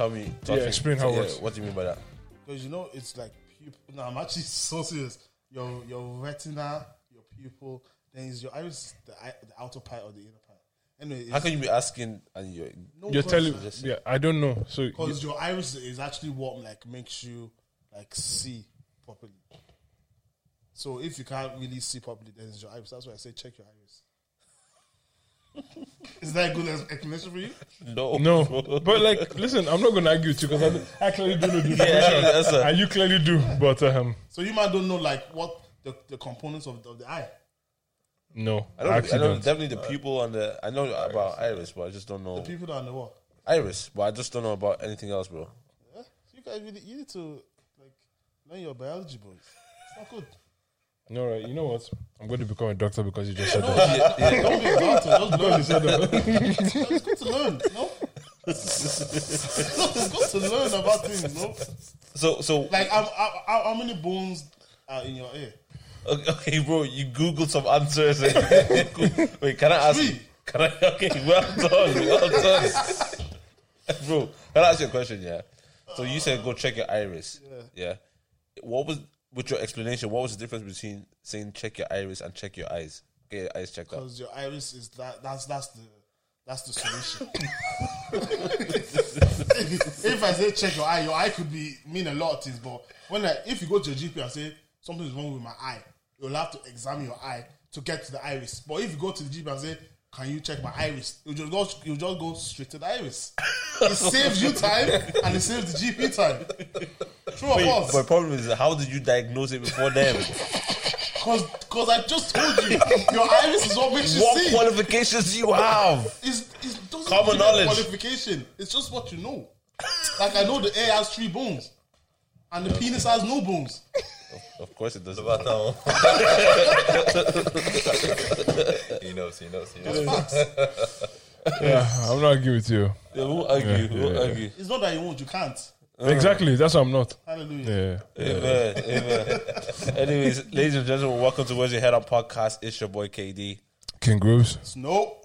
Okay, just tell me. Yeah, explain how it works. What do you mean by that? Because you know it's like pupil. No, I'm actually so serious. Your your retina, your pupil, then is your iris the, the outer part or the inner part. Anyway, How can you be asking and you? no You're telling, Just- yeah, I don't know. So you- because your iris is actually what like makes you like see properly. So if you can't really see properly, then it's your iris. That's why I say check your iris. Is that a good explanation for you? No, no, but like, listen, I'm not gonna argue with you because I, I clearly do know the Yeah, definition, that's a- and you clearly do. But um, So you might don't know like what the, the components of, of the eye. no, I I, know, I actually know don't. definitely the pupil and the. I know about iris, but I just don't know The people that are in the what? iris. But I just don't know about anything else, bro. Yeah? So you guys really you need to like learn your biology, boys. It's not good. No, right? You know what? I'm going to become a doctor because you just said No, that. yeah, don't be a doctor. Just learn. You said that. It's good to learn. No, it's good to learn about things. No, So, so like how, how, how how many bones are in your ear? okay, okay, bro, you googled some answers. Wait, can I ask? Three. Can I? Okay, well done, well done, bro. Can I ask you a question? Yeah. So you said go check your iris. Yeah. What was with your explanation? What was the difference between saying check your iris and check your eyes? Get your eyes checked out. Because your iris is that. That's that's the that's the solution. if I say check your eye, your eye could be mean a lot of things. But when I, if you go to your GP and say something is wrong with my eye, you'll have to examine your eye to get to the iris. But if you go to the GP and say, "Can you check my iris?" You just go, you just go straight to the iris. It saves you time and it saves the GP time. True or Wait, false? my problem is how did you diagnose it before them? Because because I just told you, your iris is what makes you what see. What qualifications do you have? It's, it's doesn't Common a knowledge. qualification. It's just what you know. Like I know the air has three bones, and the penis has no bones. Of course it doesn't. About that one. he knows, he knows, he knows. Facts. Yeah, I'm not arguing with you. Yeah, we'll argue. Yeah, we'll yeah. argue. It's not that you won't, you can't. Exactly. That's why I'm not. Hallelujah. Yeah. Amen. Amen. Anyways, ladies and gentlemen, welcome to Where's Your Head Up podcast. It's your boy KD. King Grooves. It's no,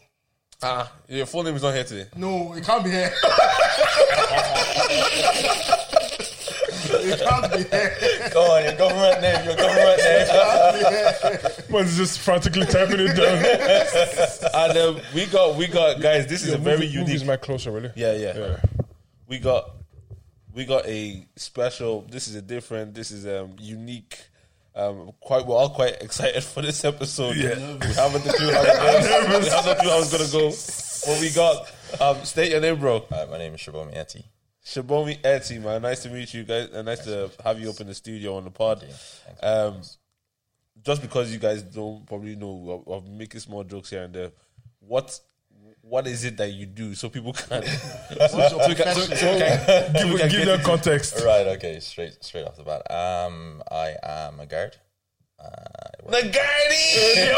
Ah, your full name is not here today. no, it can't be here. Go on, your government name, your government name. It can't be here. Man's just frantically typing it down. And um, we got, we got, guys. This is a very Move unique. his mic closer, really. Yeah, yeah, Yeah. We got, we got a special. This is a different. This is um unique. Um, quite we're all quite excited for this episode. Yeah, we haven't the clue how it goes. we haven't the clue how it's gonna go. What we got? Um, state your name, bro. Uh, my name is Subomi Etti. Subomi Etti, man. Nice to meet you guys. And nice to have you up in the studio on the pod. Thanks. Um, just because you guys don't probably know, I'm, I'm making small jokes here and there. What what is it that you do so people can What's so can- so- so we profession? can- Give, can give them context. Right, okay, straight straight off the bat. Um, I am a guard. Uh, I work- The Guardian!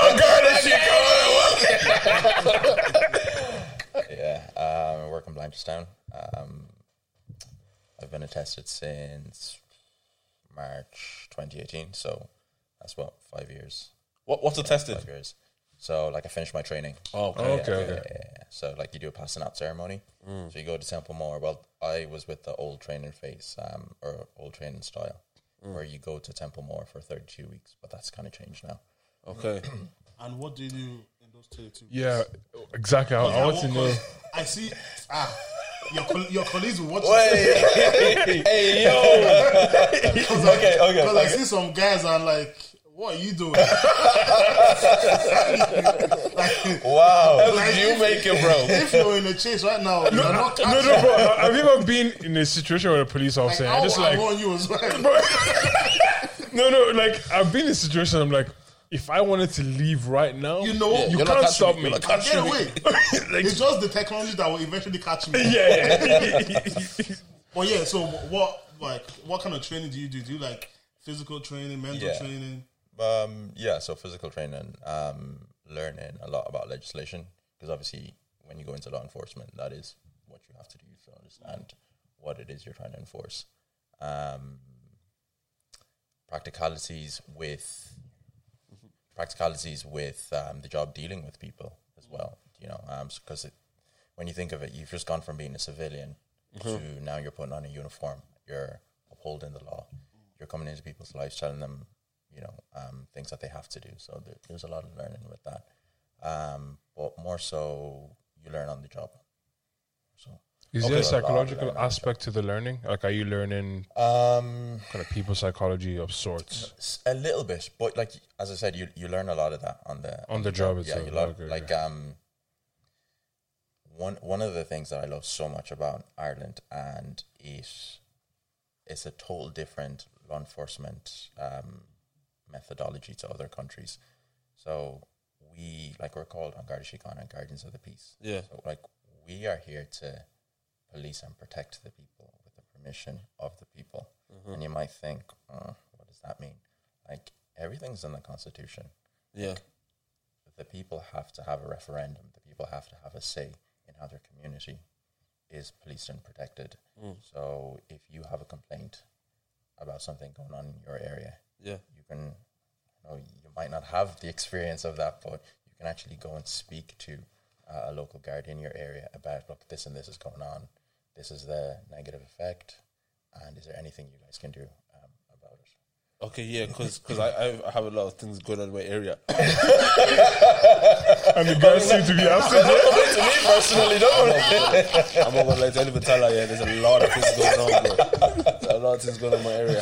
yeah, um, I work in Blanchardstown. Um, I've been attested since March 2018, so that's what five years. What, what's attested? Five years. So, like, I finished my training. Oh, okay. Okay, yeah, okay. yeah, yeah, yeah. So, like, you do a passing out ceremony. So, you go to Templemore. Well, I was with the old training phase, um, or old training style, where you go to Templemore for 32 weeks, but that's kind of changed now. Okay. And what do you do in those territories? Yeah, exactly. I, I want to know. I see. Ah, your col- your colleagues will watch. You. Hey, yo! Because Okay, okay, Because I see some guys and like, what are you doing? Wow. How did you make it, bro? if you're in a chase right now, you're not No, catching. no, bro. I- Have you ever been in a situation where a police Like, officer, I, and just I like, want you as well. no, no, like I've been in a situation. I'm like, if I wanted to leave right now, You know, you You're not can't catching stop me. me. You're not get away. Like, It's just the technology that will eventually catch me. yeah, But yeah, so what like what kind of training do you do? Do you like physical training, mental Yeah. training? Um, yeah, so physical training, um, learning a lot about legislation, because obviously when you go into law enforcement, that is what you have to do to understand what it is you're trying to enforce. Um, practicalities with practicalities with um, the job dealing with people as well. You know, because it when you think of it, you've just gone from being a civilian to now you're putting on a uniform, you're upholding the law, you're coming into people's lives, telling them, you know, um, things that they have to do. So there, there's a lot of learning with that. Um, but more so, you learn on the job. So Is Okay. there a A lot of psychological learning. aspect to the learning? Like, are you learning um, kind of people psychology of sorts? A little bit, but like as I said, you you learn a lot of that on the On the job Yeah, itself. you learn Okay, like um. One one of the things that I love so much about Ireland and it's a total different law enforcement um, methodology to other countries. So we like we're called An Garda Síochána and Guardians of the Peace. Yeah. So like we are here to police and protect the people with the permission of the people. And you might think, uh, what does that mean? Like everything's in the constitution. Yeah. The people have to have a referendum. The people have to have a say in how their community is policed and protected. So if you have a complaint about something going on in your area, Yeah. you can you know you might not have the experience of that but you can actually go and speak to uh, a local guard in your area about look this and this is going on this is the negative effect and is there anything you guys can do um, about it Okay, yeah, because I, I have a lot of things going on in my area. And the guys seem to be absent. to me personally don't I'm not gonna lie to anyone tell her, yeah, there's a lot of things going on, bro. There's a lot of things going on in my area.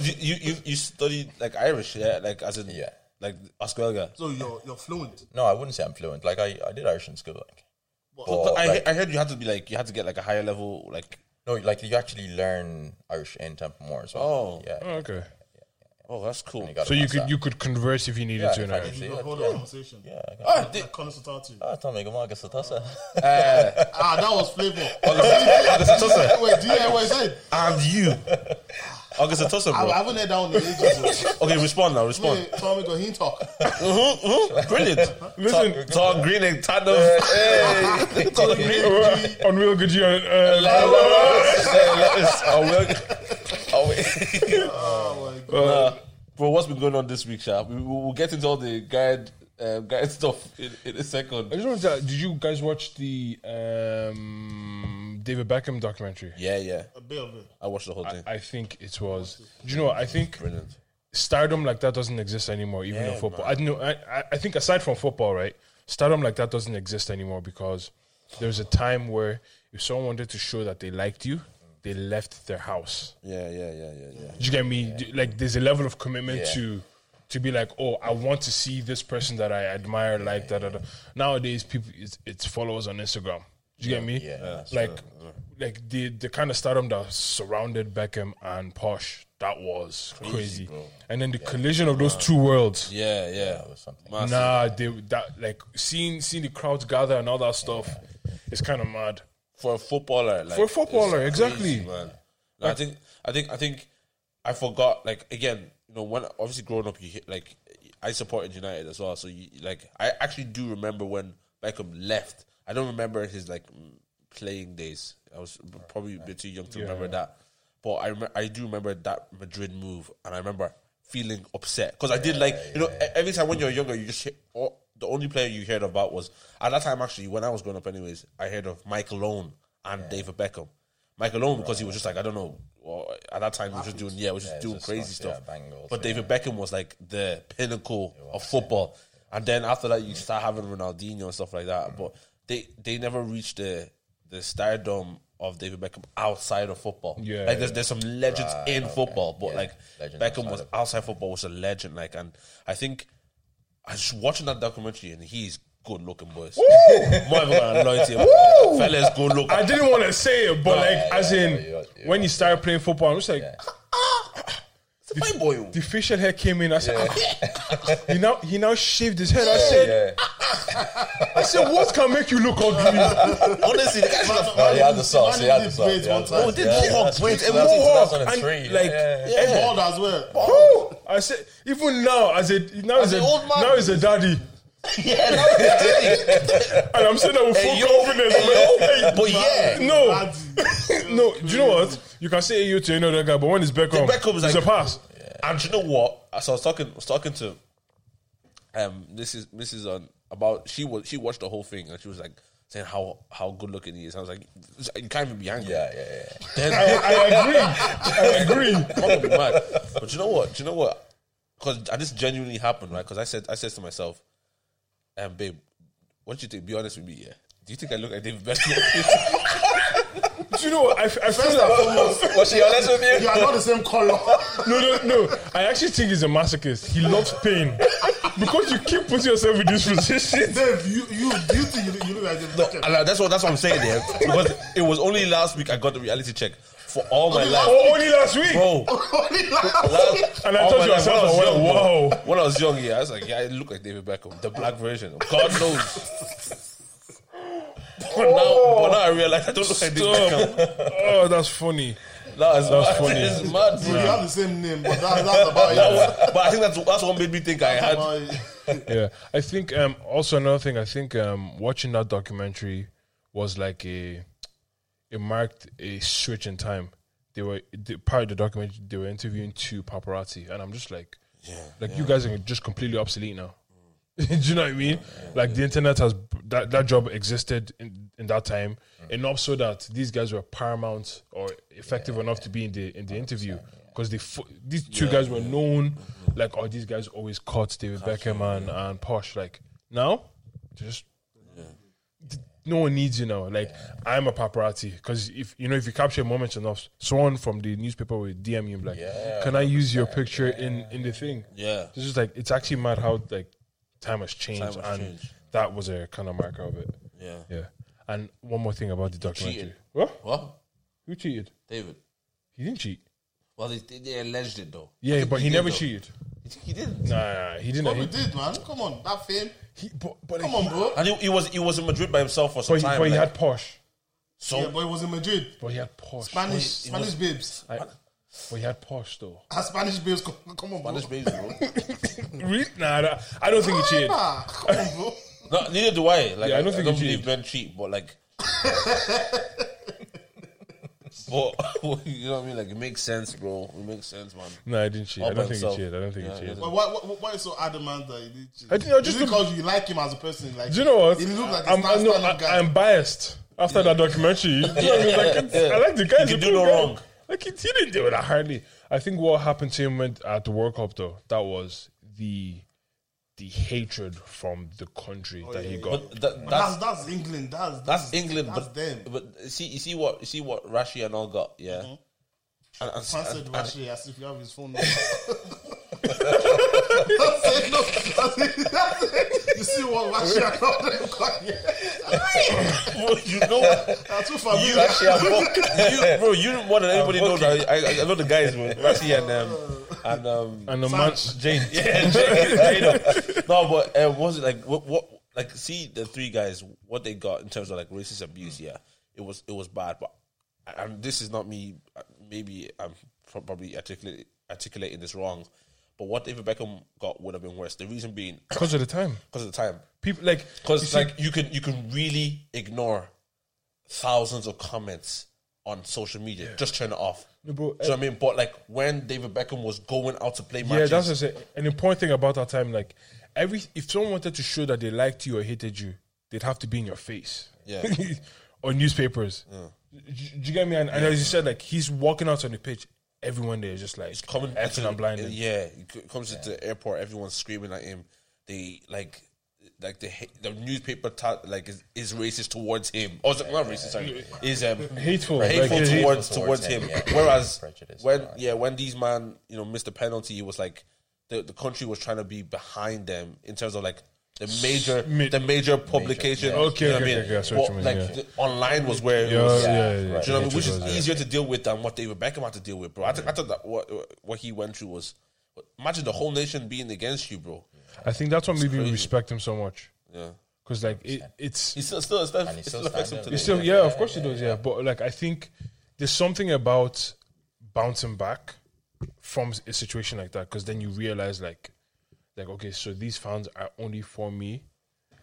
you, you, you, you studied like Irish, yeah? Like, as in, Yeah. like Oscar So you're you're fluent. no I wouldn't say I'm fluent like I, I did Irish in school like But But, I, like- I heard you had to be like, you had to get like a higher level, like, no like you actually learn Irish in Templemore as well Oh. yeah Oh, okay. oh, that's cool. You So you could that. you could converse if you needed Yeah, to. if In Irish. did. You Yeah, can hold yeah. a conversation. yeah I got Ah, did, Like consultati. Ah, Tommy, go on, get the. Ah, that was flavor. Wait, do you hear what I said? And you. August Atossa, I, I bro. I haven't heard that one in ages. Okay, respond now, respond. Wait, tell me go hint talk. Mhm, mhm. Brilliant. Listen, Talk, talk green and tandem. Talk green. uh, Unreal good year. Uh, Oh, well, Oh, wait. Oh my god. uh, bro, what's been going on this week, Sha? We, we'll we'll get into all the guide, uh, guide stuff in, in a I second. just wanted to. Did you guys watch the um, David Beckham documentary? Yeah, yeah. A bit of it. I watched the whole thing. I think it was. Do you know? what? I think Brilliant. stardom like that doesn't exist anymore, even in Yeah, football. I know. I, I- I think aside from football, right, stardom like that doesn't exist anymore because there's a time where if someone wanted to show that they liked you, they left their house. Yeah, yeah, yeah, yeah, yeah. Do you get me? Do- Like, there's a level of commitment Yeah. to to be like, oh, I want to see this person that I admire, like da da da. Nowadays, people it's, it's followers on Instagram. Do you get me? Yeah, that's like, like the the kind of stardom that surrounded Beckham and Posh, that was crazy. And then the collision of those two worlds. Yeah, yeah. That was something. Massive. Nah, they that like seeing seeing the crowds gather and all that stuff. It's kind of mad. For a footballer, like, For a footballer, it's exactly. man. No, I think, I think, I think, I forgot. Like again, you know, when obviously growing up, you hear, like I supported United as well. So you like, I actually do remember when Beckham left. I don't remember his like mm, playing days. I was probably a bit too young to remember that. But I rem- I do remember that Madrid move, and I remember feeling upset because I did like you know every time when you're younger, you just hear, oh, the only player you heard about was at that time actually when I was growing up. Anyways, I heard of Michael Owen and David Beckham. Michael Owen because he was just like I don't know. Well, at that time, he was just doing yeah, he was just Yeah, doing just crazy stuff, yeah, stuff. bang goals, but yeah. David Beckham was like the pinnacle of football, and then after that, you start having Ronaldinho and stuff like that. But they they never reached the the stardom of David Beckham outside of football. Yeah, like there's there's some legends Right, in okay. football, but Yeah, like legends Beckham outside was outside football was a legend. Like, and I think I was watching that documentary, and he's good looking, boys. More even gonna lie to you, fellas, good looking. I didn't want to say it, but like yeah, as yeah, in yeah, yeah. when you started playing football, I was like, It's a fine boy. the facial hair came in. I said, "Ah." he now he now shaved his head. I said, Yeah. I said, what can make you look ugly? Honestly, the guy should have. He had the sauce. He had the sauce. braids he had one the time. sauce. Oh, did Yeah, Mohawk that's braids, that's everything. 2003. And, like, yeah. And bald as well. Woo! I said, even now, as a now as a old man. now as a daddy, Yeah, no, yeah. and I'm saying that with full yo, confidence. hey, man. Hey, but yeah. no, no. Do you know what? You can say you to another guy, but when it's Beckham, Beckham was it's like- a pass. And you know what? So I was talking, I was talking to, um, this is this is on about she was she watched the whole thing and she was like saying how how good looking he is. I was like, you can't even be angry. Yeah, yeah, yeah. Then, I agree. I agree. I'm gonna be mad. But you know what? Do you know what? Because this genuinely happened, right? Because I said I said to myself, um, babe, what do you think? Be honest with me, yeah. Do you think I look like David Beckham? Do you know what? I, f- I feel First like, and foremost, Was she honest with you you? are not the same color. no, no, no. I actually think he's a masochist. He loves pain because you keep putting yourself in this position. Dave, you you do you think you, look- you look like David Beckham? And, uh, that's what that's what I'm saying there. Because it was only last week I got the reality check for all my life, Oh, only last week. bro. Only last- last- And I told thought you life, yourself, when I was wow, young, wow. When I was young, yeah, I was like, yeah, I look like David Beckham, the black version. God knows. But, now, but now I realize I don't look like David Beckham. Oh, that's funny. That is That's funny. It's mad, You have the same name, but that, that's about That it. was- but I think that's that's what made me think I had. About it. Yeah, I think um, also another thing. I think um, watching that documentary was like a it marked a switch in time. They were the, part of the documentary. They were interviewing two paparazzi, and I'm just like, yeah, like you guys are just completely obsolete now. Do you know what I mean? like the internet has that that job existed in, in that time enough so that these guys were paramount or effective enough to be in the in the interview because they fo- these two guys were known like oh these guys always caught David Beckham and and Posh like now just no one needs you now. Like I'm a paparazzi because if you know if you capture moments enough, someone from the newspaper will DM you and be like, Yeah. "Can I use your picture in in the thing?" Yeah. This is like it's actually mad how like time has changed, Time has and changed. that was a kind of marker of it. Yeah. Yeah. And one more thing about the documentary. cheated. What? What? Who cheated? David. He didn't cheat. Well, they, they, they alleged it though. Yeah, but he, did, never though. cheated. He didn't. Nah, nah, nah, he didn't. But He, did, man. Come on, that fame. he, but but, Come like, on, bro. And he, he was he was in Madrid by himself for some but, he, time. but he had Posh. so Yeah, but it was in Madrid. But he had Posh. Spanish, he Spanish was- babes. I, but he had posh though. Ah, Spanish babes. Come, come on, bro. Spanish babes, bro. Really? Nah, nah, I don't think he cheated. Come on, bro. no, neither do I. Like Yeah, I I don't don't, think he believe cheated. men cheat, but like. but you know what I mean? Like it makes sense, bro. It makes sense, man. No, I didn't cheat. All I don't think he cheated. I don't think Yeah, he cheated. But why, why, why is so adamant that he did cheat? I think I just Is it because you like him as a person? Like, Do you know what? He looked like a I'm, star I know, standing I, guy. I'm biased after that documentary. You know what I mean? Like, Yeah. I like the guy. He can do cool no guy. wrong. Like he, he didn't do it hardly. I think what happened to him when, at the World Cup though, that was the the hatred from the country that he got. But that, that's that's that's England. That's that's England. That's but them. but see, you see what you see what Rashi and all got, yeah. Mm-hmm. And, and, Man said and- Rashi as if you have his phone number. That's no, that's it, that's it. You see what Rashi and all them got? Yeah. you know, That's too you familiar. actually. You, bro, you more than anybody knows. I, I, I know the guys, bro. Rashi and um and um and the man, Jane. Yeah, Jane. Jane. No, but uh, was it like? What, what like? See the three guys, what they got in terms of like racist abuse. Yeah, it was it was bad. But and this is not me. uh, Maybe I'm probably articulate, articulating this wrong. But what David Beckham got would have been worse. The reason being because of the time, because of the time. people like Because like you can you can really ignore thousands of comments on social media. Just turn it off. No, bro, Do you know what eh, I mean? But like when David Beckham was going out to play matches, Yeah, matches, that's just it. An important thing about that time, like every if someone wanted to show that they liked you or hated you, they'd have to be in your face. Yeah. or newspapers. Do, do you get me? And, and as you said, like he's walking out on the pitch, everyone there is just like coming effing into- and blinding. Yeah, c- comes into the airport, everyone's screaming at him. They like, like the the newspaper ta- like is, is racist towards him. Oh, is it- not racist. Sorry, is um Hateful, hateful like, towards hateful towards towards him. him, yeah. Whereas Prejudice, when yeah when these man you know missed the penalty, it was like the the country was trying to be behind them in terms of like. The major, Ma- the major publication. yeah. Okay, you know what okay, I mean? okay, I see what you What, mean, like yeah. the- online was where it Yeah, was. yeah, yeah, right. yeah. You know what I mean? Which is Yeah. easier to deal with than what David Beckham had to deal with, bro. I, th- I thought that what what he went through was imagine the whole nation being against you, bro. I think that's what made me crazy. respect him so much. Yeah, Because like it, it's he's still still, still, And he's it still still affects him today. It's still, yeah, of course it does, yeah. But like, I think there's something about bouncing back from a situation like that because then you realize, like, like okay, so these fans are only for me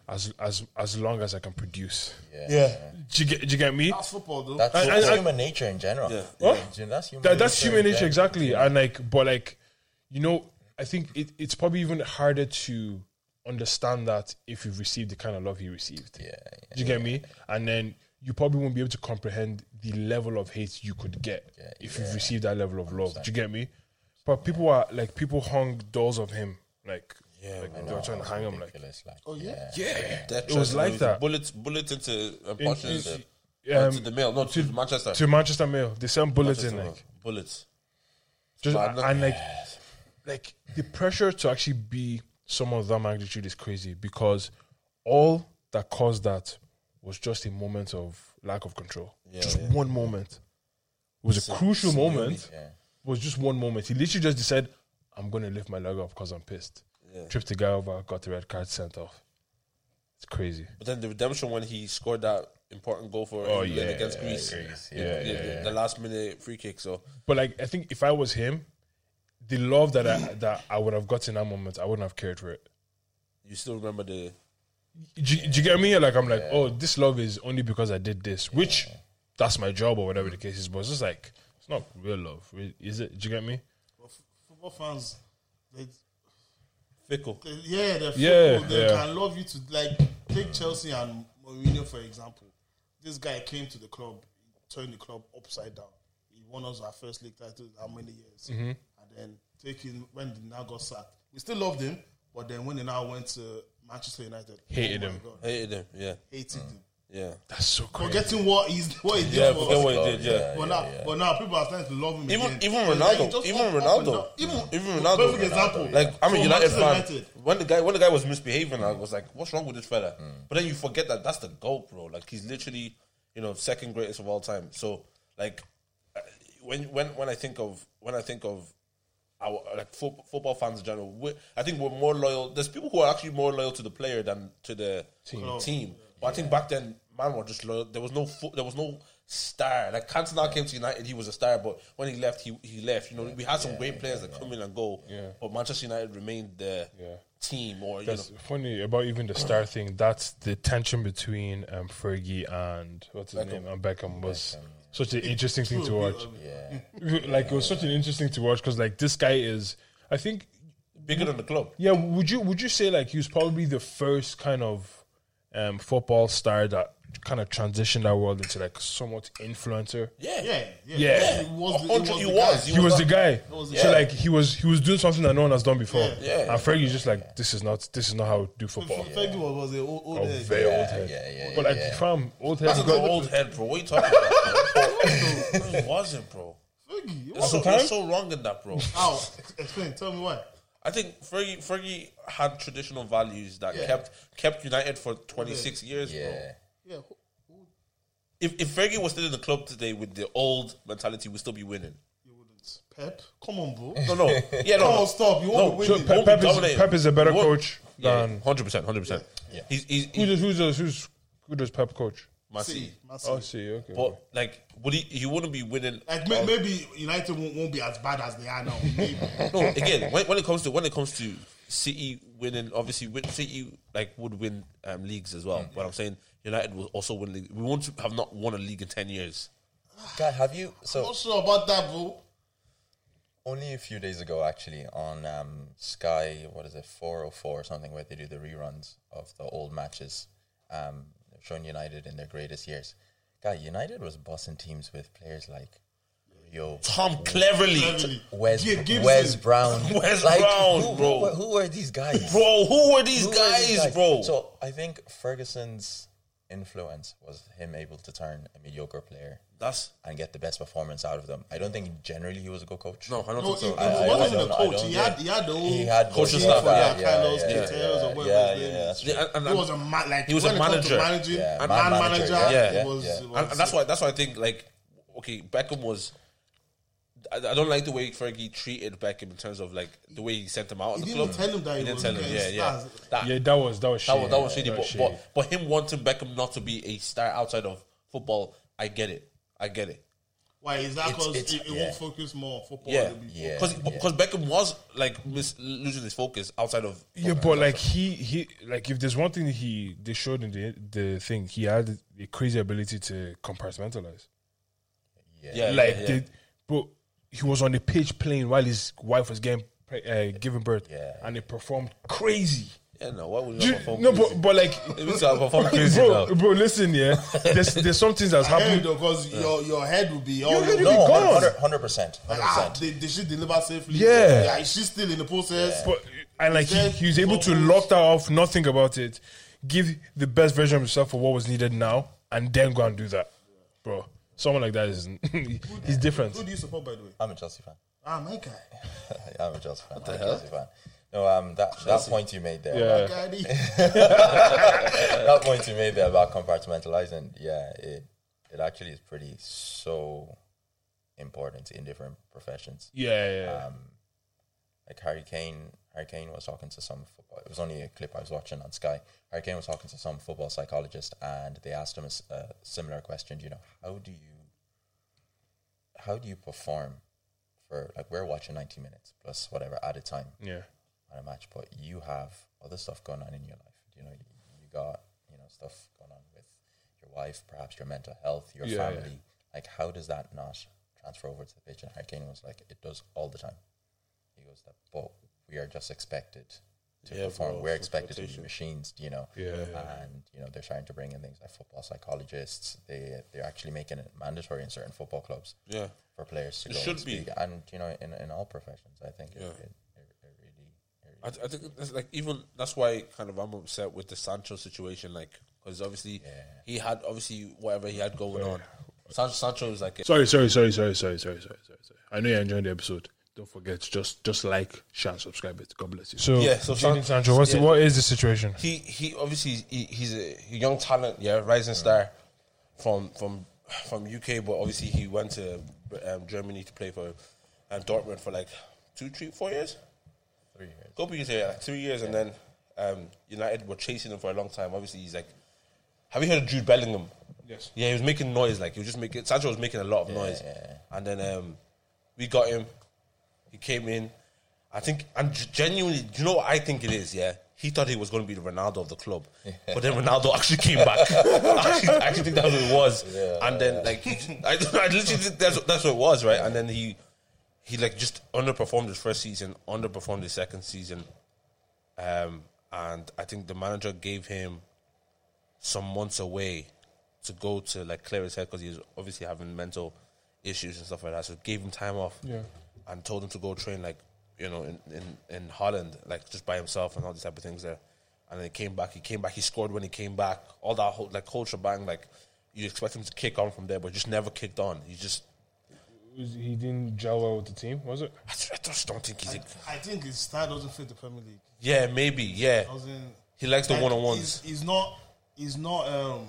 as as as long as I can produce. Yeah. Do you get, do you get me? That's football, though. That's, I- that's I- human nature in general. Yeah. What? Yeah, That's human That, that's human nature, exactly. general. And like, but like, you know, I think it, it's probably even harder to understand that if you've received the kind of love he received. Yeah, yeah. Do you get me? And then you probably won't be able to comprehend the level of hate you could get Yeah, if you've received that level of love. Do you get me? But people are like people hung dolls of him, like Yeah, like they were trying to hang him, like like, Oh, yeah? yeah, Death it was like that. Bullets, bullets into uh, punches. in- uh, um, to the mail, no, to, Manchester. to Manchester Mail. They sent bullets in, Manchester, like bullets. just mad, no? and like like the pressure to actually be someone of that magnitude is crazy because all that caused that was just a moment of lack of control. Yeah, just yeah. one moment. It was a crucial moment. yeah. It was just one moment. He literally just decided, "I'm going to lift my leg up because I'm pissed." Tripped the guy over, got the red card sent off. It's crazy. But then the redemption when he scored that important goal for Oh, yeah, against yeah, Greece. Greece, The- yeah, the, yeah, the last minute free kick. So But like, I think if I was him, the love that I that I would have got in that moment, I wouldn't have cared for it. you still remember the do, you- do you get me? Like I'm like, oh, this love is only because I did this, which that's my job or whatever the case is. But it's just like it's not real love, is it? Do you get me? But football fans, they, fickle. they yeah, they're Yeah, fickle. they yeah. can love you to like take Chelsea and Mourinho for example. This guy came to the club, turned the club upside down. He won us our first league title how many years? Mm-hmm. And then taking when he now got sacked, we still loved him. But then when he now went to Manchester United, Hated oh him. God, Hated him. Yeah, hated him. Yeah. That's so crazy. Forgetting what he's what he did Yeah, for forget us. what he did. Yeah. But now, but now people are starting to love him Even again. even It's like he Ronaldo, even up- up Ronaldo, even even Ronaldo. Perfect example. Like I'm a United fan. United. When the guy when the guy was misbehaving, I was like, "What's wrong with this fella?" But then you forget that that's the goat, bro. Like he's literally, you know, second greatest of all time. So like, uh, when when when I think of when I think of our like fo- football fans in general, we I think we're more loyal. There's people who are actually more loyal to the player than to the team. But I think back then, man, were just loyal. There was no fo- there was no star. Like Cantona came to United, he was a star, but when he left, he he left. You know, we had some great players that come in and go. Yeah. But Manchester United remained the Yeah. team, or you know, funny about even the star thing. That's the tension between um, Fergie and what's his name and Beckham was such an interesting thing to watch. Yeah. Like it was such an interesting to watch because like this guy is, I think, bigger than the club. yeah. Would you would you say like he was probably the first kind of um, football star that kind of transitioned our world into like somewhat influencer? Yeah, Yeah, yeah, Yeah. He was. The, Hundred- he was. he the was, guy. He was the guy. was the So guy. like he was he was doing something that no one has done before. Yeah. And Fergie's just like this is not this is not how we do football. Fergie was, was old, old Oh, head. very old head. yeah, yeah, but like yeah. fam, old head. That's he an got- old head, bro. What are you talking about? bro? It wasn't, bro. Fergie. You're so, time? so wrong in that, bro. How? Explain. Tell me why. I think Fergie Fergie had traditional values that Yeah. kept kept United for 26 years, bro. Yeah. Yeah. who- who- If if Fergie was still in the club today with the old mentality, we'd still be winning. You wouldn't. Pep. Come on, bro. No, no, yeah, no, Come on, stop. You No, won't be So winning. Pep, Pep, is. Pep is a better Won't- coach Yeah, than hundred percent, hundred percent. Yeah. He's he's, who he's does who does who's who does Pep coach? Messi. Man Oh, City. see, okay. But like, would he? He wouldn't be winning. Like may, maybe United won't, won't be as bad as they are now. Maybe. No, again, when, when it comes to when it comes to City winning, obviously win- City like would win um, leagues as well. But I'm saying United will also win league. We won't have not won a league in ten years. God, have you? So Not sure about that, bro. only a few days ago, actually, on um, Sky, what is it, 404 or something, where they do the reruns of the old matches, um, showing United in their greatest years. God, United was bossing teams with players like Rio, Tom Cleverley, Cleverley. Wes, Gi- Wes Brown, Wes Brown, who, bro. Who, were- who were these guys? bro. Who were these Who were guys, these bro? So I think Ferguson's influence was him able to turn a mediocre player That's and get the best performance out of them. I don't think generally he was a good coach. no, I don't No, think he, so. he I- I- wasn't I a don't- I coach. He had he had the whole He had Coaching coaching staff, for yeah, yeah, Carlos yeah, Quintero or yeah, whatever yeah, his name yeah, is. Yeah, and, and, He was a man, like He was a it comes to manager. managing, Yeah, man man manager, manager. yeah. it was, Yeah. was- and, and that's why that's why I think like okay, Beckham was. I, I don't like the way Fergie treated Beckham in terms of like the way he sent him out of He the didn't club. tell him that he didn't was tell him. getting Yeah, yeah. stars. That, yeah, that was that was that shady. was that was shady. That But, shady. but but him wanting Beckham not to be a star outside of football, I get it. I get it. Why is that? Because it's- it, it yeah. won't focus more on football. Yeah, It'll Yeah. because because Beckham was like mis- losing his focus outside of Yeah, but like he he like if there's one thing he they showed in the the thing, he had a crazy ability to compartmentalize. yeah, like yeah, yeah. the but he was on the pitch playing while his wife was getting pre- uh, giving birth, Yeah. and it performed crazy. Yeah, no, why would you Do not you- perform? no, crazy? but but like, It means I perform crazy bro, now. bro, listen, yeah. There's there's some things that's Head happened. though, because your your head will be all head will over. be No, gone. 100 percent, Like, hundred ah, percent. they, they should deliver safely. Yeah. yeah. She's still in the process. But and like he, he was able to lock that off, not think about it, give the best version of himself for what was needed now, and then go and do that, bro. Someone like that is he's different. Who do you support, by the way? I'm a Chelsea fan. Ah, my guy. Yeah, I'm a Chelsea fan. I'm a Chelsea fan. No, um, that that point you made there. Yeah. Guy, that point you made there about compartmentalizing, yeah, it it actually is pretty so important in different professions. Yeah, yeah. Um, like Harry Kane, Harry Kane was talking to some football. It was only a clip I was watching on Sky. Harry Kane was talking to some football psychologist, and they asked him a similar question. You know, how do you how do you perform for like we're watching ninety minutes plus whatever at a time yeah. on a match, but you have other stuff going on in your life. You know, you, you got you know stuff going on with your wife, perhaps your mental health, your Yeah, family. yeah. Like, how does that not transfer over to the pitch? And Harry Kane was like, it does all the time. He goes, that, but we are just expected yeah, perform. We're expected to be machines, you know. Yeah, yeah, And you know they're trying to bring in things like football psychologists. They they're actually making it mandatory in certain football clubs. Yeah, for players to it go should and be, and you know in, in all professions, I think. Yeah. It, it, really, I, th- I think that's like even that's why kind of I'm upset with the Sancho situation, like because obviously yeah. he had obviously whatever he had going on. Sancho, Sancho was like, a- sorry, sorry, sorry, sorry, sorry, sorry, sorry, sorry. I know you're enjoying the episode. Don't forget, just just like, share, and subscribe it. God bless you. So, Yeah, so San- Sancho, what's the, yeah. what is the situation? he he obviously he, he's a young talent, yeah, rising star from from from UK, but obviously he went to um, Germany to play for um, Dortmund for like two, three, four years. three years. Couple years, yeah, like three years, and then um, United were chasing him for a long time. Obviously, he's like, have you heard of Jude Bellingham? Yes. Yeah, he was making noise. Like he was just making. Sancho was making a lot of noise, yeah. and then um, we got him. He came in. I think, and genuinely, do you know what I think it is? Yeah, he thought he was going to be the Ronaldo of the club, but then Ronaldo actually came back. I, actually, I actually think that's what it was. and then, like, I, I literally think that's what, that's what it was, right? And then he he like just underperformed his first season, underperformed his second season, um, and I think the manager gave him some months away to go to like clear his head because he was obviously having mental issues and stuff like that. So gave him time off, Yeah. And told him to go train like you know in, in, in Holland, like just by himself and all these type of things there. And then he came back. He came back. He scored when he came back. All that whole like whole shebang. Like you expect him to kick on from there, but just never kicked on. He just He didn't gel well with the team, was it? I just, I just don't think he's. A, I think his style doesn't fit the Premier League. yeah, maybe. Yeah, Doesn't he likes the like, one on ones. He's, he's not. He's not. Um.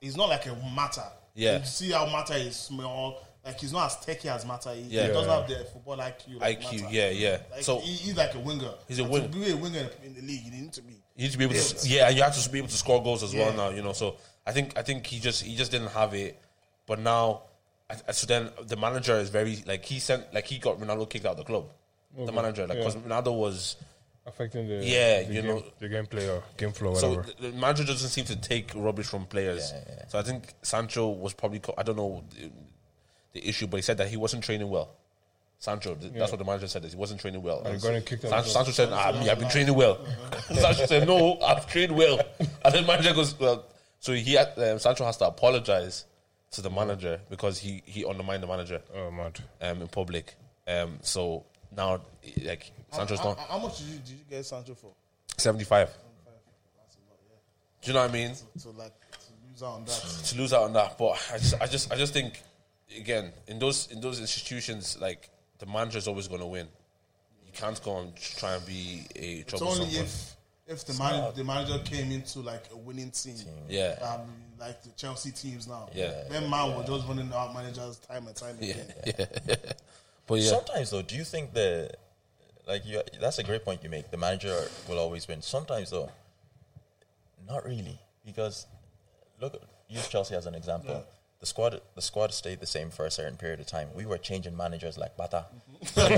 He's not like a Mata. Yeah. You see how Mata is small. Like he's not as techy as Mata. He, Yeah. he doesn't Yeah. have the football IQ. Like IQ. Mata. Yeah, yeah. Like so he, he's like a winger. He's a And winger. To be a winger in the league, you need to be. You need to be able to, yeah, and you have to be able to score goals as well now. You know, so I think I think he just he just didn't have it, but now, I- I- so then the manager is very like he sent like he got Ronaldo kicked out of the club. The manager, like, yeah. because Ronaldo was Affecting the Yeah, the you game, know- the gameplay or game flow, so whatever. the, the manager doesn't seem to take rubbish from players. So I think Sancho was probably co- I don't know the, the issue, but he said that he wasn't training well. Sancho, th- that's what the manager said. Is he wasn't training well. And got him kicked out Sancho, Sancho said, ah, me, I've been training well. Sancho said, no, I've trained well. And then manager goes, well, so he had, um, Sancho has to apologize to the manager because he, he undermined the manager oh mad. um, in public. Um, so now, like, Sancho's how, not how, how much did you, did you get Sancho for? 75. Do you know what I mean? So like to lose out on that. to lose out on that. But I just, I just, I just think again in those in those institutions, like the manager is always going to win. You can't go and try and be a It's troublesome. only if if the man, the manager came into like a winning team. Yeah. Um, like the Chelsea teams now. Yeah. Then man was just running out managers time and time yeah, again. yeah. but yeah, Sometimes though, do you think the like you? That's a great point you make. The manager will always win. Sometimes though, not really, because look, use Chelsea as an example. The squad, the squad stayed the same for a certain period of time. We were changing managers like Bata. Like,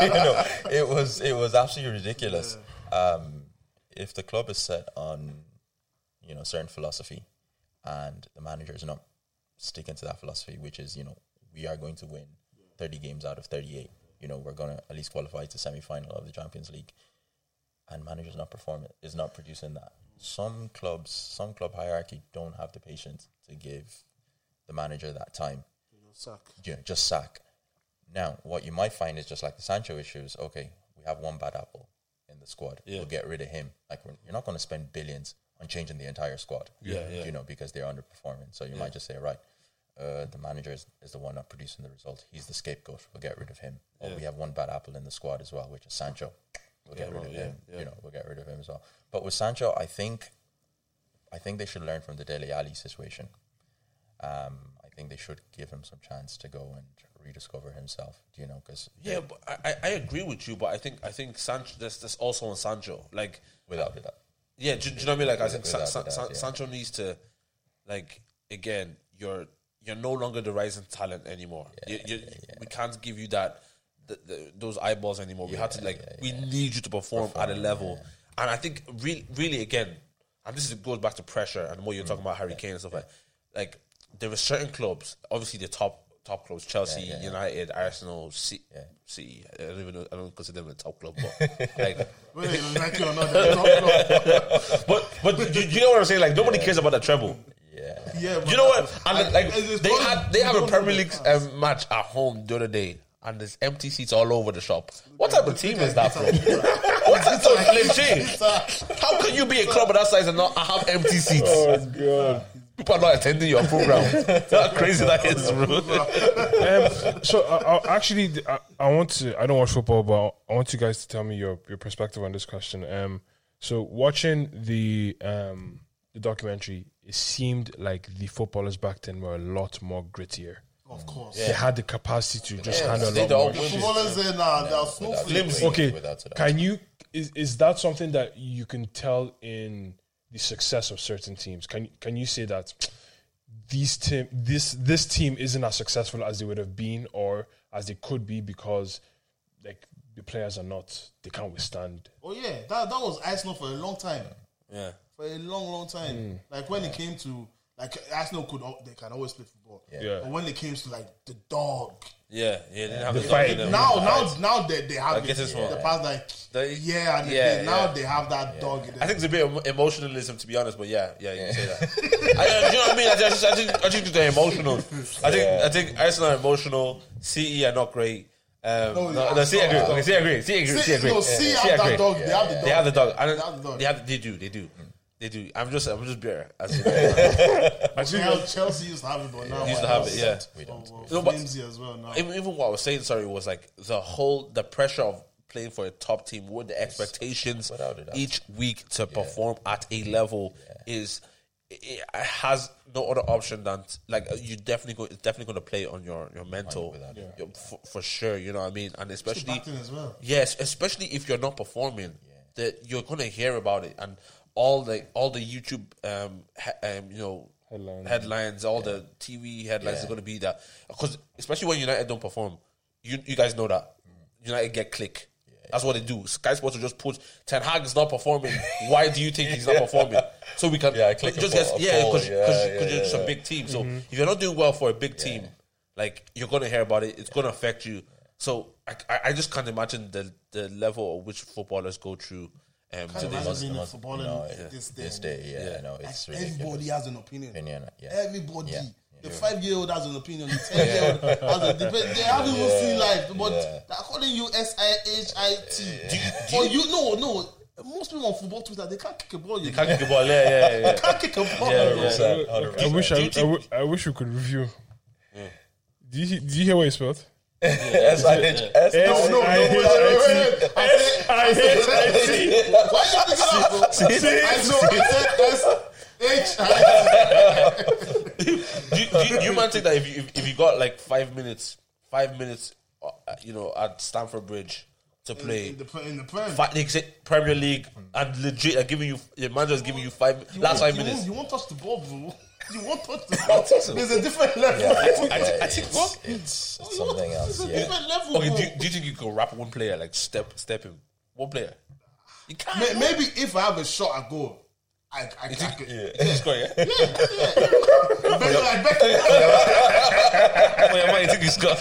it, you know, it was it was absolutely ridiculous. Um, if the club is set on, you know, certain philosophy, and the manager is not sticking to that philosophy, which is, you know, we are going to win 30 games out of 38. You know, we're going to at least qualify to semi final of the Champions League. and manager's not performing, is not producing that. Some clubs, some club hierarchy don't have the patience to give the manager that time. Suck. You know, just sack. Now, what you might find is just like the Sancho issues. Okay, we have one bad apple in the squad. Yeah. We'll get rid of him. Like we're, you're not going to spend billions on changing the entire squad. Yeah, yeah. You know, because they're underperforming. So you might just say, right, uh, the manager is, is the one not producing the result. He's the scapegoat. We'll get rid of him. Or we have one bad apple in the squad as well, which is Sancho. We'll get Yeah, rid well, of him. yeah. You know, we'll get rid of him as well. But with Sancho, I think, I think they should learn from the Dele Alli situation. Um, I think they should give him some chance to go and rediscover himself. Do you know? Because Yeah, but I, I, agree with you, but I think I think Sancho. That's, that's also on Sancho. Like, without it, yeah, do, do you know what I mean? Like, I think Sa- Without Sa- a Sa- yeah. Sancho needs to, like, again, you're you're no longer the rising talent anymore. you, you, We can't give you that the, the, those eyeballs anymore. we had to like we need you to perform, at a level, and I think really, really again, and this is, goes back to pressure and what you're talking about Harry Kane and stuff like. Like there are certain clubs, obviously the top top clubs, Chelsea, United, Arsenal, C- City. I don't even know. I don't consider them a top club, but like. Whether you like it or not, they're top club. But but do, do you know what I'm saying? Like nobody cares about the treble. yeah, Yeah, You know what? And I- like it's they because had they have a Premier League um, match at home the other day, and there's empty seats all over the shop. What type of team is that from? what type of legit? How can you be a club of that size and not have empty seats? Oh god. People are not attending your program. How crazy that is, bro. Um, so I, I, actually, I, I want to. I don't watch football, but I want you guys to tell me your, your perspective on this question. Um, so watching the um, the documentary, it seemed like the footballers back then were a lot more grittier. Of course. They had the capacity to just handle a lot more. win. Footballers uh, there now, they're smooth. Okay, Without a doubt. can you is is that something that you can tell in the success of certain teams? Can can you say that these team this this team isn't as successful as they would have been or as they could be because like the players are not they can't withstand. Oh yeah, that that was Arsenal for a long time. Yeah. For a long, long time. Mm. Like when it came to like Arsenal could they can always play football. Yeah. But when it came to like the dog, Yeah, yeah, they didn't have The the fight. dog in them. now now now they, they have I it. guess it's the more- past like The- yeah, and yeah, they, now yeah. they have that dog in. I think it's a bit of emotionalism, to be honest. But yeah, yeah, you can say that. I, do you know what I mean? I, just, I think I think they're emotional. I think I think Arsenal are emotional. CE are not great. Um, No, no, yeah, no, C agree. stop. Okay, C agree. C agree. C See, agree. no, see, C have agree. that dog. They have the dog. They have the dog. They have the dog. They have. They do. They do. They do. I'm just. I'm just bitter. As in, I think Now, Chelsea used to have it, but now Used to we're have it, yeah. we don't. we're No, but- flimsy as well now. even, even what I was saying, sorry, was like the whole the pressure of playing for a top team what the expectations Without each week to perform at a level is it has no other option than t- like uh, you definitely go, it's definitely going to play on your your mental without a your- for, for sure. You know what I mean, and especially as well. Yes, especially if you're not performing, that you're gonna hear about it, and all the all the YouTube, um, he, um you know, Headlines. headlines, all the TV headlines are gonna be that because especially when United don't perform, you you guys know that United get click. That's what they do. Sky Sports will just put Ten Hag is not performing. Why do you think he's not performing? So we can Yeah, click just a yeah because yeah, yeah, you're just yeah. a big team. So if you're not doing well for a big team, like you're gonna hear about it. It's gonna affect you. So I, I, I just can't imagine the the level at which footballers go through. Um, Can't to imagine this. being a must- footballer no, this day. this day, yeah, no, Like, it's everybody has an opinion. Opinion, yeah. Everybody. Yeah. The five year old has an opinion. The ten year old has a debate. They haven't even seen life, but Yeah. they're calling you S I H I T. Or you no no. Most people on football Twitter they can't kick a ball. You Can't kick the ball. Yeah, yeah, yeah. They can't kick a ball. Yeah, bro. yeah. I wish I, do you I, think- w- I wish we could review. Do you do you hear what you spelled? S I H S. No, no, no. I said, I hate IT. why you picking up, bro? I know. I H I do, you- do, you- do you man think that if you if, if you got like five minutes, five minutes, uh, you know, at Stamford Bridge to play. In the in the Prem. Fi- they say Premier League and legit are giving you the manager's giving you five You last five you minutes. Won't, you won't touch the ball, bro. You won't touch the ball. There's a different level. I think it's, what? it's, it's You won't- something else. A Yeah. different level, Okay, do you, do you think you could wrap one player like step step him one player? You can't. May- Maybe if I have a shot at goal, I, I, I could. You score, yeah? Better like Beckham. Wait, am why you think he's got.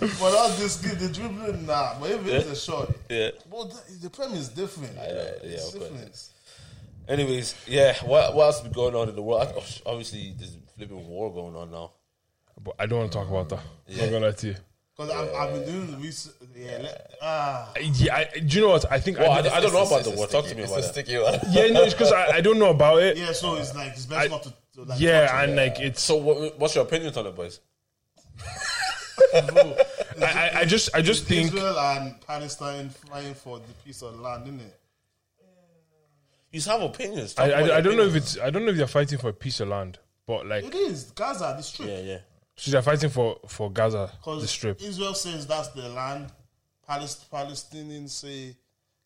But all this give the dribbling, nah. But if it's a shot, yeah. well, the, the prem is different. yeah, it's of course. different. Anyways, yeah. What what else been going on in the world? Obviously, there's a flipping war going on now. But I don't want to talk about that. I'm not gonna lie to you. Because I've, I've been doing the research. Yeah, let, ah. Yeah, I, do you know what? I think Well, I, I, don't- I don't know about the a war. Talk to me about it. sticky one. yeah, no, it's because I, I don't know about it. Yeah, so it's like it's best I- not to, to like. Yeah, touch and like it's So, what, what's your opinion on it, boys? Bro, I, I, I just I just think Israel and Palestine fighting for the piece of land, isn't it? You have opinions. I, Talk about I, your I don't know if it's I don't know if they're fighting for a piece of land, but like It is Gaza, the strip. Yeah, yeah. So they're fighting for for Gaza, the strip. Israel says that's the land. Palest- Palestinians say,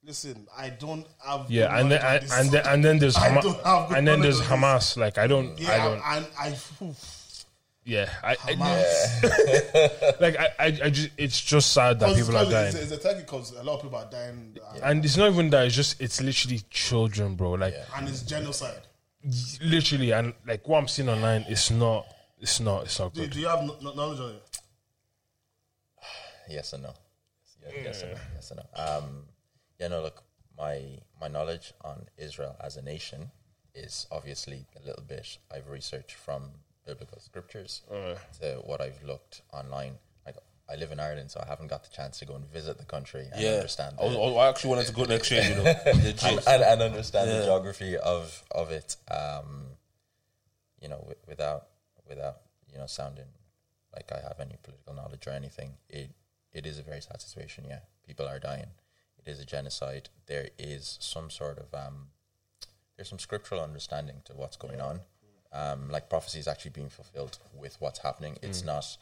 "Listen, I don't have." Yeah, and then on and, this." and then and then there's I Hama- don't have good and then there's. Hamas. Like I don't I yeah, don't and I, I yeah I, I Hamas. like I, I I just it's just sad that people are dying. It's, it's a because a lot of people are dying, uh, And it's not even that. It's just it's literally children, bro. Like and it's genocide. literally, and like what I'm seeing online, it's not. It's not. It's not Do, good. do you have kno- kno- knowledge on it? yes and no. Yes, yes and no. Yes and no. Um, yeah, no. Look, my my knowledge on Israel as a nation is obviously a little bit. I've researched from biblical scriptures to what I've looked online. Like I live in Ireland, so I haven't got the chance to go and visit the country and Yeah. understand. I, was- I actually wanted to go to exchange, you know. The and, Jews. and, and understand Yeah. the geography of of it. Um, you know, wi- without without you know sounding like I have any political knowledge or anything. It it is a very sad situation. Yeah, people are dying. It is a genocide. There is some sort of um, there's some scriptural understanding to what's going on. Um, like prophecy is actually being fulfilled with what's happening. It's not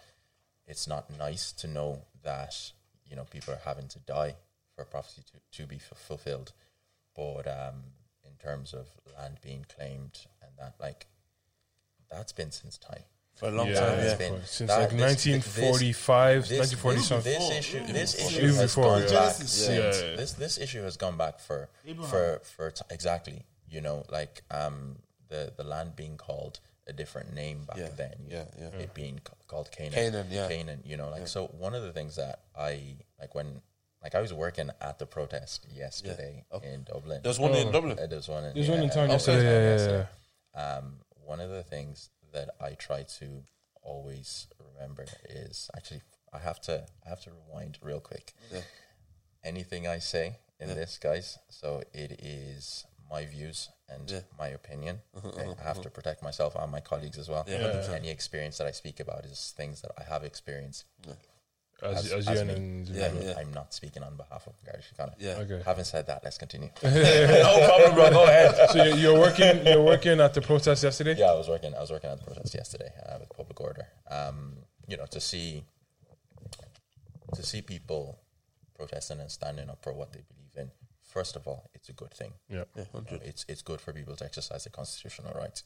it's not nice to know that you know people are having to die for prophecy to, to be f- fulfilled but um, in terms of land being claimed and that like that's been since time For a long Yeah, time, It's yeah. been- since that- like this- 1945, this, 1940 this, something. this issue this issue Even has before, gone yeah. back Yeah, yeah. this this issue has gone back for Abraham. for for t- exactly you know like um the the land being called a different name back Yeah, then you yeah, know, yeah. it being ca- called Canaan Canaan, yeah. Canaan you know like so one of the things that I like when like I was working at the protest yesterday Oh. in Dublin There's one in Dublin. uh, there's one in, There's one in yeah, town yesterday. Yeah, yeah, yeah. um, one of the things that I try to always remember is actually I have to I have to rewind real quick. Anything I say in this, guys, so it is my views and Yeah. my opinion. Okay? I have to protect myself and my colleagues as well. Yeah, 100%. Any experience that I speak about is things that I have experienced. As, As- as, as you me. and Yeah, I'm, yeah. I'm not speaking on behalf of Garda Síochána. Yeah. Okay. Having said that, let's continue. no problem, bro. Go ahead. So you're, you're working. You're working at the protest yesterday. Yeah, I was working. I was working at the protest yesterday uh, with public order. Um, you know, to see to see people protesting and standing up for what they believe in. First of all, it's a good thing. Yeah. Yeah, 100. It's it's good for people to exercise their constitutional rights.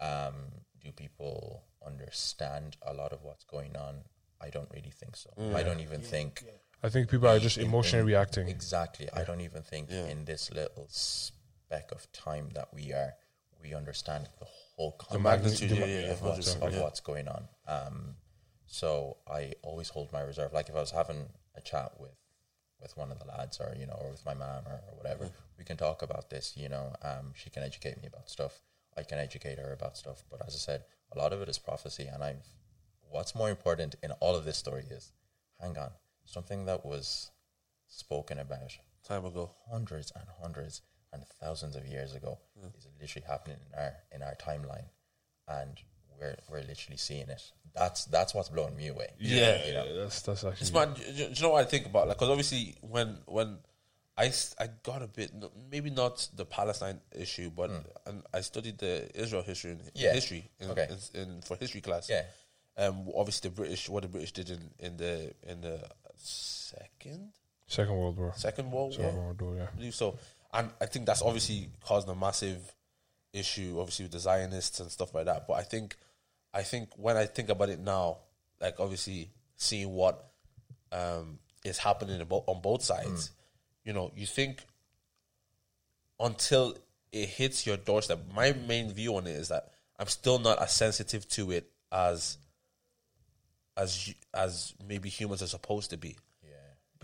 Um, do people understand a lot of what's going on? I don't really think so. I don't even think I think people are just emotionally in- reacting. Exactly. I don't even think Yeah. in this little speck of time that we are, we understand the whole The context magnitude, of, yeah, yeah, yeah, of what's, of yeah. what's going on. Um, so I always hold my reserve. Like if I was having a chat with with one of the lads, or you know, or with my mom, or, or whatever, we can talk about this. You know, um, she can educate me about stuff. I can educate her about stuff. But as I said, a lot of it is prophecy, and I've. What's more important in all of this story is, hang on, something that was spoken about Time ago. hundreds and hundreds and thousands of years ago hmm. is literally happening in our in our timeline, and we're we're literally seeing it. That's that's what's blowing me away. Yeah. you know. That's that's actually. It's man. Do you you know what I think about? Like, because obviously, when when I, I got a bit, maybe not the Palestine issue, but hmm. and I studied the Israel history in. Yeah. history in, Okay. in, in for history class. Yeah. Um. Obviously, the British, what the British did in in the in the second Second World War. second World War. Second World War. Yeah. I believe so. And I think that's obviously caused a massive issue, obviously with the Zionists and stuff like that. But I think, I think when I think about it now, like obviously seeing what um, is happening on both sides, you know, you think until it hits your doorstep. My main view on it is that I'm still not as sensitive to it as as as maybe humans are supposed to be Yeah.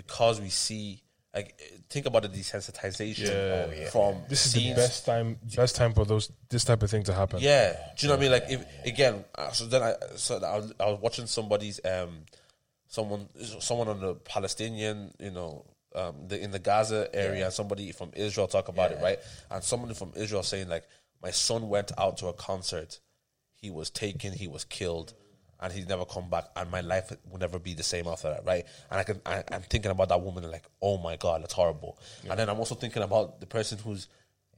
because we see like think about the desensitization Yeah. Oh, yeah. from This is scenes. the best time, best time for those this type of thing to happen. Yeah, do you know what I mean? Like, if again, uh, so then I so I was, I was watching somebody's um, someone someone on the Palestinian, you know, um, the in the Gaza area, somebody from Israel talk about it, right? And somebody from Israel saying like, my son went out to a concert, he was taken, he was killed. And he's never come back, and my life will never be the same after that, right? And I can, I, I'm thinking about that woman, and like, oh my god, that's horrible. And then I'm also thinking about the person who's,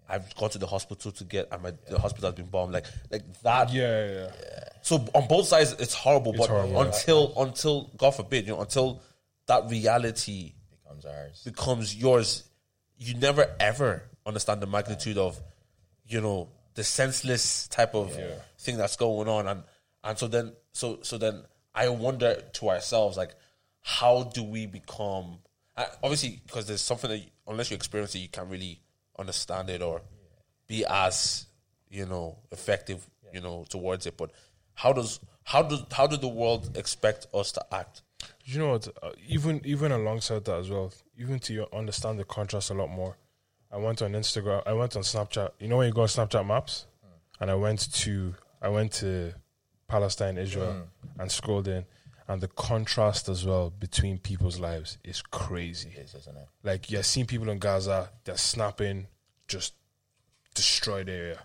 I've gone to the hospital to get, and my the hospital has been bombed, like, like that. yeah, yeah. yeah. So on both sides, it's horrible. but horrible, yeah. until until God forbid, you know, until that reality Becomes ours. becomes yours, you never ever understand the magnitude of, you know, the senseless type of thing that's going on, and and so then so so then I wonder to ourselves like, how do we become? Obviously, because there's something that you, unless you experience it, you can't really understand it or be as you know effective you know towards it. But how does how does how did the world expect us to act? You know what? Uh, even even alongside that as well, even to understand the contrast a lot more, I went on Instagram. I went on Snapchat. You know when you go on Snapchat Maps, and I went to I went to Palestine, Israel, and scrolled in, and the contrast as well between people's lives is crazy. It is, isn't it? Like you're seeing people in Gaza, they're snapping, just destroyed area.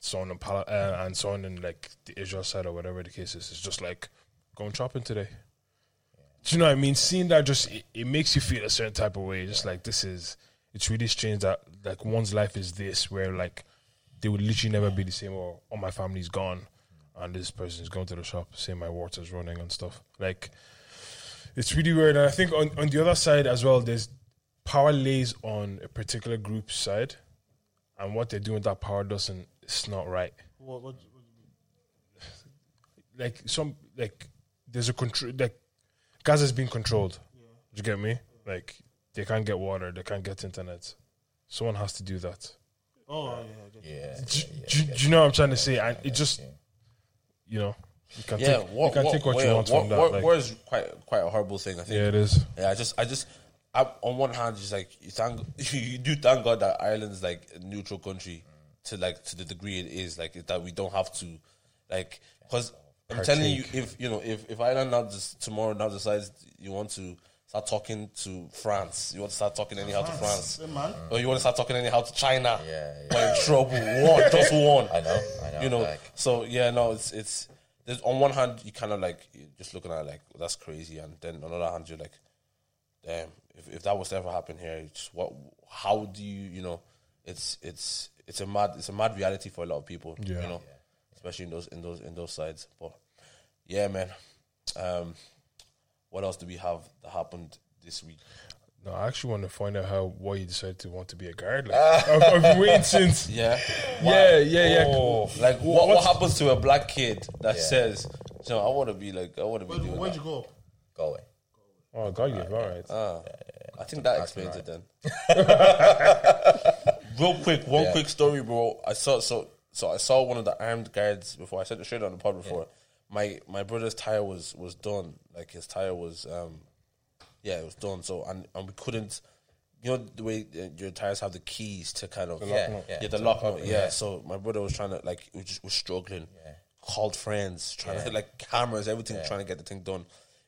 Someone in Pal- uh, and someone in like the Israel side or whatever the case is, it's just like going shopping today. Do you know what I mean? Seeing that just it, it makes you feel a certain type of way. Just like this is, it's really strange that like one's life is this, where like they would literally never be the same. Or oh, my family's gone, and this person's going to the shop, saying my water's running and stuff. Like it's really weird. And I think on on the other side as well, there's power lays on a particular group's side, and what they're doing with that power doesn't. It's not right. What, what, what Like some like there's a control like Gaza's being controlled. Do you get me? Like they can't get water, they can't get internet. Someone has to do that. oh, yeah, I get it. Yeah. Do, yeah, do- yeah, do you know what I'm trying to say? And it just, you know, you can Yeah, take, war, you can war, take what war- you want from that. war- like, war is quite quite a horrible thing. I think. yeah, it is. Yeah, I just, I just, I, on one hand, just like you thank, you do thank God that Ireland's like a neutral country to like to the degree it is, like that we don't have to, like, because I'm telling you, if you know, if if Ireland now just tomorrow now decides you want to start talking to France, you want to start talking anyhow to France, Hey, man. or you want to start talking anyhow to China, Yeah, we're in trouble. One, just one. I know. I know. You know, like, so yeah, no, it's it's. There's, on one hand, you kind of like you're just looking at it like that's crazy, and then on the other hand, you're like, damn, if, if that was to ever happen here, it's what? How do you, you know, it's it's it's a mad it's a mad reality for a lot of people, Yeah. you know, especially in those in those in those sides. But yeah, man, um, what else do we have that happened this week? No, I actually want to find out how why you decided to want to be a guard. Like, I've, I've been waiting since. Yeah, Yeah, yeah, yeah. Oh, like what, what happens to a black kid that Yeah. says, you know, I want to be like I want to be Where, doing where'd that. you go? Galway. Oh, God, you're all right. Ah, I think that explains right. it then. Real quick, one Yeah. quick story, bro. I saw so so I saw one of the armed guards before. I said it straight on the pod before. My my brother's tire was was done. Like his tire was um yeah, it was done. So and and we couldn't. You know the way uh, your tires have the keys to kind of Yeah, yeah, yeah. yeah the lock nut, yeah. So my brother was trying to like we just was struggling. Yeah. Called friends, trying to like cameras, everything, trying to get the thing done.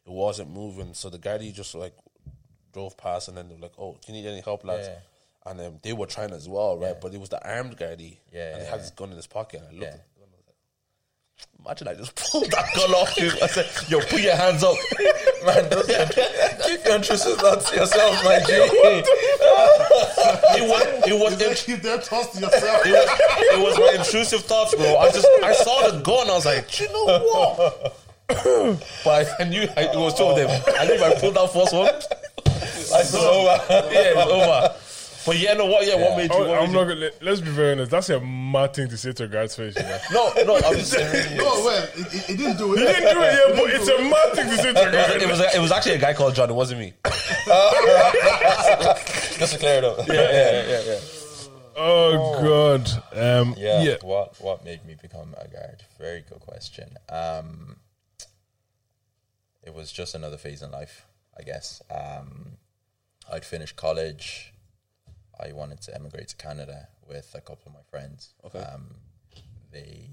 It wasn't moving. So the guy he just like drove past, and then they were like, "Oh, do you need any help, lads?" Yeah. And um, they were trying as well, right? But it was the armed guy, Yeah, and he yeah, had his gun in his pocket. I looked Yeah. at the gun, I was like, Imagine I just pulled that gun off you. I said, "Yo, put your hands up." Man, keep your intrusive thoughts to yourself, my G. It was, it was, it, keep them thoughts to yourself. it was, it was my intrusive thoughts, bro. I just, I saw the gun. I was like, "Do you know what?" but I, knew I, it was two of them. I knew if I pulled that first one, I saw over. Yeah, it's over. But yeah, no, what? Yeah, what made you? Oh, What I'm made not you gonna, let- let's be very honest. That's a mad thing to say to a guy's face. You know? no, no, I'm just saying. No, well, it, it, it didn't do it. He didn't do it, yeah, but it's a mad thing to say to a guy. It was, it was actually a guy called John. It wasn't me. Just to clear it up. Yeah, yeah, yeah, yeah. Oh God. Um, Yeah, yeah. What what made me become a guard? Very good question. Um, it was just another phase in life, I guess. Um, I'd finished college. I wanted to emigrate to Canada with a couple of my friends. Okay. Um, they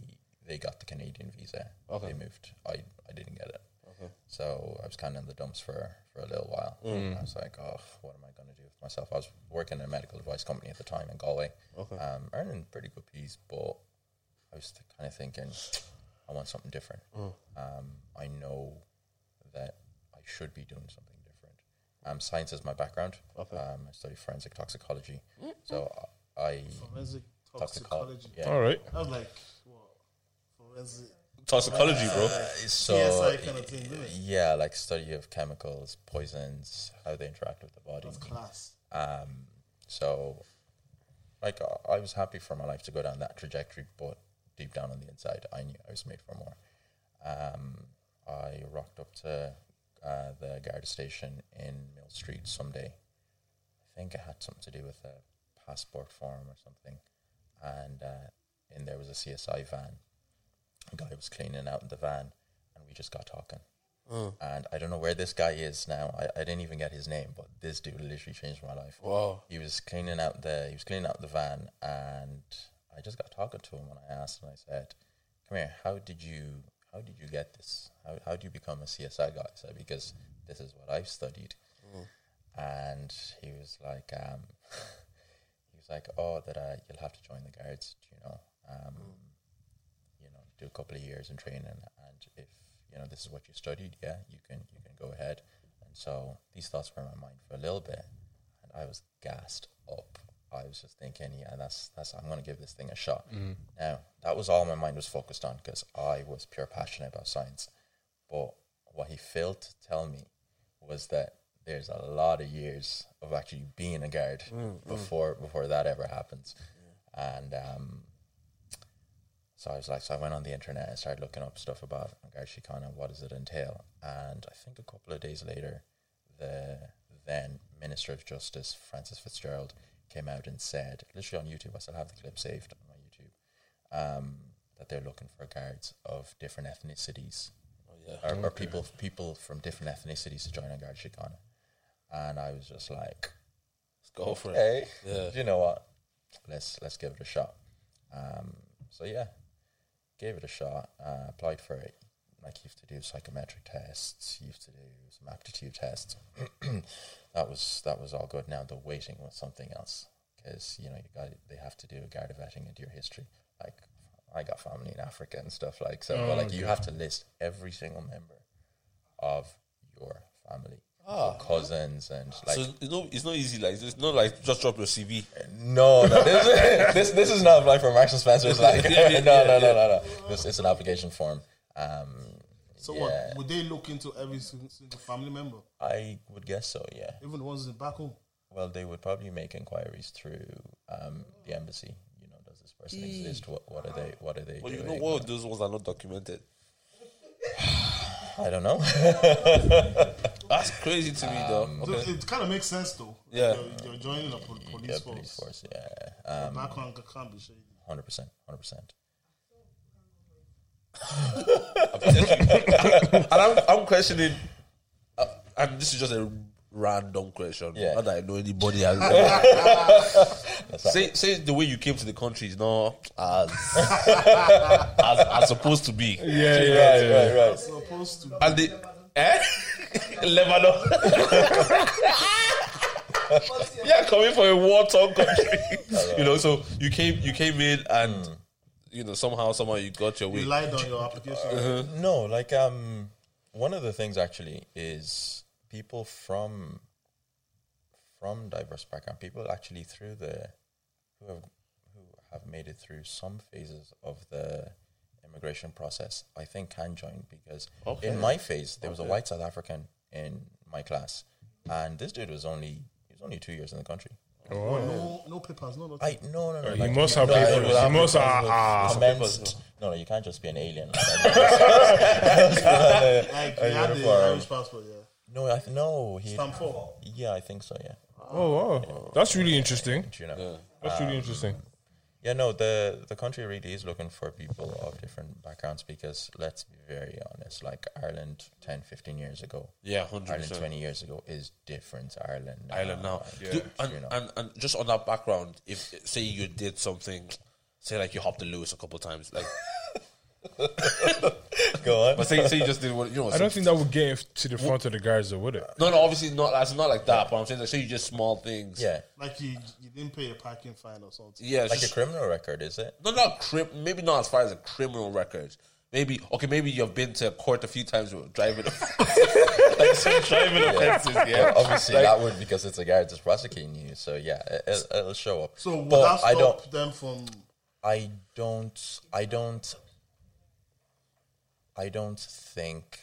they got the Canadian visa. Okay. They moved. I, I didn't get it. Okay. So I was kind of in the dumps for, for a little while. Mm. I was like, oh, what am I going to do with myself? I was working in a medical device company at the time in Galway, Okay. um, earning pretty good peas, but I was kind of thinking, I want something different. Mm. Um, I know that I should be doing something. Um, science is my background. Okay. Um, I study forensic toxicology. So I Forensic toxico- toxicology. Yeah. All right. I was like, what? Forensic. Toxicology, bro. Uh, so CSI kind of thing, isn't yeah, like study of chemicals, poisons, how they interact with the body. That's class. Um, so, like, uh, I was happy for my life to go down that trajectory, but deep down on the inside, I knew I was made for more. Um, I rocked up to uh, the guard station in Mill Street someday. I think it had something to do with a passport form or something, and uh, in there was a CSI van. A guy was cleaning out in the van, and we just got talking. And I don't know where this guy is now. I, I didn't even get his name, but this dude literally changed my life. Wow. He was cleaning out the he was cleaning out the van, and I just got talking to him, and I asked and I said, "Come here. How did you how did you get this? How how do you become a CSI guy?" So "Because this is what I've studied." And he was like, um, he was like, "Oh, that uh, you'll have to join the guards. You know, um, you know, do a couple of years in training, and if you know this is what you studied, yeah, you can you can go ahead." And so these thoughts were in my mind for a little bit, and I was gassed up. I was just thinking, yeah, that's that's I'm going to give this thing a shot. Mm-hmm. Now that was all my mind was focused on because I was pure passionate about science. But what he failed to tell me was that there's a lot of years of actually being a guard mm, mm. before before that ever happens, and um, so I was like, so I went on the internet and started looking up stuff about Garda Síochána, what does it entail? And I think a couple of days later, the then Minister of Justice, Frances Fitzgerald, came out and said, literally on YouTube, I still have the clip saved on my YouTube, um, that they're looking for guards of different ethnicities, or, or people people from different ethnicities to join on Garda Síochána. And I was just like, Let's go for it. Yeah. you know what? Let's let's give it a shot. Um, so yeah, gave it a shot. Uh, applied for it. Like you have to do psychometric tests. You have to do some aptitude tests. that was that was all good. Now the waiting was something else because you know you got they have to do a Garda vetting into your history. Like I got family in Africa and stuff like so. but oh, like you have to list every single member of your family, ah. your cousins and like so it's no, it's not easy. Like it's not like just drop your CV. no, no, this, this this is not like for Marks and Spencer. It's like Yeah, yeah, no, no, yeah, no, no, no. This it's an application form. Um, So yeah, what? Would they look into every single, single family member, I would guess so. Yeah. even the ones in back home? Well, they would probably make inquiries through um, the embassy. You know, does this person exist? What what are they? What are they But you know what? Those ones are not documented. I don't know. That's crazy to me, though. So Okay. it kind of makes sense though. Yeah. You're, you're joining a pol- police yeah, force. police force. Yeah, um, Background can't be shady. hundred percent, hundred percent. and I'm, I'm questioning, uh, and this is just a random question. Yeah. Not that I know anybody has. say, say the way you came to the country is not as as, as supposed to be. Yeah, yeah, yeah. Right, right. Supposed to. And the eh? Lebanon. yeah, coming from a war-torn country. you know, so you came you came in and you know somehow somehow you got your way. You lied on your application. Uh-huh. No, like um, one of the things actually is people from from diverse background, people actually through the who have who have made it through some phases of the immigration process, I think can join because Okay. in my phase there was a white South African in my class, and this dude was only he was only two years in the country. No, no papers, no nothing. I no no no. He like, must have no, papers. would He have must papers, have. but Ah, no, no, you can't just be an alien. like he had the uniform. Irish passport, yeah. No, I th- no. He, Stamp four. yeah, I think so. Yeah, oh wow, that's really interesting. you know. That's really interesting. Yeah, no, the the country really is looking for people of different backgrounds because let's be very honest, like Ireland 10, 15 years ago, Yeah, hundred Ireland 20 years ago is different to Ireland now. Island now. Like, Do- and, you know. and and just on that background, if say you did something, say like you hopped the Luas a couple times, like Go on. but say say you just did what you know. I don't think that would get him to the front of the guys, though, would it? no, no, obviously not. It's not like that. But I'm saying, like, say you just small things. Yeah. Like you, you didn't pay a parking fine or something. yeah. It's Like just, a criminal record, is it? no, not crim. Maybe not as far as a criminal record. Maybe okay. Maybe you've been to court a few times with driving, like some driving offenses. Yeah, Obviously, Like- that would because it's a guy that's prosecuting you. So yeah, it, it'll, it'll show up. So would But that I stop don't. them from? I don't. I don't. I don't think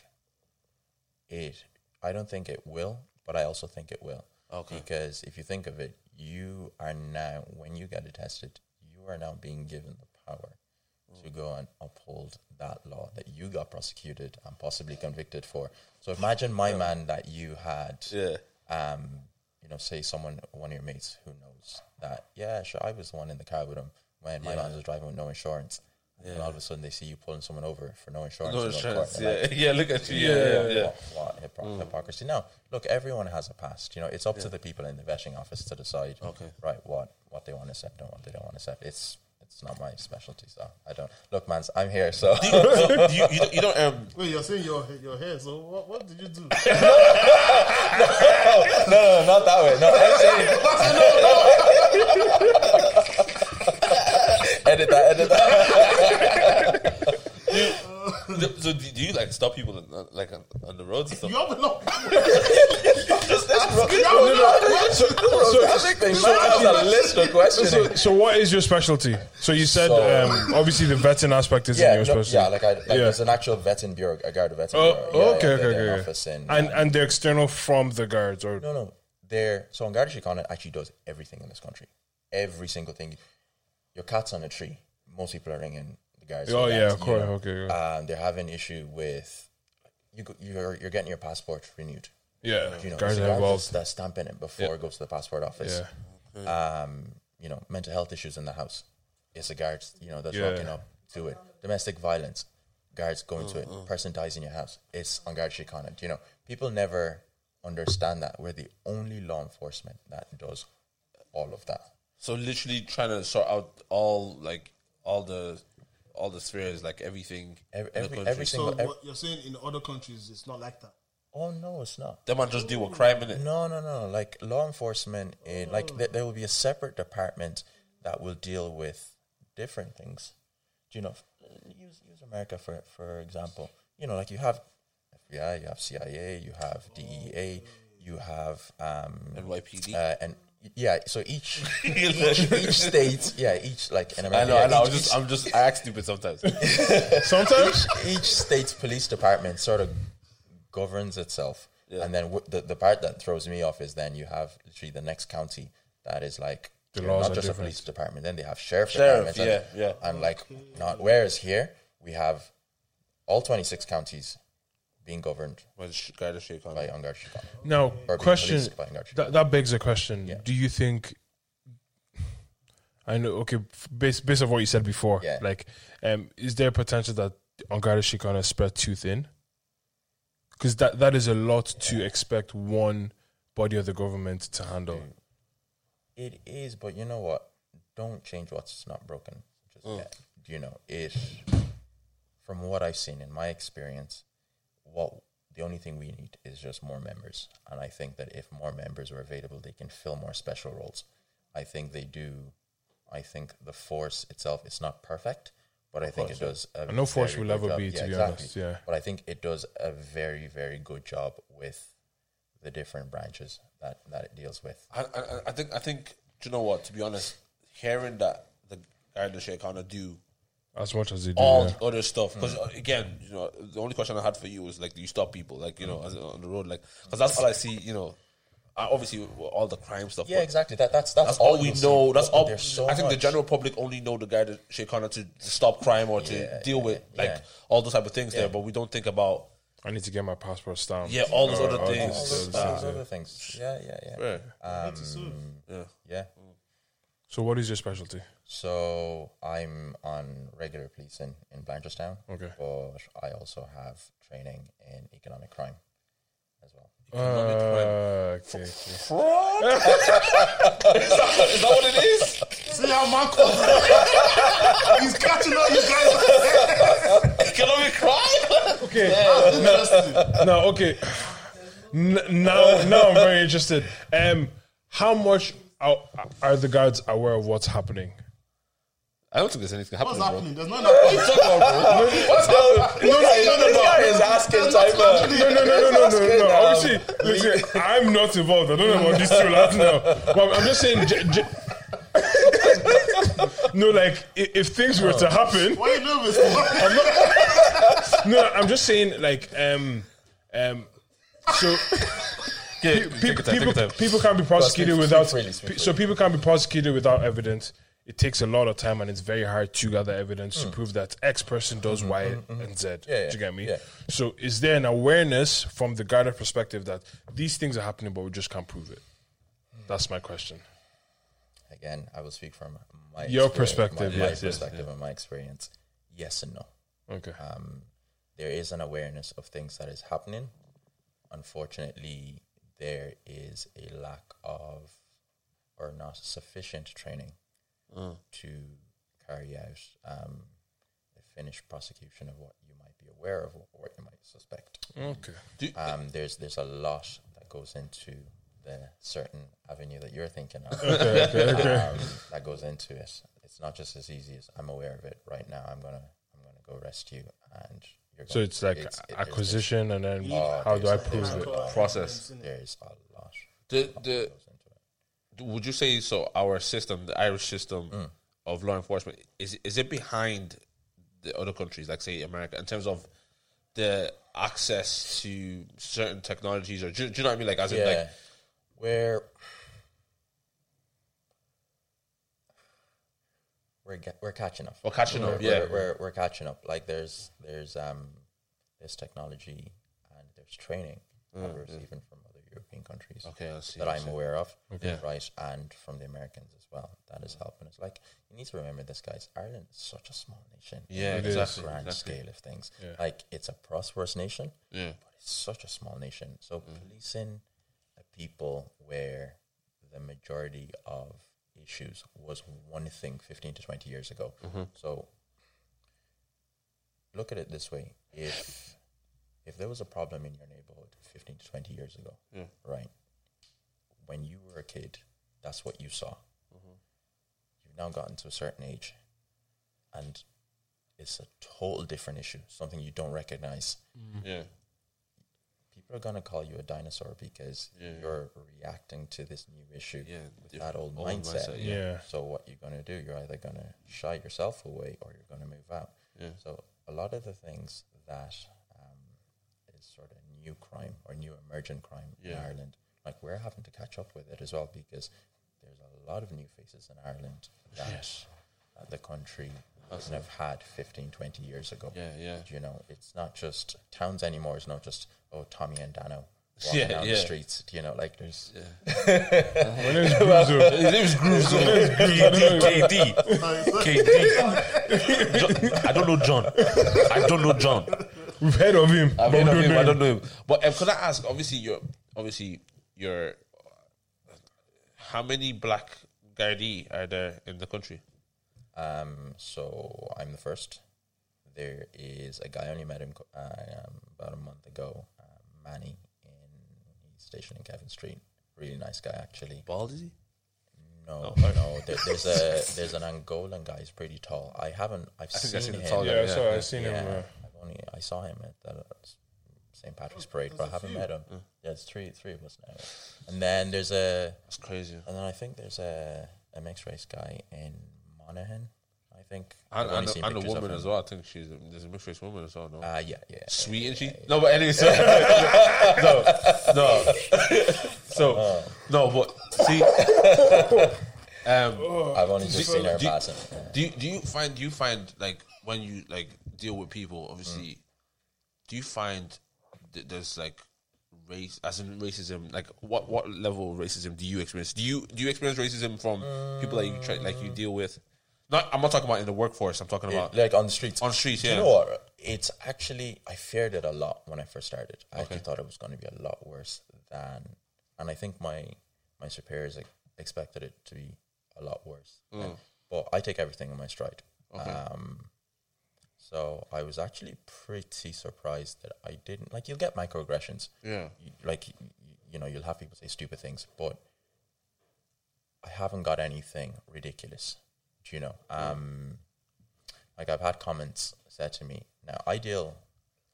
it. I don't think it will, but I also think it will. Okay. Because if you think of it, you are now when you get it tested, you are now being given the power to go and uphold that law that you got prosecuted and possibly convicted for. So imagine my man that you had yeah. um, you know, say someone, one of your mates who knows that, yeah, sure, I was the one in the car with him when my man was driving with no insurance. And all of a sudden they see you pulling someone over for no insurance. No insurance. Yeah, like, yeah. Look at you. Yeah, yeah, yeah. What, what hypocr- hypocrisy. Now, look, everyone has a past. You know, it's up to the people in the vetting office to decide, Okay. right, what, what they want to accept and what they don't want to accept. It's it's not my specialty, so I don't. Look, man, I'm here, so. do you, you, you, don't- you don't um, Wait, you're saying your your hair. So what? What did you do? no, no, not that way. No, I'm saying. edit that, edit that. So do, do you like stop people on, on- like on, on the roads and stuff? You have enough. That's a list of questions. So, so what is your specialty? So you said So- um, obviously the vetting aspect is Yeah, your no, specialty. yeah, like I, like Yeah. there's an actual vetting bureau, a guard vetting Oh, bureau. Yeah, okay, yeah, okay, they're- they're an okay. office in, and um, and they're external from the guards, or No, no. They're so Garda Síochána actually does everything in this country. Every single thing. Your cat's on a tree. Most people are ringing the guards. Oh, yeah, of course, know. okay, yeah. Um, they're having issue with you. You're you're getting your passport renewed. yeah, You know, guards so are guards involved. that's stamping it before Yeah. it goes to the passport office. Yeah, Um, you know, mental health issues in the house. It's the guards. You know, that's Yeah. rocking up to it. Domestic violence. Guards going to it. Person dies in your house. It's on Garda Síochána. You know, people never understand that we're the only law enforcement that does all of that. So literally trying to sort out all like all the all the spheres, like everything. Every- in every- country. every So single- ev- what you're saying in other countries, it's not like that. Oh no, it's not. They might just deal with crime in it. No, no, no. Like law enforcement, eh, like th- there will be a separate department that will deal with different things. Do you know? f- Use use America for for example. You know, like you have FBI, you have CIA, you have DEA, you have um, NYPD. uh, and yeah. So each each, each state, yeah, each like in I America, know, I yeah, know. I'm just, I'm just, I act stupid sometimes. sometimes. each state's police department sort of governs itself. And then w- the, the part that throws me off is then you have literally the next county that is like The you know, laws not are just different. a police department. Then they have sheriff, Sheriff, departments. and, yeah, yeah. And like not whereas here we have all twenty six counties being governed Well, sh- Garda Síochána. by An Garda Síochána. Now, Or question policed by Garda that, that begs a question. Yeah. Do you think? I know. Okay, based based on what you said before, Yeah. like, um, is there potential that An Garda Síochána spread too thin? Because that that is a lot to expect one body of the government to handle. It is, but you know what? Don't change what's not broken. Just yet. You know, it. From what I've seen in my experience, what the only thing we need is just more members, and I think that if more members are available, they can fill more special roles. I think they do. I think the force itself is not perfect, but I think it does. A no force very will ever job. be, to be honest, yeah. but I think it does a very, very good job with the different branches that that it deals with. I, I, I think, I think, do you know what? To be honest, hearing that the Garda Síochána do As much as they do. all yeah. other stuff, because again, you know, the only question I had for you was like, do you stop people, like, you know, as, on the road, like, because that's all I see, you know. Obviously, all the crime stuff. Yeah, exactly. That that's that's, That's all we you'll see. know. That's But all. So I think the general public only know the guy that Sheikh to stop crime or to Yeah, deal with like yeah. all those type of things there, but we don't think about I need to get my passport stamped. Yeah, all those Or- other things. All those, those- those other things. Yeah, yeah, yeah. yeah. Um, yeah. Yeah. So what is your specialty? So I'm on regular policing in Blanchardstown. Okay. But I also have training in economic crime as well. Uh, okay, okay. Is that what it is? See how man comes in? He's catching up you guys. Economic crime? Okay. That's interesting. No, okay. N- now, now I'm very interested. Um, how much are, are the guards aware of what's happening? I don't think there's anything happening. What's happening, happening? There's no bro. What are you talking about, bro? What's happening? No, no, no, no, is asking type No, no, no, no, no, no, no. Obviously, listen, I'm not involved. I don't know about these two lads now. But I'm just saying. J- j- no, like i- if things were to happen, Why are you nervous? for? no, I'm just saying, like, um, um, so Yeah, pe- take time, people, time. people can't be prosecuted speak without. freely, speak pe- So people can't be prosecuted without evidence. It takes a lot of time, and it's very hard to gather evidence to prove that X person does Y and Z. Hmm. Mm-hmm, yeah, Do you get me? yeah. So, is there an awareness from the guarded perspective that these things are happening, but we just can't prove it? That's my question. Again, I will speak from my Your perspective, my, my yes, yes, perspective and my experience. Yes and no. Okay. um, there is an awareness of things that is happening. Unfortunately, there is a lack of or not sufficient training to carry out um, the finished prosecution of what you might be aware of or what you might suspect. okay. Um, there's there's a lot that goes into the certain avenue that you're thinking of. Okay. Okay. Okay. um, that goes into it. It's not just as easy as I'm aware of it right now. I'm gonna I'm gonna go arrest you, and you're. So gonna, it's like there's- acquisition, and then Oh, how do I prove there's it? a- Process. There's a lot. The, that the, goes into it. would you say so? Our system, the Irish system Mm. of law enforcement, is is it behind the other countries, like say America, in terms of the access to certain technologies, or do, do you know what I mean? Like, as in, Yeah, like, where we're ga- we're catching up. We're catching up, We're- yeah. we're, we're, we're catching up. Like there's there's um there's technology and there's training that we're receiving from other European countries. Mm, okay, I see. that I'm aware of, Yeah. right, and from the Americans as well. That is helping us. Like you need to remember this, guys. Ireland is such a small nation. Yeah, exactly, the grand exactly. scale of things. Yeah. Like it's a prosperous nation, Yeah. but it's such a small nation. So Mm. policing a people where the majority of issues was one thing 15 to 20 years ago. Mm-hmm. So look at it this way: if if there was a problem in your neighborhood 15 to 20 years ago, Yeah. right? When you were a kid, that's what you saw. Mm-hmm. You've now gotten to a certain age, and it's a total different issue, something you don't recognize. Yeah. People are going to call you a dinosaur because Yeah. you're reacting to this new issue Yeah, with that old old mindset. mindset, Yeah. So what you're going to do, you're either going to shy yourself away or you're going to move out. Yeah. So a lot of the things that um, is sort of new crime or new emergent crime in Ireland, like we're having to catch up with it as well because there's a lot of new faces in Ireland that uh, the country wouldn't have had 15, 20 years ago. Yeah, yeah. You know, it's not just towns anymore. It's not just oh Tommy and Dano walking Yeah, down yeah. the streets. You know, like there's My name is Bruzo. His name is KD. KD. John, I don't know John. I don't know John. We've heard of him. I've heard of don't him. know I him. don't know him. But um, could I ask? Obviously, you're obviously you're. How many black Gardaí are there in the country? Um, so I'm the first. There is a guy I only met him uh, um, about a month ago, uh, Manny, in he's stationed in Kevin Street. Really nice guy, actually. Bald is he? No, no. There, there's a there's an Angolan guy. He's pretty tall. I haven't. I've think seen seen him. tall Yeah, I Yeah, saw. yeah. I seen Yeah, him. Uh, I've only I saw him at the St. Patrick's Parade, but I haven't met him. Yeah, it's three three of us now. And then there's a That's crazy. and then I think there's a a mixed race guy in Monaghan. I think And, and, a, and of woman as well. I think she's a, there's a mixed race woman as well. No, Uh, yeah, yeah. sweet, isn't she? No, but anyway, so no, no, so no, but see, um, I've only just seen her do passing. Yeah. do you, do you find do you find like when you like deal with people obviously do you find that there's like race, as in racism, like what what level of racism do you experience? Do you do you experience racism from people that you try like you deal with? Not, I'm not talking about in the workforce. I'm talking about like on the streets. on streets. Yeah, You know what? It's actually I feared it a lot when I first started. I actually thought it was going to be a lot worse than, and I think my my superiors like, expected it to be a lot worse. Mm. But I take everything in my stride. Um, so I was actually pretty surprised that I didn't like. You'll get microaggressions. Yeah. You- like you, you know, you'll have people say stupid things, but I haven't got anything ridiculous. Do you know? Um, like I've had comments said to me. Now I deal,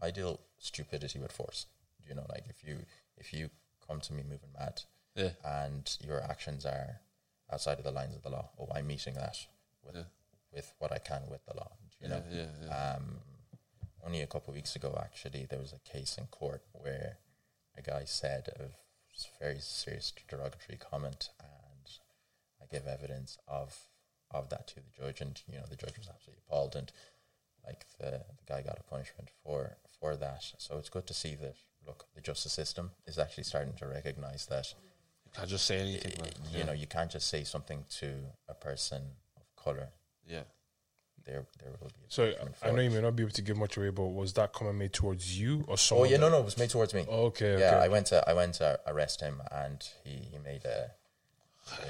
I deal stupidity with force. Do you know? Like if you if you come to me moving mad, Yeah. and your actions are outside of the lines of the law, oh, I'm meeting that with with what I can with the law. Do you know? yeah, yeah. Um, only a couple of weeks ago, actually, there was a case in court where a guy said a very serious derogatory comment, and I gave evidence of of that to the judge, and you know the judge was absolutely appalled, and like the, the guy got a punishment for for that. So it's good to see that. Look, the justice system is actually starting to recognize that You can't just say anything. Man. you know you can't just say something to a person of color. Yeah. There, there will be. a So I know it. you may not be able to give much away, but was that comment made towards you or so? Oh someone? yeah, no, no, it was made towards me. Okay, Yeah, okay. I went to I went to arrest him, and he, he made a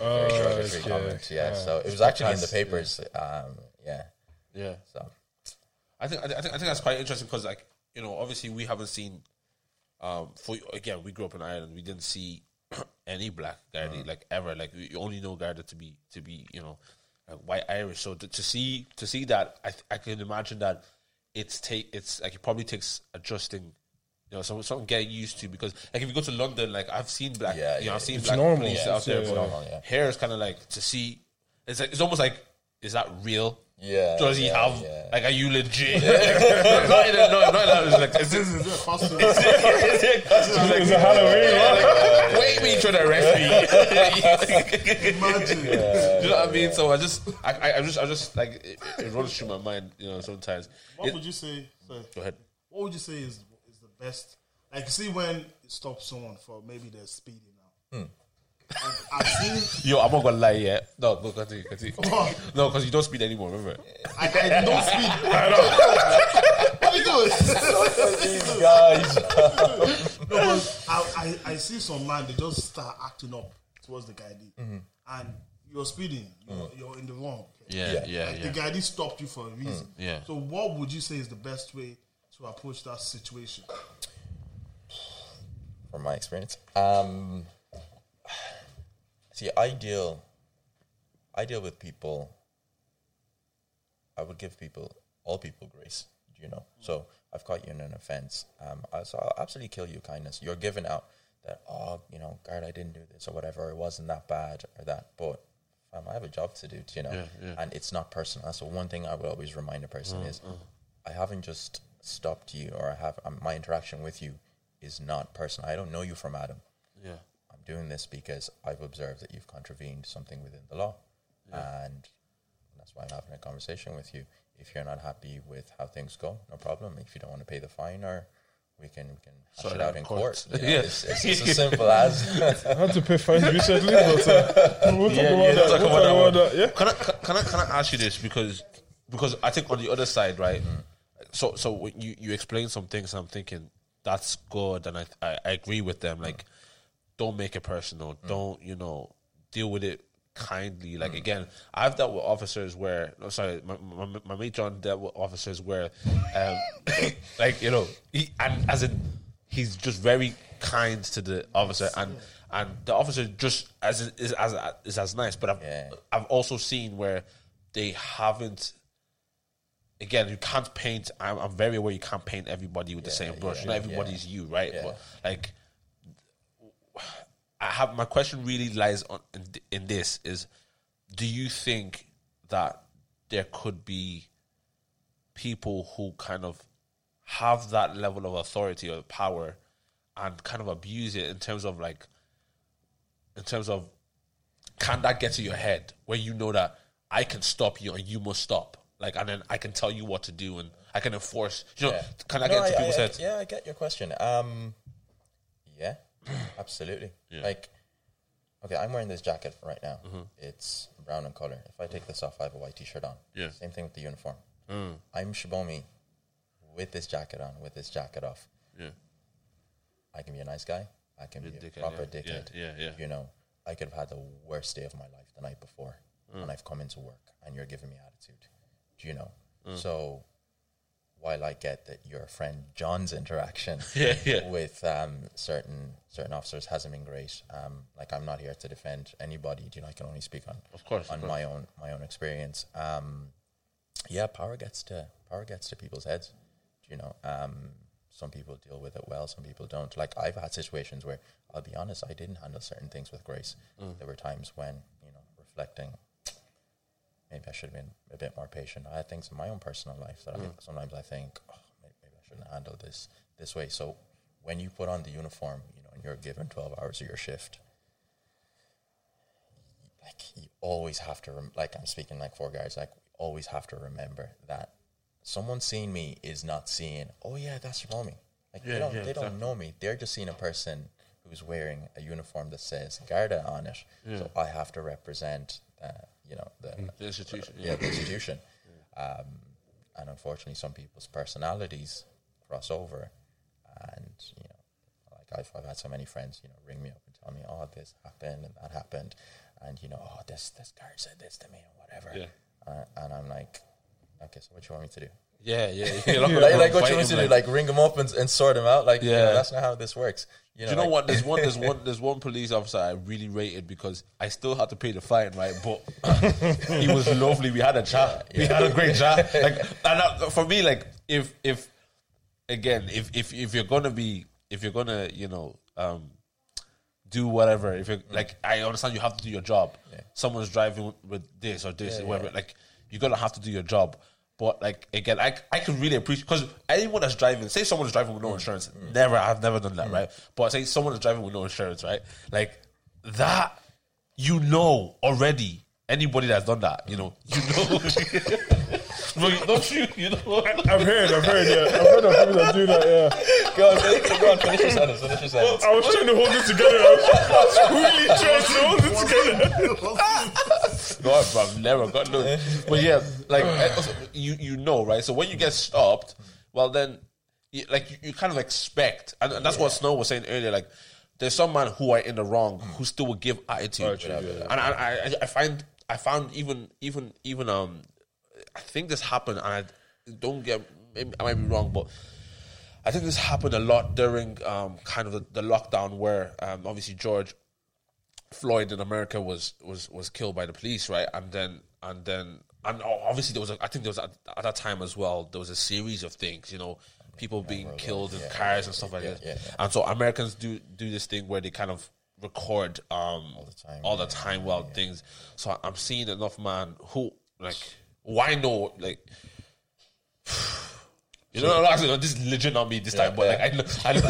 Oh, very derogatory okay. comment. Yeah, Ah. so it was actually in the That's- papers. Um, yeah, Yeah. so I think I think I think that's quite interesting because like you know obviously we haven't seen um for again we grew up in Ireland we didn't see any black Gardaí like ever like you only know Garda to be to be you know like white Irish so to, to see to see that I th- I can imagine that it's take it's like it probably takes adjusting you know some something getting used to because like if you go to London like I've seen black Yeah, you know I've seen it's black normal. police Yeah, out there but normal, yeah. here is kind of like to see it's like it's almost like is that real Yeah, does he yeah, have yeah. like are you legit not in a, no, not in a, it's like is This this is a costume. is it costume? Like, It's a Halloween, like, wait me trying to arrest me Imagine. you know what I mean so I just I, I, I just I just like it, it runs through my mind you know sometimes What It- would you say? Sorry, go ahead what would you say is is the best? Like, you see, when you stop someone for maybe they're speeding now. Hmm. I've, I've seen. yo I'm not gonna lie yeah no go continue continue What? no because you don't speed anymore remember I, I don't speed. what are you doing? these guys. no, but I, I, I see some man they just start acting up towards the guy, mm-hmm. and you're speeding. You're, mm. you're in the wrong. yeah Yeah. yeah Like, yeah, The guy stopped you for a reason. Mm, yeah. So, what would you say is the best way to approach that situation? From my experience, um, see, I deal, I deal with people. I would give people, all people, grace. You know, so I've caught you in an offense. Um, I, so I'll absolutely kill you kindness. You're giving out that, oh, you know, God, I didn't do this or whatever. It wasn't that bad or that, but um, I have a job to do. You know, Yeah, yeah. and it's not personal. That's the one thing I would always remind a person is, I haven't just stopped you or I have um, my interaction with you is not personal. I don't know you from Adam. yeah I'm doing this because I've observed that you've contravened something within the law, and that's why I'm having a conversation with you. If you're not happy with how things go, no problem. If you don't want to pay the fine, or we can we can hash Sort it it out out in in court. court. You know, Yeah. it's, it's, it's as simple as I had to pay fines recently, but uh, we'll talk Yeah, about yeah, that. talk We'll about talk one. about that. Yeah. Can I can can I can I ask you this because because I think on the other side, right? So so when you you explain some things, I'm thinking that's good, and I I, I agree with them. Like, don't make it personal. Don't you know deal with it kindly. Like again, I've dealt with officers where no, sorry, my, my, my mate John dealt with officers where, um, like you know, he, and as in he's just very kind to the officer and. And the officer just as is as is as nice, but I've Yeah. I've also seen where they haven't. Again, you can't paint. I'm, I'm very aware you can't paint everybody with the same brush. yeah, Not everybody's you, right? Yeah. But like, I have my question really lies on in, in this is, do you think that there could be people who kind of have that level of authority or power and kind of abuse it in terms of like in terms of can that get to your head where you know that I can stop you and you must stop like and then I can tell you what to do and I can enforce you know Yeah. can I No, get into I- people's I- heads Yeah, I get your question. Um, Yeah, absolutely. Like, okay, I'm wearing this jacket right now. Mm-hmm. It's brown in color. If I take this off, I have a white t-shirt on. Yeah. Same thing with the uniform. Mm. I'm Subomi with this jacket on, with this jacket off. Yeah. I can be a nice guy. I can A be a dickhead, proper yeah. dickhead. Yeah, yeah, yeah. You know, I could have had the worst day of my life the night before, Mm. and I've come into work, and you're giving me attitude. You know? Mm. So, while I get that your friend John's interaction Yeah, yeah. with um, certain certain officers hasn't been great, um, like I'm not here to defend anybody. You know? I can only speak on Of course, of on course. my own my own experience. Um, yeah, power gets to power gets to people's heads. You know, um, some people deal with it well, some people don't. Like I've had situations where I'll be honest, I didn't handle certain things with grace. Mm. There were times when you know, reflecting, maybe I should have been a bit more patient. I had things in my own personal life that I sometimes I think, oh, maybe, maybe I shouldn't handle this this way. So when you put on the uniform, you know, and you're given twelve hours of your shift, like you always have to rem- like I'm speaking like four guys like we always have to remember that someone seeing me is not seeing oh yeah that's your mommy like Yeah, they don't yeah, they don't know me. They're just seeing a person who's wearing a uniform that says Garda on it so I have to represent uh, you know the The institution. yeah, the institution. Um, and unfortunately, some people's personalities cross over, and you know, like I've, I've had so many friends, you know, ring me up and tell me, "Oh, this happened and that happened," and you know, "Oh, this this guard said this to me and whatever," Yeah. uh, and I'm like, "Okay, so what do you want me to do?" Yeah, yeah. You're Like, like what you want to do? Like ring them up and, and sort them out? Like, yeah, Yeah. that's not how this works. You know, Do you know like- what? There's one. There's one. There's one police officer I really rated because I still had to pay the fine, right? But he was lovely. We had a chat. We had a great chat. Like, and uh, for me, like, if if again, if if if you're gonna be, if you're gonna, you know, um, do whatever. If you're like, I understand you have to do your job. Someone's driving with this or this or whatever. Like, you're gonna have to do your job. But like again, I I can really appreciate because anyone that's driving, say someone's driving with no mm. insurance, never I've never done that, mm. right? But say someone is driving with no insurance, right? Like that, you know already. Anybody that's done that, you know, you know. You- don't you? You know. I've heard, I've heard, yeah. I've heard of people that do that, yeah. go on, finish, go on, finish your sentence. Finish your sentence. I was trying to hold it together. I was really trying to hold it together. I've, I've never got no. But yeah, like also, you you know, right? So when you get stopped, well then, you, like you, you kind of expect, and, and that's what Snow was saying earlier. Like, there's some man who are in the wrong who still will give attitude, true, yeah. and I, I I find I found even even even um, I think this happened, and I don't get maybe I might be wrong, but. I think this happened a lot during um, kind of the, the lockdown where um, obviously George Floyd in America was was was killed by the police, right? And then and then and obviously there was a, I think there was a, at that time as well there was a series of things, you know, people being killed in cars and stuff like yeah, that. yeah, yeah. And so Americans do do this thing where they kind of record um all the time, all the yeah, time while things. So I'm seeing enough man who like why know like. You know, actually, no, this is legit not me this time, but like I know, I know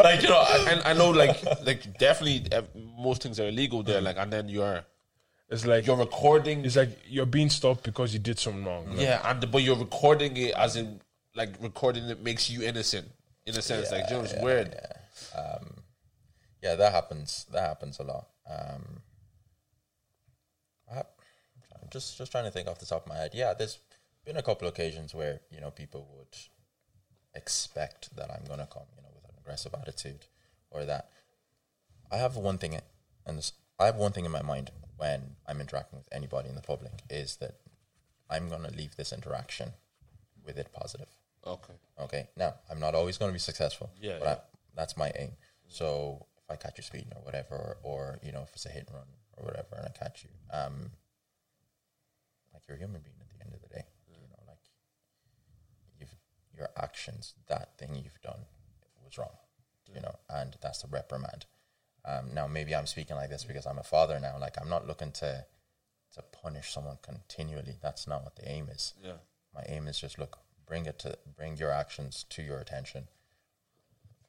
like you know, I, I know, like, like definitely, uh, most things are illegal there. Like, and then you're It's like you're recording, it's like you're being stopped because you did something wrong. Like, yeah, and but you're recording it as in like recording it makes you innocent in a sense. like, you know, it's weird. yeah, that happens. That happens a lot. Um, just just trying to think off the top of my head. Yeah, there's been a couple of occasions where you know people would expect that I'm gonna come, you know, with an aggressive attitude, or that I have one thing, and this- I have one thing in my mind when I'm interacting with anybody in the public is that I'm gonna leave this interaction with it positive. Okay. Okay. Now, I'm not always going to be successful. Yeah, But yeah. I, that's my aim. So if I catch you speeding or whatever, or, or you know, if it's a hit and run or whatever, and I catch you, um, you're a human being at the end of the day. You know, like you've your actions, that thing you've done was wrong. You know, and that's the reprimand. Um, now maybe I'm speaking like this because I'm a father now. Like I'm not looking to to punish someone continually. That's not what the aim is Yeah. my aim is just look bring it to bring your actions to your attention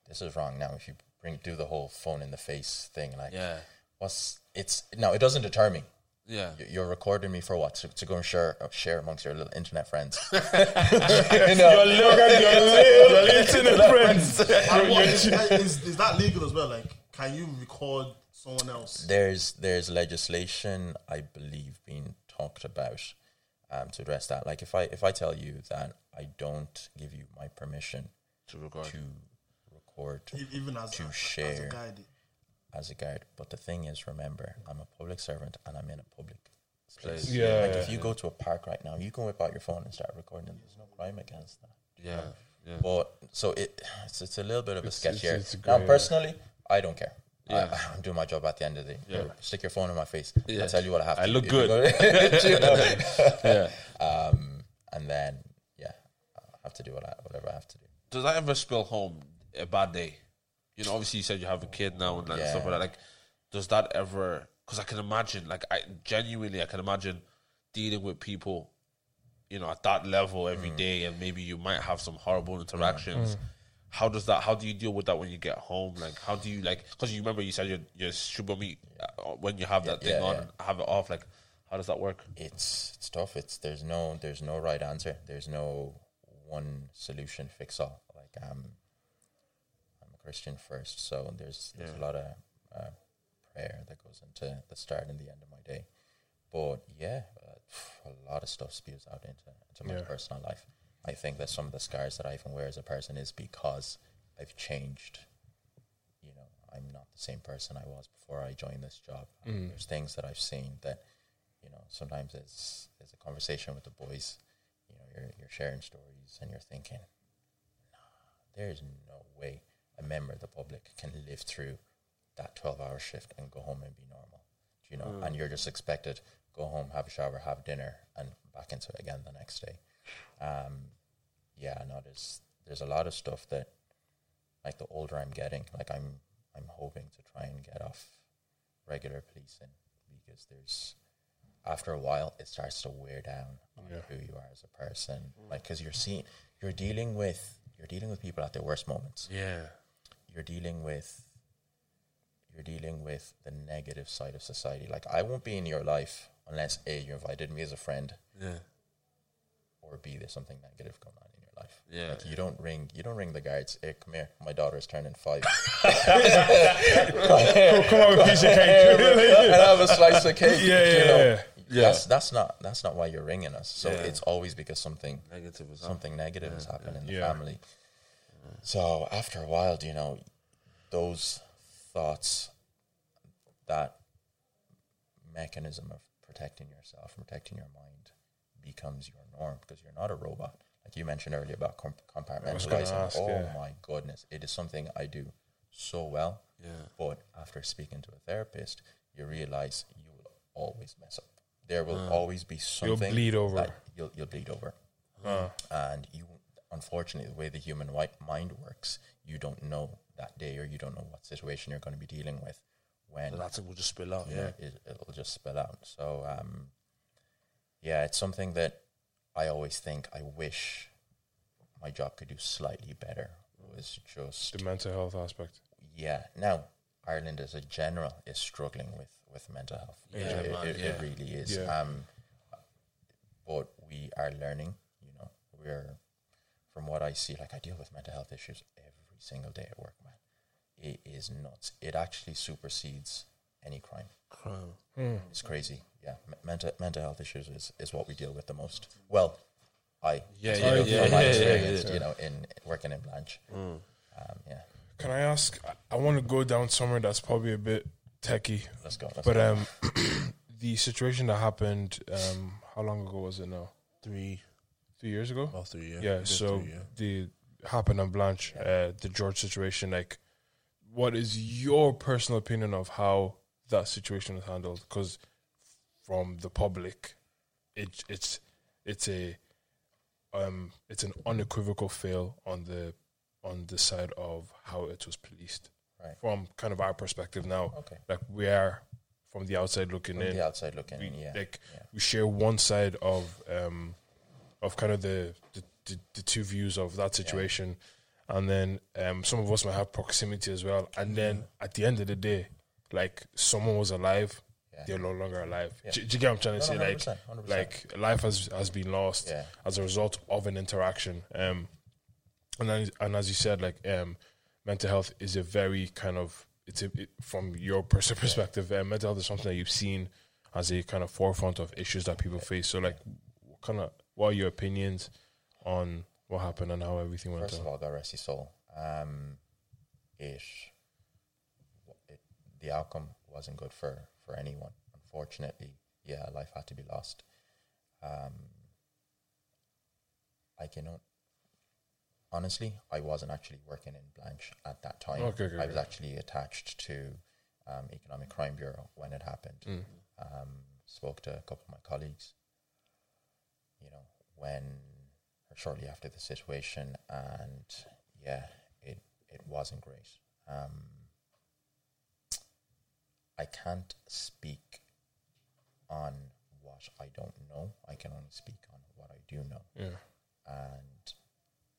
this is wrong now if you bring do the whole phone in the face thing like Yeah. what's it's no it doesn't deter me Yeah. You- you're recording me for what to, to go and share uh, share amongst your little internet friends Your little, your little internet friends. And what, is, is, is that legal as well? Like, can you record someone else? There's there's legislation I believe being talked about um, to address that. Like if I if I tell you that I don't give you my permission To record. to record Even as, To a, as share. a guide. As a guard, but the thing is, remember, I'm a public servant and I'm in a public space. Place. Yeah. Like if you go to a park right now, you can whip out your phone and start recording. There's no crime against that. Yeah. Yeah. But so it it's, it's a little bit of a sketch here. now, grey personally, I don't care. Yeah. I, I'm doing my job at the end of the day. Yeah. Stick your phone in my face. Yeah. I'll tell you what I have I to look do. good. You know? yeah. um, and then, yeah, I have to do what I, whatever I have to do. Does that ever spill home a bad day? You know, obviously you said you have a kid now and like Yeah. stuff like that. Like, does that ever? Because I can imagine, like, I genuinely I can imagine dealing with people, you know, at that level every Mm. day, and maybe you might have some horrible interactions. How does that? How do you deal with that when you get home? Like, how do you like? Because you remember you said your your Subomi uh, when you have that Yeah, thing yeah, on, yeah. and have it off. Like, how does that work? it's it's tough. It's there's no there's no right answer. There's no one solution fix all. Like um, I'm a Christian first, so there's there's a lot of uh, prayer that goes into the start and the end of my day. But yeah, uh, a lot of stuff spews out into into my Yeah. personal life. I think that some of the scars that I even wear as a person is because I've changed. You know, I'm not the same person I was before I joined this job. There's things that I've seen that you know, sometimes it's it's a conversation with the boys. You know, you're you're sharing stories and you're thinking, nah, there's no way a member of the public can live through that twelve hour shift and go home and be normal. You know, and you're just expected go home, have a shower, have dinner, and back into it again the next day. Um, yeah, no, there's there's a lot of stuff that, like the older I'm getting, like I'm I'm hoping to try and get off regular policing because there's after a while it starts to wear down on who you are as a person like because you're seeing you're dealing with you're dealing with people at their worst moments Yeah. You're dealing with you're dealing with the negative side of society like i won't be in your life unless a you invited me as a friend Yeah. or b there's something negative going on in your life Yeah. like you don't ring you don't ring the guards hey come here my daughter's turning five Come on, piece of cake. and have a slice of cake. Yeah, you yeah, know. yeah. Yeah. That's that's not that's not why you're ringing us. So Yeah. it's always because something Negative is something negative has happened in the Yeah. family. So after a while, you know, those thoughts, that mechanism of protecting yourself, protecting your mind, becomes your norm because you're not a robot. Like you mentioned earlier about comp- compartmentalizing. ask, oh yeah. my goodness, it is something I do so well. Yeah. But after speaking to a therapist, you realize you will always mess up. There will uh, always be something You'll bleed over. that You'll, you'll bleed over, and you. Unfortunately, the way the human mind works, you don't know that day, or you don't know what situation you're going to be dealing with when So that thing will just spill out. yeah, Yeah. it, it'll just spill out. So, um, yeah, it's something that I always think I wish my job could do slightly better. Was just The mental health aspect. yeah. Now Ireland as a general is struggling with with mental health. Yeah, it, man, it, yeah. it really is. Yeah. Um, but we are learning. You know, we're from what I see. Like I deal with mental health issues every single day at work, man. It is nuts. It actually supersedes any crime. Crime. It's crazy. Yeah, M- mental mental health issues is, is what we deal with the most. Well, I Yeah, you yeah, know, yeah, from my yeah, yeah, experience, yeah. you know, in working in Blanch. Um, yeah, Can I ask? I- I want to go down somewhere that's probably a bit techie, let's go. Let's but go. um, the situation that happened. Um, how long ago was it now? Three. Three years ago. About three, yeah. yeah. So three, yeah. the happened on Blanch, uh, the George situation. Like, what is your personal opinion of how that situation was handled? Because from the public, it it's it's a um it's an unequivocal fail on the on the side of how it was policed. Right. From kind of our perspective now, Okay. like we are from the outside looking From in the outside looking we, in, yeah. like yeah. we share one side of um of kind of the the, the, the two views of that situation and then um some of us might have proximity as well and then at the end of the day like someone was alive Yeah. they're no longer alive Yeah. do, do you get what i'm trying to No, say like 100%, 100%. like life has has been lost Yeah. as a result of an interaction um and then, and as you said, like um, mental health is a very kind of it's a it, from your personal perspective, uh, mental health is something that you've seen as a kind of forefront of issues that people face. So, like, what kind of what are your opinions on what happened and how everything went First down? of all, God rest his soul. Um, it, it, the outcome wasn't good for, for anyone. Unfortunately, yeah, life had to be lost. Um, I cannot. Honestly, I wasn't actually working in Blanch at that time. Okay, okay, I was okay. actually attached to um, Economic Crime Bureau when it happened. Mm. Um, spoke to a couple of my colleagues. You know, when or shortly after the situation, and yeah, it it wasn't great. Um, I can't speak on what I don't know. I can only speak on what I do know. Yeah, And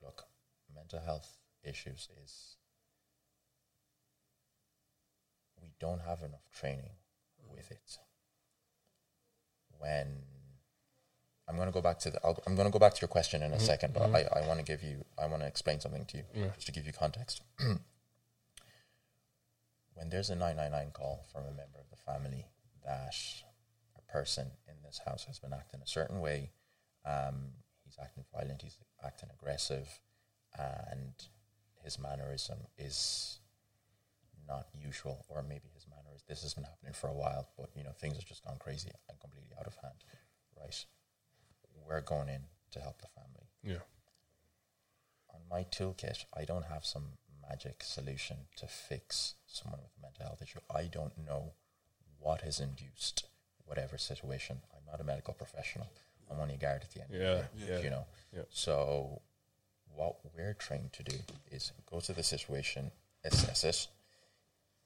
look, mental health issues is we don't have enough training with it. When I'm going to go back to the, I'll, I'm going to go back to your question in a second, but I, I want to give you, I want to explain something to you just to give you context. when there's a 999 call from a member of the family that a person in this house has been acting a certain way, um, he's acting violent, he's acting aggressive, and his mannerism is not usual, or maybe his manner is this has been happening for a while, but you know things have just gone crazy and completely out of hand, right? We're going in to help the family yeah, on my toolkit, I don't have some magic solution to fix someone with a mental health issue. I don't know what has induced whatever situation. I'm not a medical professional. I'm only a guard at the end. of the Yeah, day, yeah, You know. yeah. So, what we're trained to do is go to the situation, assess it.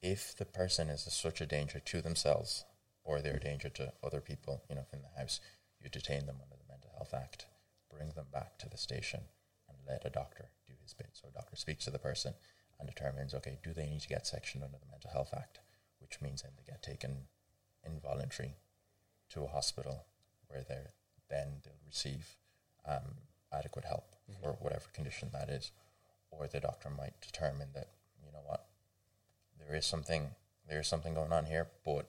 If the person is a, such a danger to themselves or they're a danger to other people, you know, in the house, you detain them Mental Health Act, bring them back to the station, and let a doctor do his bit. So a doctor speaks to the person and determines, okay, do they need to get sectioned under the Mental Health Act, which means then they get taken involuntary to a hospital where they're then they'll receive um, adequate help for whatever condition that is, or the doctor might determine that you know what there is something there is something going on here, but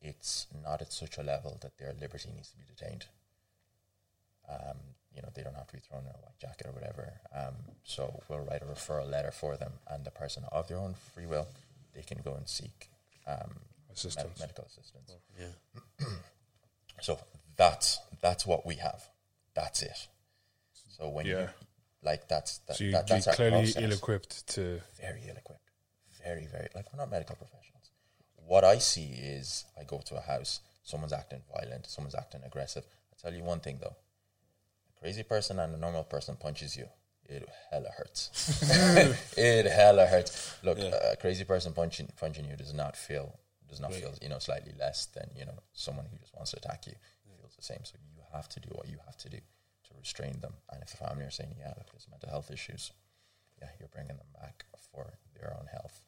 it's not at such a level that their liberty needs to be detained. Um, you know, they don't have to be thrown in a white jacket or whatever. Um, so we'll write a referral letter for them, and the person of their own free will, they can go and seek um, med- medical assistance. Yeah. So that's that's what we have. That's it. So when you Yeah. like that's that, so you, that, you're that's clearly ill-equipped to. very ill equipped. Very, very like we're not medical professionals. What I see is I go to a house, someone's acting violent, someone's acting aggressive. I tell you one thing though. Crazy person and a normal person punches you. It hella hurts. it hella hurts. Look, a crazy person punching punching you does not feel does not feel you know slightly less than you know someone who just wants to attack you feels the same. So you have to do what you have to do to restrain them. And if the family are saying, yeah, look, there's mental health issues, yeah, you're bringing them back for their own health.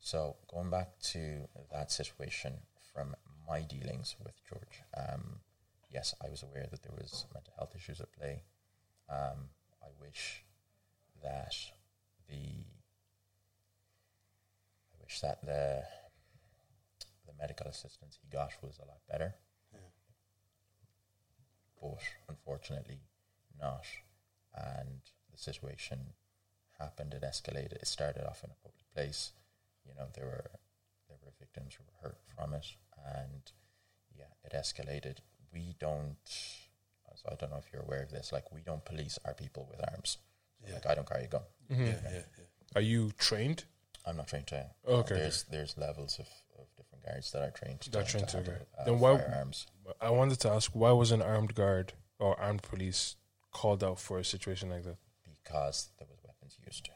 So going back to that situation from my dealings with George, um, yes, I was aware that there was mental health issues at play. Um, I wish that the I wish that the the medical assistance he got was a lot better. But unfortunately not. And the situation happened, it escalated, it started off in a public place. You know, there were there were victims who were hurt from it and yeah, it escalated. We don't so I don't know if you're aware of this, like we don't police our people with arms. So, Like I don't carry a gun. Yeah, yeah, yeah. Are you trained? I'm not trained to. Okay, There's there's levels of, of different guards that are trained to, That trained to, handle, uh, Then why- firearms. I wanted to ask why was an armed guard or armed police called out for a situation like that? because there was weapons used.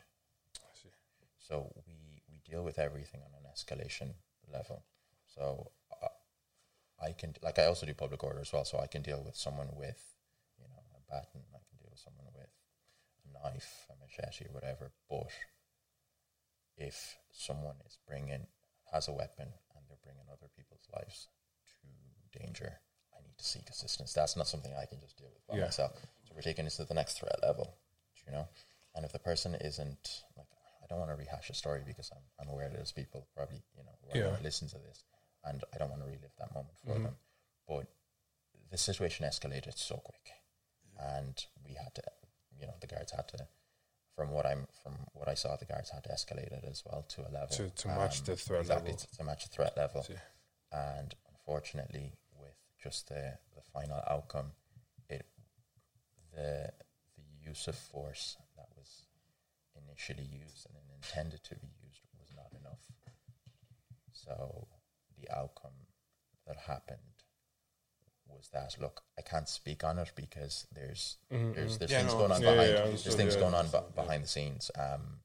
I see. So we we deal with everything on an escalation level. So uh, I can like I also do public order as well. So I can deal with someone with you know a baton. I can deal with someone with a knife, a machete, or whatever. But if someone is bringing has a weapon and they're bringing other people's lives to danger, I need to seek assistance. That's not something I can just deal with by Yeah. myself. So we're taking this to the next threat level. You know, and if the person isn't like, I don't want to rehash a story because I'm, I'm aware there's people probably you know who Yeah. listen to this, and I don't want to relive that moment for Mm-hmm. them. But the situation escalated so quick, and we had to, you know, the guards had to. From what I'm, from what I saw, the guards had to escalate it as well to a level To- to match the threat exactly, level. To, to match the threat level, See. and unfortunately, with just the the final outcome, it the the use of force that was initially used and intended to be used was not enough. So the outcome that happened was that look, I can't speak on it because there's there's there's Yeah, things no, going on Mm-hmm, yeah, behind yeah, there's understood, things going on be- behind the scenes. Um,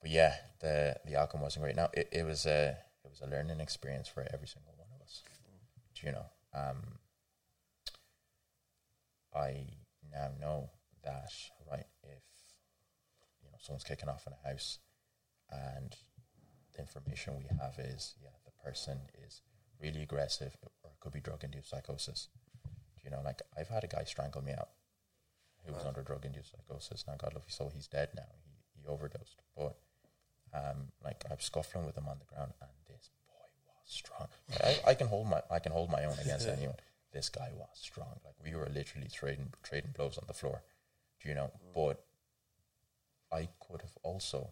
but yeah, the the outcome wasn't great. Now it, it was a it was a learning experience for every single one of us. Do you know? Um, I now know that right if you know someone's kicking off in a house and the information we have is yeah person is really aggressive or it could be drug induced psychosis. Do you know like I've had a guy strangle me out who was under drug induced psychosis. Now God love his soul, he's dead now. He he overdosed. But um like I'm scuffling with him on the ground and this boy was strong. I, I can hold my I can hold my own against anyone. This guy was strong. Like we were literally trading trading blows on the floor. Do you know? But I could have also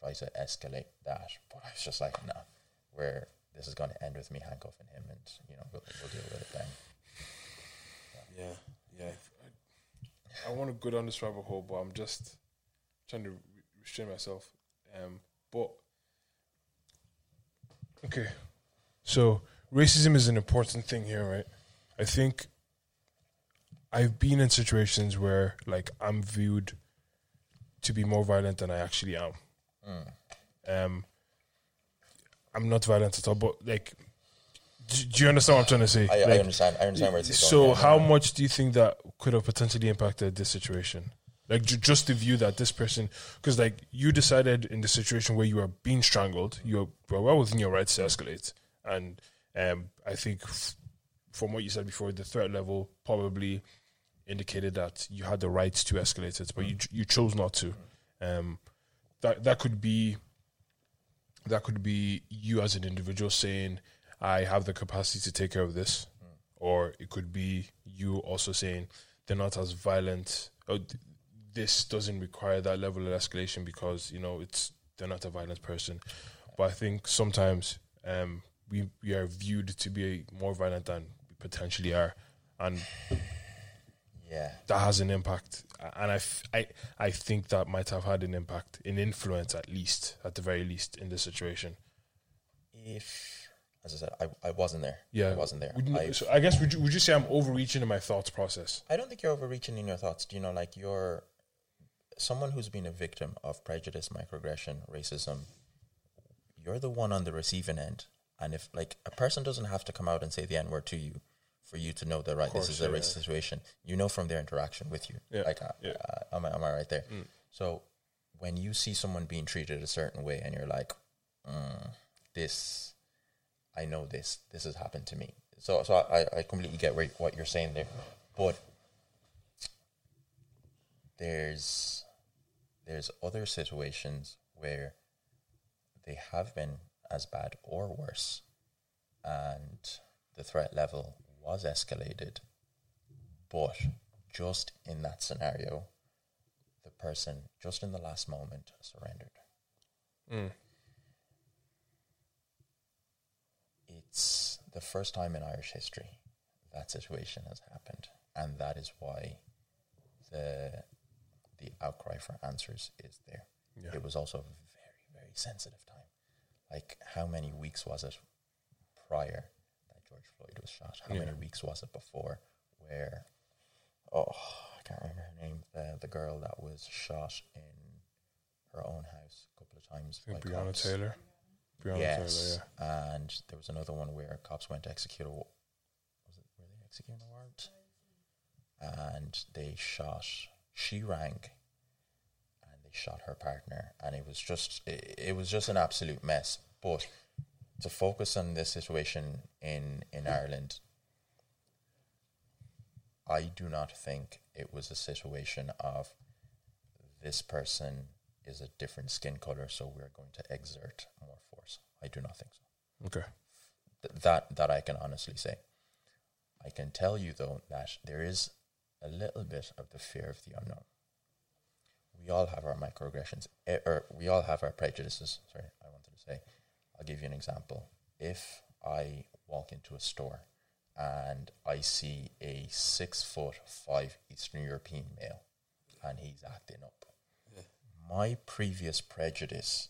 tried to escalate that, but I was just like, nah, where this is going to end with me handcuffing him, and you know we'll, we'll deal with it then. Yeah, yeah. I want to go down this rabbit hole, but I'm just trying to restrain myself. Um, but okay, so racism is an important thing here, right? I think I've been in situations where, like, I'm viewed to be more violent than I actually am. Um, I'm not violent at all, but like, do, do you understand what I'm trying to say? I, I understand. I understand where it's so, going. yeah. how much do you think that could have potentially impacted this situation? Like, ju- just the view that this person, because like you decided in the situation where you were being strangled, you were well within your rights to escalate, and um, I think f- from what you said before, the threat level probably indicated that you had the right to escalate it, but you you chose not to. Um, that that could be that could be you as an individual saying, I have the capacity to take care of this. Or it could be you also saying, they're not as violent. Or th- this doesn't require that level of escalation because, you know, it's they're not a violent person. But I think sometimes um, we, we are viewed to be more violent than we potentially are. And yeah, that has an impact, and I, f- I, I think that might have had an impact, an influence at least, at the very least, in this situation. if as I said, I, I wasn't there. Yeah, I wasn't there. Would I, so I guess would you, would you say I'm overreaching in my thoughts process? I don't think you're overreaching in your thoughts. Do you know, like you're someone who's been a victim of prejudice, microaggression, racism. You're the one on the receiving end, and if like a person doesn't have to come out and say the n word to you for you to know that right, course, this is a yeah, racist situation. You know from their interaction with you. Yeah, Like, uh, yeah. Mm. uh, am I am I right there? So when you see someone being treated a certain way, and you're like, mm, this, I know this. This has happened to me. So so I, I completely get where, what you're saying there, but there's there's other situations where they have been as bad or worse, and the threat level was escalated, but just in that scenario, the person just in the last moment surrendered. Mm. It's the first time in Irish history that situation has happened, and that is why the the outcry for answers is there. Yeah. It was also a very very sensitive time. Like how many weeks was it prior George Floyd was shot? How many weeks was it before where oh I can't remember her name the the girl that was shot in her own house a couple of times by Breonna cops. Taylor. Breonna yes, Taylor, and there was another one where cops went to execute a. Was it were they executing a warrant? And they shot. She rang, and they shot her partner, and it was just it, it was just an absolute mess. But to focus on this situation in in Ireland, I do not think it was a situation of this person is a different skin color, so we're going to exert more force. I do not think so. Okay. Th- that that I can honestly say. I can tell you though that there is a little bit of the fear of the unknown. We all have our microaggressions, eh, or we all have our prejudices. Sorry, I wanted to say. I'll give you an example. If I walk into a store and I see a six foot five Eastern European male and he's acting up, my previous prejudice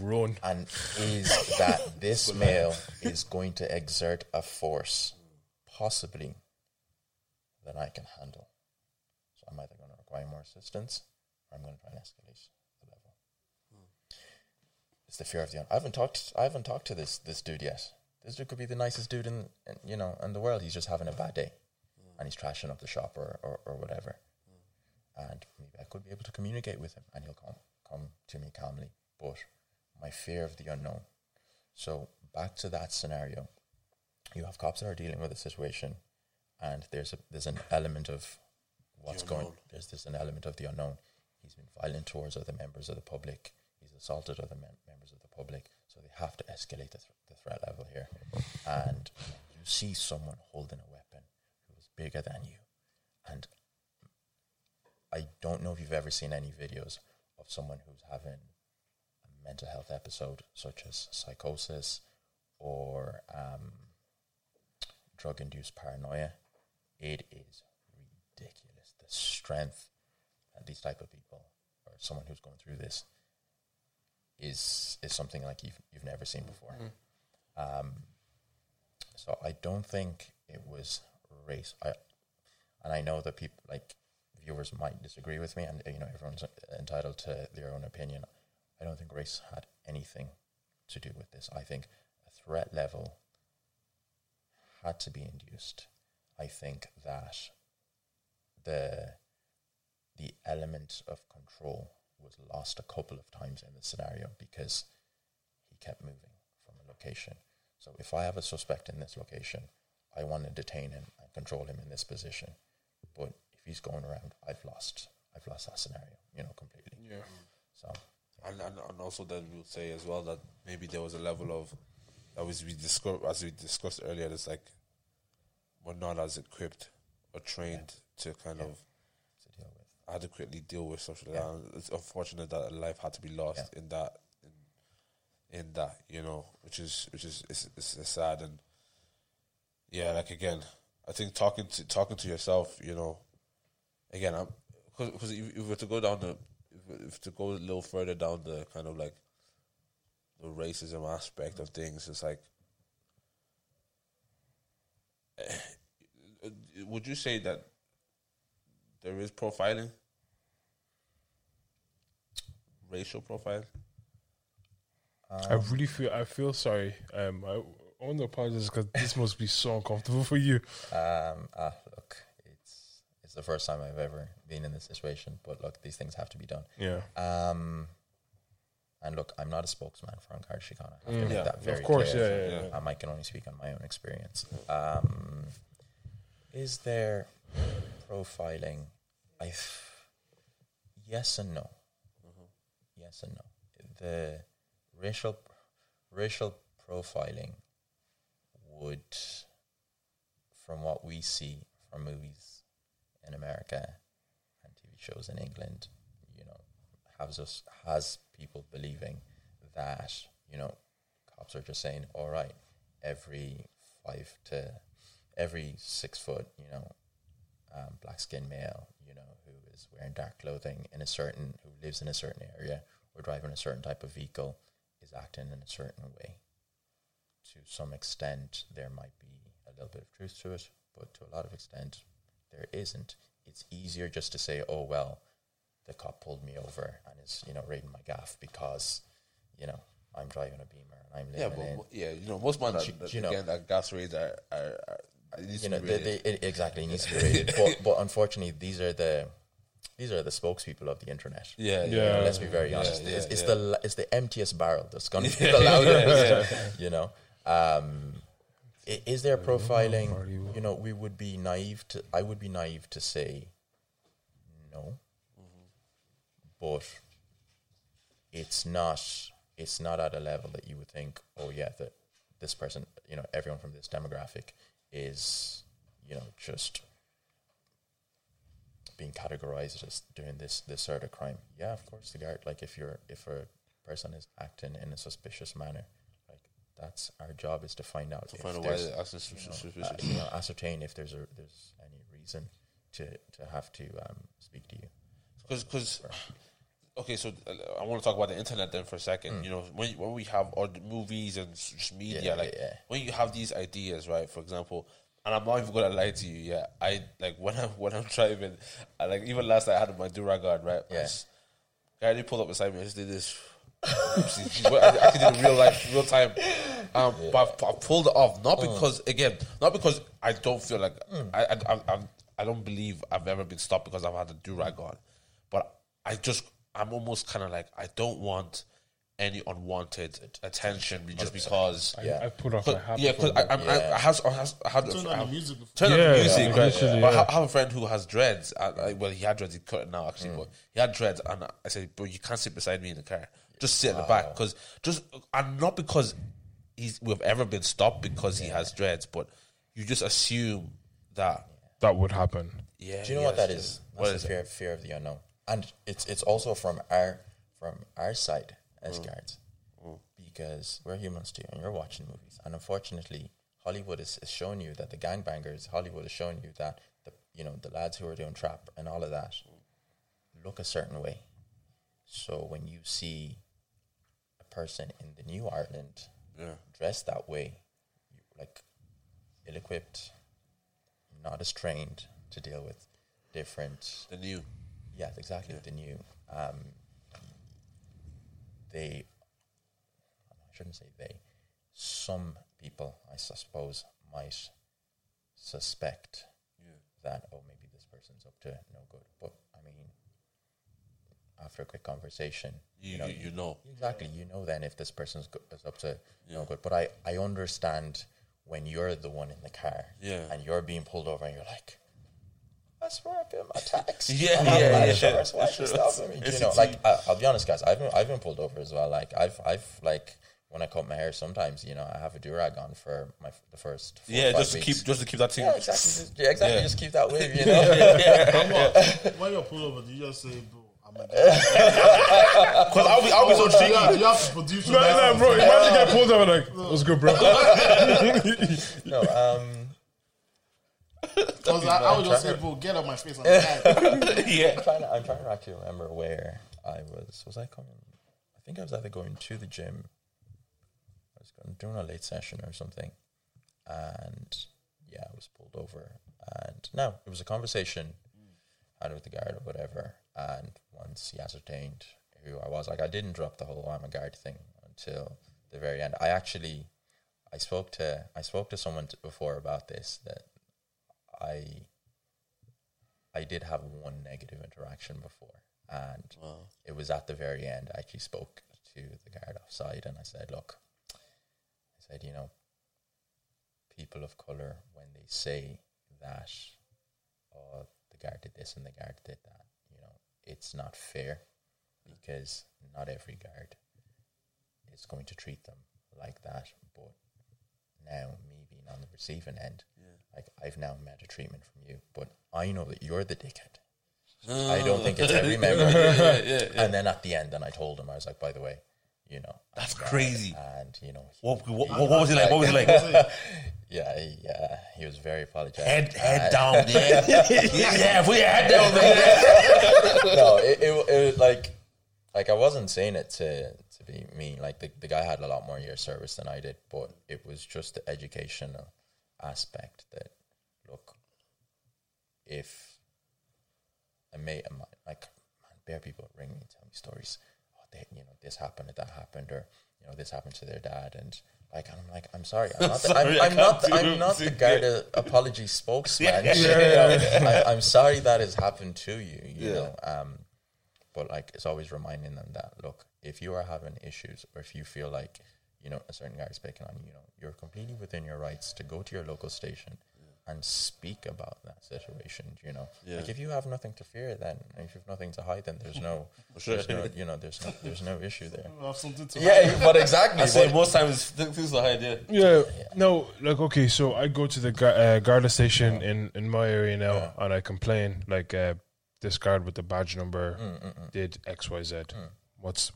Run. and is that this male is going to exert a force possibly that I can handle. So I'm either going to require more assistance or I'm going to try and escalate the level. It's the fear of the un- I haven't talked I haven't talked to this this dude yet. This dude could be the nicest dude in, in you know in the world. He's just having a bad day. And he's trashing up the shop or, or, or whatever. And maybe I could be able to communicate with him and he'll come come to me calmly. But my fear of the unknown. So back to that scenario. You have cops that are dealing with a situation and there's a there's an element of what's going unknown. there's there's an element of the unknown. He's been violent towards other members of the public. Assaulted other mem- members of the public. So they have to escalate the, th- the threat level here. And you see someone holding a weapon who is bigger than you. And I don't know if you've ever seen any videos of someone who's having a mental health episode, such as psychosis or um, drug induced paranoia. It is ridiculous. The strength that these type of people or someone who's going through this is is something like you've you've never seen before. Um, so I don't think it was race. I and I know that people like viewers might disagree with me, and you know everyone's entitled to their own opinion. I don't think race had anything to do with this. I think a threat level had to be induced. I think that the the element of control was lost a couple of times in the scenario because he kept moving from a location. So if I have a suspect in this location, I want to detain him and control him in this position. But if he's going around, I've lost I've lost that scenario, you know, completely. Yeah. So And, and, and also then we'll say as well that maybe there was a level of that was we discussed as we discussed earlier. It's like we're not as equipped or trained to kind of deal with. Adequately deal with that. And It's unfortunate that a life had to be lost in that in, in that you know, which is which is it's, it's, sad and yeah, like again, I think talking to talking to yourself, you know, again, I'm because if, if we're to go down the if, if to go a little further down the kind of like the racism aspect of things, it's like. Eh, would you say that there is profiling, racial profiling? I really feel. I feel sorry. Um, I, I want to apologize because this must be so uncomfortable for you. Um, ah, look, it's it's the first time I've ever been in this situation, but look, these things have to be done. Yeah. Um, and look, I'm not a spokesman for An Garda Síochána. I have to make Yeah, that very of course, clear. yeah, yeah, yeah. Um, I can only speak on my own experience. Um, is there profiling? I yes and no. Mm-hmm. Yes and no. The racial racial profiling would, from what we see from movies in America and TV shows in England, you know, has us has people believing that you know cops are just saying, all right, every five to every six foot, you know, um, black skinned male, you know, who is wearing dark clothing in a certain, who lives in a certain area or driving a certain type of vehicle, is acting in a certain way. To some extent, there might be a little bit of truth to it, but to a lot of extent, there isn't. It's easier just to say, oh, well, the cop pulled me over and is, you know, raiding my gaff because, you know, I'm driving a Beamer and I'm living Yeah, but in. yeah, you know, most man that, Do- that do you know- again that gas raids are, are, are you to know, be they, they, it, exactly, needs to be rated. but, but unfortunately, these are the these are the spokespeople of the internet. yeah, Yeah. yeah, You know, let's be very honest. yeah, it's, it's yeah. the it's the emptiest barrel that's going to be the loudest. You know, um, is there profiling? You know, we would be naive to. I would be naive to say no, but it's not it's not at a level that you would think, oh yeah, that this person, you know, everyone from this demographic is, you know, just being categorized as doing this this sort of crime. Yeah, of course, the guard. Like if you're if a person is acting in a suspicious manner, like that's our job is to find out if Find out why there's, they're acting you know, uh, you know, ascertain if there's a there's any reason to to have to um, speak to you. because because okay so uh, i want to talk about the internet then for a second you know when, when we have all the movies and just media Mm. Yeah, like yeah, yeah. when you have these ideas right for example and i'm not even gonna lie to you yeah i like when i'm when i'm driving I, like even last night i had my durag guard right I Yeah. just- they pulled up beside me i just did this I actually did in real life, real time. Um, But I, I pulled it off not Mm. because again, not because I don't feel like I, I, I, I, I don't believe I've ever been stopped because I've had a do rag on, but I just I'm almost kind of like I don't want any unwanted attention just because. I, Yeah. I put off my hat. yeah, because I, I, I, Yeah. I, have, I, have, I had Turn I on the music before. Turn on Yeah, the music, yeah, right? literally, But I have a friend who has dreads. I, I, well, he had dreads. He cut it now, actually, hmm. but he had dreads, and I said, "Bro, you can't sit beside me in the car. Just sit in the back, because just and not because he's we've ever been stopped because he has dreads, but you just assume that. that would happen. Yeah, Do you know yeah, what that it's is? just- That's What the fear fear of the unknown, and it's it's also from our from our side Mm. as guards, because we're humans too, and you're watching movies, and unfortunately, Hollywood is, is showing you that the gangbangers, Hollywood is showing you that the you know the lads who are doing trap and all of that look a certain way. So when you see a person in the new Ireland Yeah. dressed that way, like ill-equipped, not as trained to deal with different The new. Yeah, exactly. The new, um, they, I shouldn't say they, some people, I suppose, might suspect that, oh, maybe this person's up to no good. But, I mean, after a quick conversation, You, you know, you, you know. Exactly. You know then if this person's go- is up to no good. But I, I understand when you're the one in the car Yeah. and you're being pulled over and you're like, I swear I paid my tax. Yeah, I have yeah, my yeah. insurance. Why are you stopping me? It's You know, a like I, I'll be honest, guys. I've been, I've been pulled over as well. Like I've I've like when I cut my hair, sometimes you know I have a durag on for my the first four or Yeah, five just to weeks. keep just to keep that thing. yeah exactly just, yeah, exactly Yeah. just keep that wave you know when you're pulled over, do you just say, bro, I'm a Because I'll be I'll be so you, cheeky. have, you have to produce No, no, bro. Imagine get pulled over like, what's good, bro? no um Because I, I would just say, bro, get out my face. I'm yeah. I'm trying to, I'm trying to actually remember where I was. Was I coming? I think I was either going to the gym. I was going, doing a late session or something, and yeah, I was pulled over. And no, it was a conversation I had with the guard or whatever. And once he ascertained who I was, like I didn't drop the whole I'm a guard thing until the very end. I actually, I spoke to I spoke to someone t- before about this that I I did have one negative interaction before, and it was at the very end. I actually spoke to the guard offside, and I said, "Look," I said, "You know, people of color when they say that, oh, the guard did this and the guard did that, you know, it's not fair because not every guard is going to treat them like that, but." Now, me being on the receiving end, like I've now met a treatment from you, but I know that you're the dickhead. I don't think it's every member. yeah, yeah. And then at the end, then I told him, I was like, by the way, you know, That's I'm bad," crazy. And you know, What, what, what, was he like? What was he like? yeah, he, uh, he was very apologetic. head head And- down yeah, yeah, put your head down there. no, it, it, it was like, like I wasn't saying it to to be mean. Like the, the guy had a lot more years service than I did, but it was just the educational aspect that look, if a mate of mine, like man, bare people ring me and tell me stories. Oh, they, you know, this happened, or that happened, or you know, this happened to their dad, and like I'm like, I'm sorry, I'm not, the, I'm, I'm not, the, I'm not the it. Garda apology spokesman. you know. I, I'm sorry that has happened to you. You Yeah. know, um, but like it's always reminding them that look, if you are having issues, or if you feel like you know a certain guy is picking on you, you know, you're completely within your rights to go to your local station and speak about that situation. You know, Yeah. like if you have nothing to fear, then if you have nothing to hide, then there's no, sure. there's no you know, there's no, there's no issue there. Have something to Yeah, but exactly. I say but- most times th- things are hide. Yeah. Yeah, no, like okay, so I go to the gu- uh, Garda station in in my area now, and I complain like uh, this guard with the badge number Mm, did X Y Z. What's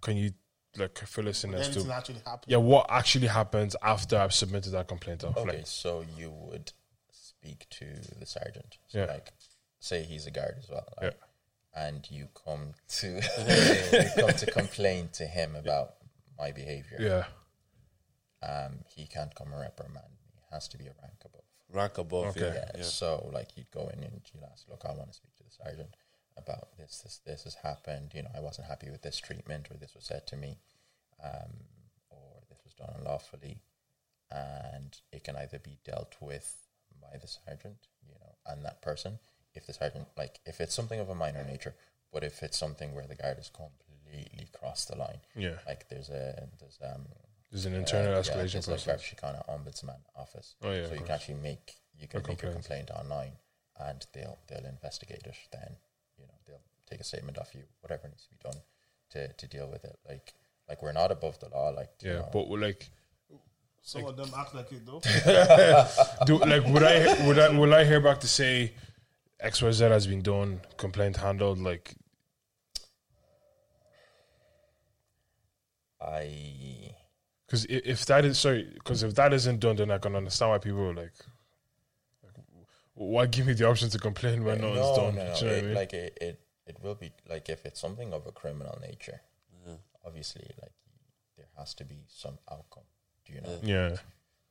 can you like fill us in as to actually happen. yeah what actually happens after I've submitted that complaint off? Okay, Like, so you would speak to the sergeant. So Yeah. like, say he's a guard as well, Yeah. and you come to you come to complain to him about my behavior. yeah, Um, he can't come and reprimand me. It has to be a rank above. Rank above. Okay. Yeah. Yeah. So like you'd go in and you'd ask, look, I want to speak to the sergeant about this, this, this has happened. You know, I wasn't happy with this treatment, or this was said to me, um, or this was done unlawfully, and it can either be dealt with by the sergeant, you know, and that person. If the sergeant, like, if it's something of a minor nature, but if it's something where the guard has completely crossed the line, yeah. like there's a there's um There's an internal uh, escalation yeah, process. Like Síochána Ombudsman Office. Oh, yeah, so you can actually make you can A make a complaint. complaint online, and they'll they'll investigate it. Then you know they'll take a statement off you, whatever needs to be done to to deal with it. Like like we're not above the law. Like Yeah, know, but we're like, Some of them act like it though. do like would I would I will I hear back to say X Y Z has been done, complaint handled? Like, I because if that is sorry, because if that isn't done, then I can understand why people are like, like, why give me the option to complain when no, one's done? no, no. Do you know what I mean? Like it, it it will be like if it's something of a criminal nature. Mm-hmm. Obviously, like there has to be some outcome. Do you know? yeah,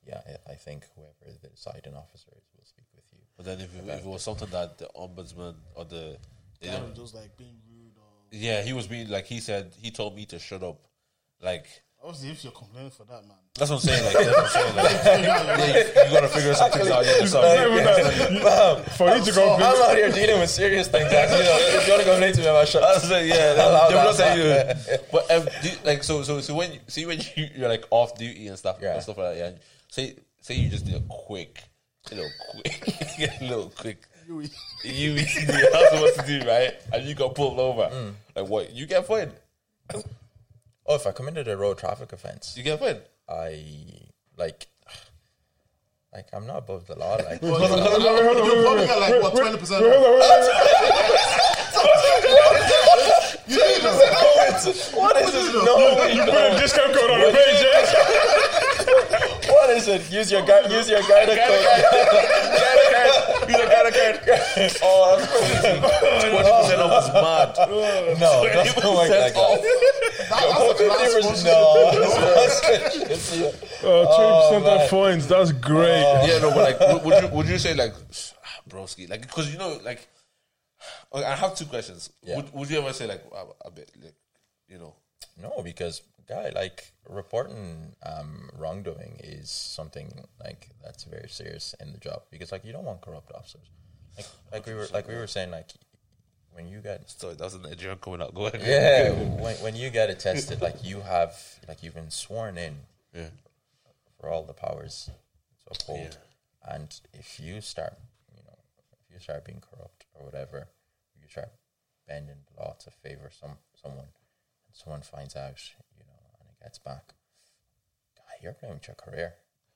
Yeah, I, I think whoever the deciding officer is will speak with you. But then if it, if it was something that the ombudsman or the they Yeah, don't- just like being rude or yeah, he was being like he said he told me to shut up. Like obviously if you're complaining for that man. that's what I'm saying. Like that's what I'm saying. Like yeah, you, you gotta figure some things out yourself. for you to go, I'm out here dealing with serious things. That, you know, if you want to complain to me about shut I was like, yeah, Allow that, I'm not saying you. But um, do you- like, so, so, so when you see when you, you're like off duty and stuff, Yeah. and stuff like that, yeah. Say, say you just did a quick, a little quick, a little quick. You, you you're not to do right, and you got pulled over. Like what? You get fined. Oh, if I committed a road traffic offence, You get fined. I like, like I'm not above the law. Like, Well, you, you probably got like what twenty percent. You need this. what is this? You No, you put a discount code on the page. What is it? Use your guide. Use your guide code. You got a card. Oh, that's crazy. Twenty percent off is mad. No, it doesn't work like that. That, that's what you're not supposed to do. No, it's- it's- Oh, 20% man. off fines. That's great. Yeah, no, but like, would- would you would you say like, broski, like, because you know, like, okay, I have two questions. Yeah. Would Would you ever say like a, a bit, like, you know, No, because guy, like reporting um, wrongdoing is something like that's very serious in the job because like you don't want corrupt officers. Like like we were like we were saying like when you get sorry, that was a Nigerian coming out. Go ahead. yeah when when you get it tested like you have like you've been sworn in yeah, for all the powers to uphold, and if you start you know if you start being corrupt or whatever, you start bending the law to favor some someone, and someone finds out you know and it gets back. God, you're playing with your career.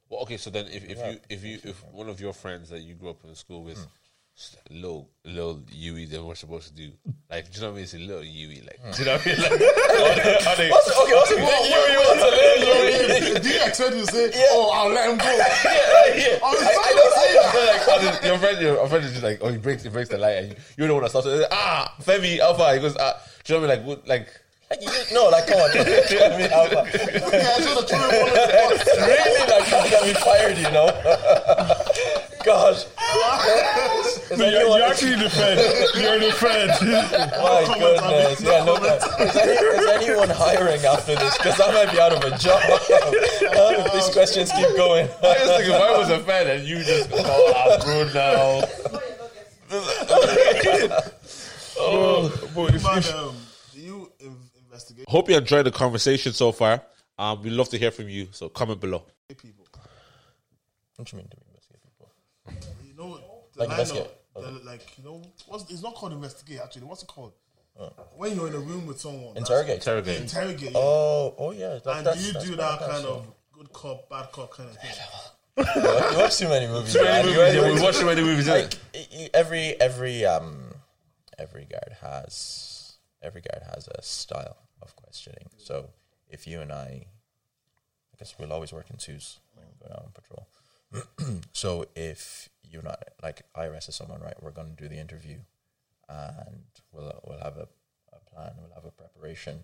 Well, okay, so then if, if you if you if one of your friends that you grew up in school with, s- little little Yui, then we're supposed to do like, do you know what I mean? It's a little Yui, like, do you know what I mean? Like, are they, are they, okay, what's the big you you want to live? Do you expect me to say, "Oh, I'll let him go"? yeah, it's I, not I know, gonna say I know. Like, are your friend, your friend is just like, oh, he breaks, he breaks the light, and you, you're the one that starts. to- Ah, Femi, Alpha. He goes, ah, do you know what I mean? Like, what, like. Like, you no, like come on, I mean, Alpha. Yeah, I should have thrown him under really like you got me fired, you know? Gosh, Is No, you, anyone- you actually defend. You're defend. My goodness. Yeah, no, comment. is, any, is anyone hiring after this? Because I might be out of a job uh, if these questions keep going. I just think if I was a fan and you just go, oh, I'm rude now. but if, Man, if, um, do you investigate Hope you enjoyed the conversation so far. Um, we'd love to hear from you, so comment below. people? What do you mean to investigate people? you know, the Like line investigate. The, like you know, what's it's not called investigate actually. What's it called? When you're in a room with someone, Interrogate. Interrogate. interrogate. Oh, oh yeah. That, and that's, do you do that kind of good cop, bad cop kind of thing? You watch too many movies. Too many man. movies, yeah, we watch too many movies, Like every every um every guard has every guard has a style of questioning. So if you and I, I guess we'll always work in twos when we go out on patrol. so if you're not like I arrested someone, right? We're going to do the interview, and we'll we'll have a, a plan. We'll have a preparation.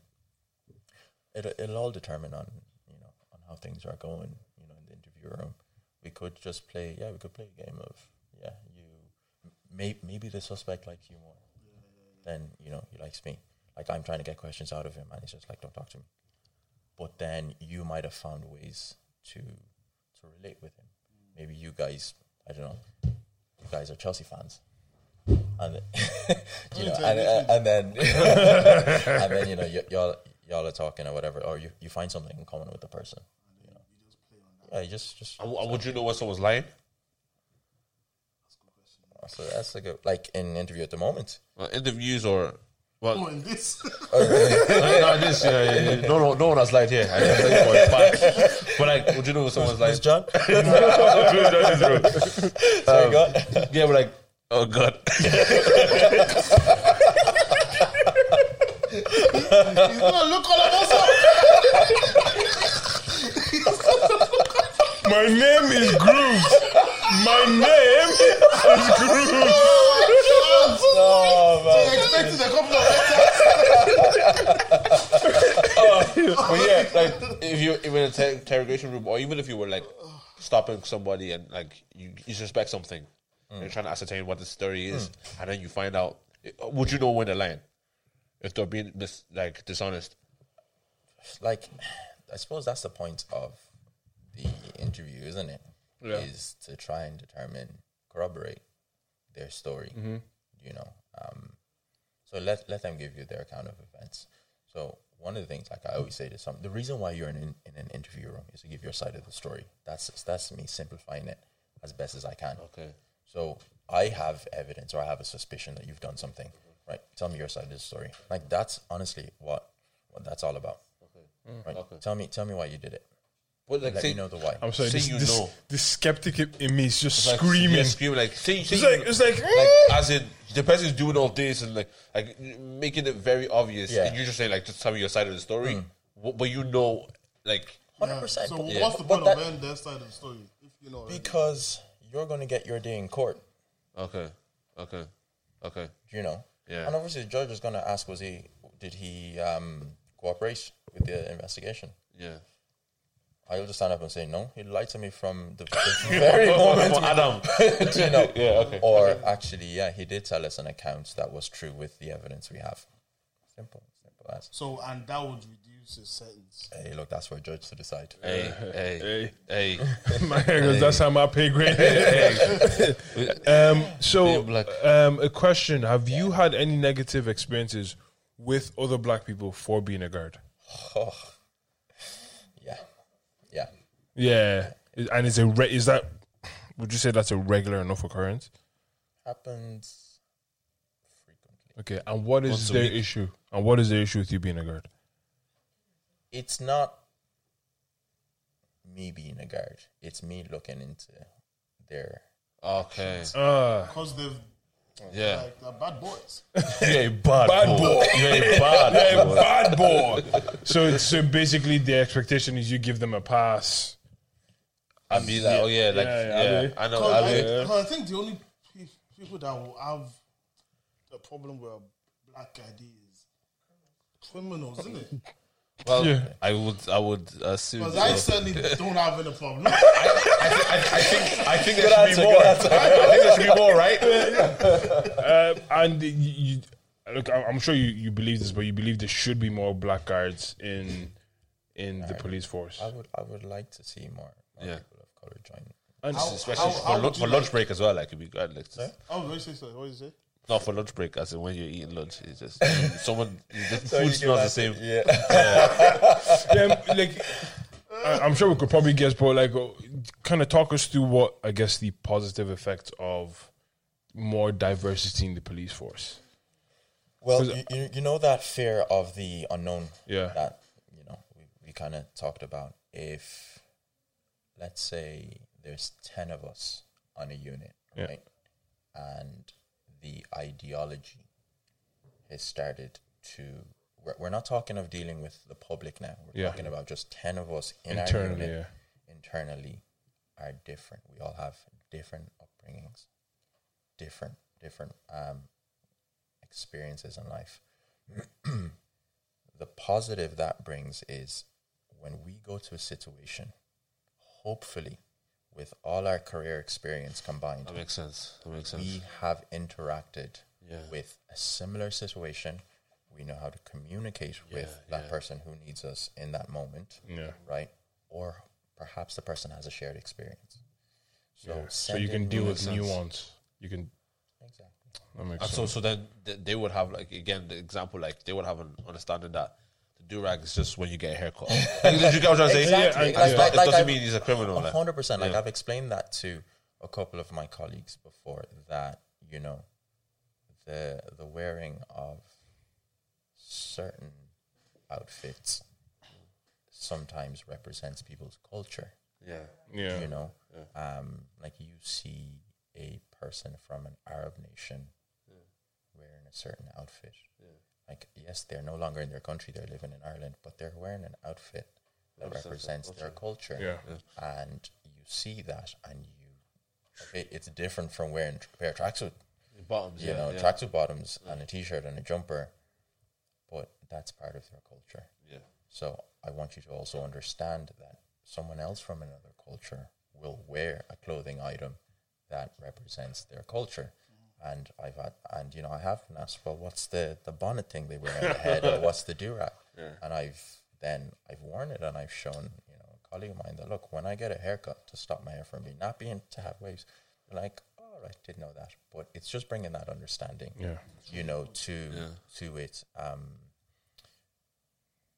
It it'll all determine on you know on how things are going. You know, in the interview room, we could just play. Yeah, we could play a game of yeah. You may, maybe the suspect likes you more than you know he likes me. Like I'm trying to get questions out of him, and he's just like, "Don't talk to me." But then you might have found ways to to relate with him. Maybe you guys, I don't know, you guys are Chelsea fans, and you know, and, and, and then and then you know y- y'all y'all are talking or whatever, or you, you find something in common with the person. You know, yeah, you just just And, and would you know when someone's lying? so that's like a good like in interview at the moment. Uh, interviews or well, Oh, in this, no, this yeah, yeah, yeah. no, no, no one has lied here. I didn't think for a fact. But like, would you know when someone's lying? Who's John? Sorry, Sorry, um, go on. Yeah, but like, oh god. he's gonna look all of us. My name is Grooves. My name is Grooves. Oh, oh, man. He expected a couple of letters. but yeah, like if you if in a ter- interrogation room, or even if you were like stopping somebody and like you, you suspect something, and you're trying to ascertain what the story is, and then you find out, would you know when they're lying? If they're being dis- like dishonest, like I suppose that's the point of the interview, isn't it? Is Yeah. to try and determine, corroborate their story. Mm-hmm. You know, um, so let let them give you their account of events. So one of the things, like I always say to some, the reason why you're in an, in an interview room is to give your side of the story. That's that's me simplifying it as best as I can. okay, So I have evidence or I have a suspicion that you've done something. Right? Tell me your side of the story. Like that's honestly what what that's all about. Right? Mm, okay. Tell me tell me why you did it. But like Let say, me know the why. I'm sorry. Say This, you this, know. this skeptic in me is just like, screaming. yeah, screaming like say, say It's you like know- it's like, like as in the person's doing all this and like like making it very obvious, Yeah. and you're just saying like just tell me your side of the story, Wh- but you know like Hundred percent. So But, what's the but point that- of hearing their side of the story? If you know, already? because you're going to get your day in court. okay, okay, okay, You know. Yeah. And obviously, the judge is going to ask: Was he? Did he um, cooperate with the investigation? yeah. I'll just stand up and say no. He lied to me from the, the very moment. For Adam, you know. Yeah, okay. Or actually, yeah, he did tell us an account that was true with the evidence we have. Simple, simple as. so and that would reduce his sentence. Hey, look, that's for a judge to decide. hey, hey, hey, my goes, that's how my pay grade. um, so, um, a question: Have you had any negative experiences with other black people for being a guard? Oh, yeah, yeah. Yeah, and is a re- is that? Would you say that's a regular enough occurrence? Happens frequently. Okay, and what is Once their issue? And what is the issue with you being a guard? It's not me being a guard. It's me looking into their. okay, Uh, Because they've yeah. like they're bad boys. You're a bad, Bad boy. boy. You're a bad boy. bad boy. so, so basically, the expectation is you give them a pass. I mean, like, oh yeah, like Yeah, yeah, yeah, I know. Because I I, mean, because I think the only pe- people that will have a problem with a black ID is criminals, isn't it? well, Yeah. I would, I would assume. Because So. I certainly don't have any problem. I, I, I think, I think there should be more. I think there should be more, right? Uh, and you, you, look, I- I'm sure you, you believe this, but you believe there should be more black guards in in the police force. I would, I would like to see more, more Yeah. People of color join. And Especially how- for, how lu- would you for lunch like- break as well. Like, it'd be good. Like, just, eh? oh, what did you say? Sorry, what did you say? not for lunch break, as in when you're eating lunch. It's just someone. The So food you smells the same. Yeah. yeah, like I, I'm sure we could probably guess, but like, uh, kind of talk us through what I guess the positive effects of more diversity in the police force. Well, you, you, you know that fear of the unknown Yeah. that you know we, we kind of talked about. If let's say there's ten of us on a unit, Yeah. right, and the ideology has started to. We're, we're not talking of dealing with the public now. We're Yeah. talking about just ten of us in Internally, our unit yeah. internally are different. We all have different upbringings, different different um, experiences in life. the positive that brings is when we go to a situation, hopefully, with all our career experience combined, That makes sense. That makes sense. we have interacted Yeah. with a similar situation. We know how to communicate with that yeah. person who needs us in that moment Yeah. right? Or perhaps the person has a shared experience. So, Yeah. So you can deal new- with nuance. You can. Exactly. That makes And sense. so, so then th- they would have like again the example like they would have an understanding that the do rag is just when you get a haircut. like, did you get what I'm saying? Exactly. It's Like- not- like- it doesn't I've- mean he's a criminal. Hundred percent. Like Yeah. I've explained that to a couple of my colleagues before that you know the the wearing of certain outfits sometimes represents people's culture. Yeah. yeah. You know, um, like you see a person from an Arab nation wearing a certain outfit. Like, yes, they're no longer in their country; they're living in Ireland, but they're wearing an outfit that represents their culture. Yeah. and you see that, and you, it, it's different from wearing a pair of tracksuit, Bottoms. you yeah, know, yeah. tracksuit bottoms and a t-shirt and a jumper, but that's part of their culture. Yeah. So I want you to also understand that someone else from another culture will wear a clothing item that represents their culture. And I've had, and you know, I have been asked, well, what's the, the bonnet thing they wear on the head, or what's the durag? And I've then I've worn it, and I've shown you know a colleague of mine that look, when I get a haircut to stop my hair from being nappy and to have waves, they're like, all right, didn't know that, but it's just bringing that understanding, Yeah. you know, to to it. Um,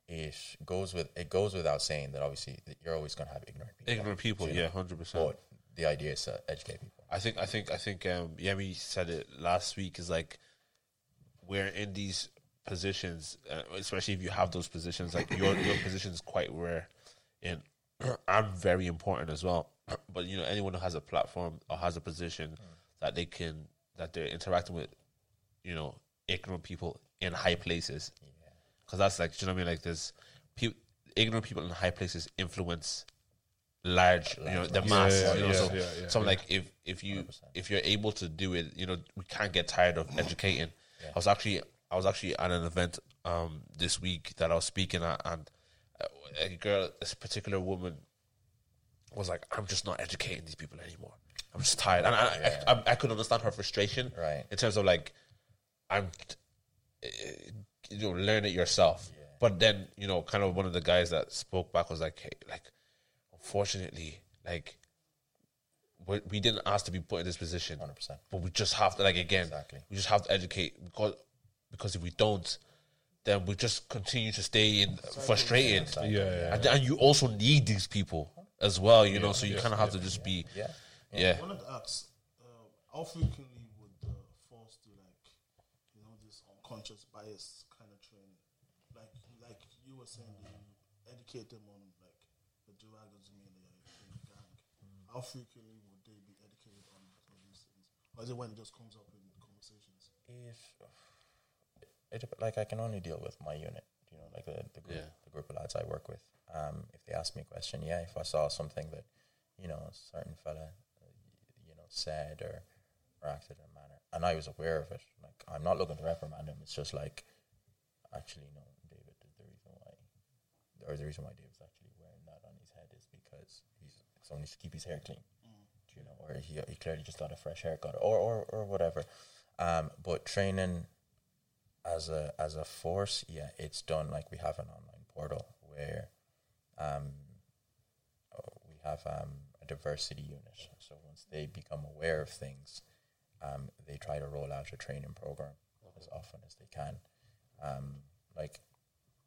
it goes with it goes without saying that obviously that you're always going to have ignorant people. Ignorant people. you know, Yeah, hundred percent. The idea is to educate people. I think I think I think um Yemi said it last week is like we're in these positions, uh, especially if you have those positions. Like your your position is quite rare, and I'm very important as well. But you know, anyone who has a platform or has a position that they can that they're interacting with, you know, ignorant people in high places, because that's like, do you know what I mean? Like, there's people, ignorant people in high places influence large, you know, the mass. yeah, you know, yeah, so, yeah, yeah, so I'm like, if if you if you're able to do it, you know, we can't get tired of educating. I was actually I was actually at an event um this week that I was speaking at, and uh, a girl, this particular woman, was like, I'm just not educating these people anymore. I'm just tired, and I I, I, I could understand her frustration, Right. In terms of like, I'm, uh, you know, learn it yourself. But then you know, kind of one of the guys that spoke back was like, hey, like, unfortunately, like, we we didn't ask to be put in this position, 100%. but we just have to like again, Exactly. we just have to educate because because if we don't, then we just continue to stay in frustrated. Yeah, yeah. And, and you also need these people as well, you know. So you kind of have to just be, Yeah. yeah, I wanted to ask, uh, how frequently would the force do like, you know, this unconscious bias kind of training? Like, like you were saying, you educate them on like the durag doesn't mean that you're in the gang. How frequently would they be educated on these things, or is it when it just comes up in conversations? If it, like I can only deal with my unit, you know, like the, the group, Yeah. the group of lads I work with. Um, if they ask me a question, yeah, if I saw something that, you know, a certain fella, uh, you know, said or or acted in a manner, and I was aware of it, like I'm not looking to reprimand him. It's just like, actually, no, David. The reason why, or the reason why David's actually wearing that on his head is because it's only to keep his hair clean, you know, or he he clearly just got a fresh haircut, or or or whatever. Um, but training as a as a force, yeah, it's done. Like we have an online portal where um, we have um, a diversity unit. So once they become aware of things, um, they try to roll out a training program as often as they can. Um, like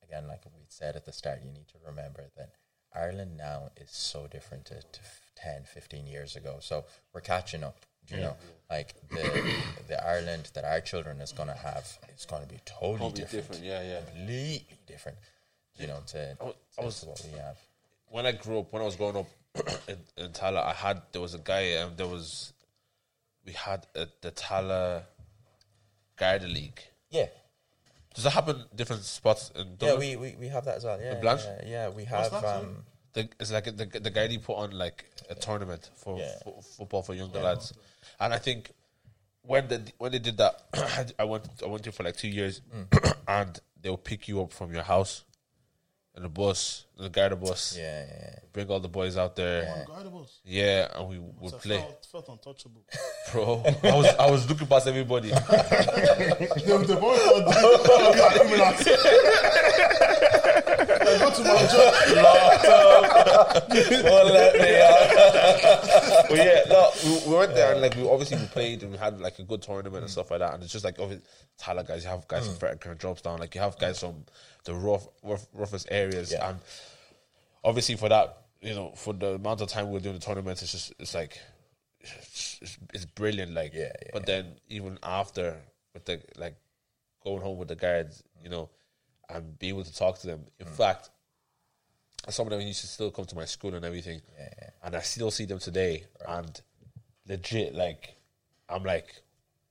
again, like we said at the start, you need to remember that Ireland now is so different to, to 10, 15 years ago. So we're catching up. You know, like the the Ireland that our children is gonna have, it's gonna be totally, Totally different. different, yeah, yeah. completely different. You know, to, I was- I was- to what we have. when I grew up, when I was growing up in, in Tallaght, I had there was a guy. Um, there was we had a, the Tallaght Garda League. Yeah, Does that happen different spots in yeah, we, we, we have that as well. Yeah, Blanch? yeah, yeah, we have. that, sorry? um, the, it's like the the Garda put on like a tournament for Yeah. fo- football for younger lads, and I think when the when they did that, I went I went to for like two years, Mm. and they'll pick you up from your house in the bus, in the Garda bus, yeah, yeah, yeah. bring all the boys out there. Unguardables. Oh, yeah, and we would play. Felt, felt untouchable. Bro, I was I was looking past everybody. the, the boy thought they are criminals. I go to my job. But yeah, no, we, we went there and like we obviously we played and we had like a good tournament and stuff like that. And it's just like obviously Tyler guys, you have guys mm. from Fred kind of drops down, like you have guys from the rough, rough roughest areas, Yeah. and obviously for that, you know, for the amount of time we we're doing the tournament, it's just it's like it's, it's, it's brilliant. Like, Yeah, yeah, but then even after with the like going home with the guards, you know, and being able to talk to them. In mm. fact, some of them used to still come to my school and everything, and I still see them today. And legit, like, I'm like,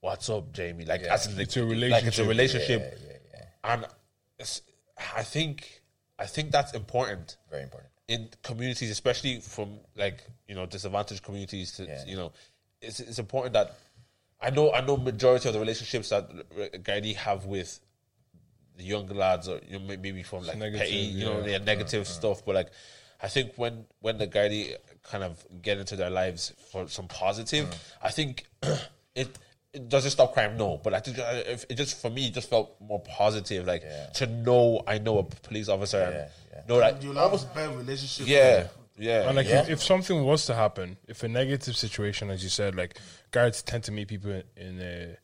"What's up, Jamie?" Like, as in, like, It's a like it's a relationship. relationship, and it's, I think, I think that's important Very important. in communities, especially from like you know disadvantaged communities. To Yeah. you know, it's it's important that I know I know majority of the relationships that Gardaí have with the younger lads, or you know, maybe from like negative, petty, you know, yeah. yeah, negative stuff. But like, I think when when the Gardaí kind of get into their lives for some positive, I think it. It does it stop crime? No, but I think uh, if it just for me, it just felt more positive. Like Yeah. to know I know a police officer and Yeah, yeah. know that You'll have a better relationship. yeah, yeah, And like Yeah. if, if something was to happen, if a negative situation, as you said, like guards tend to meet people in in, in,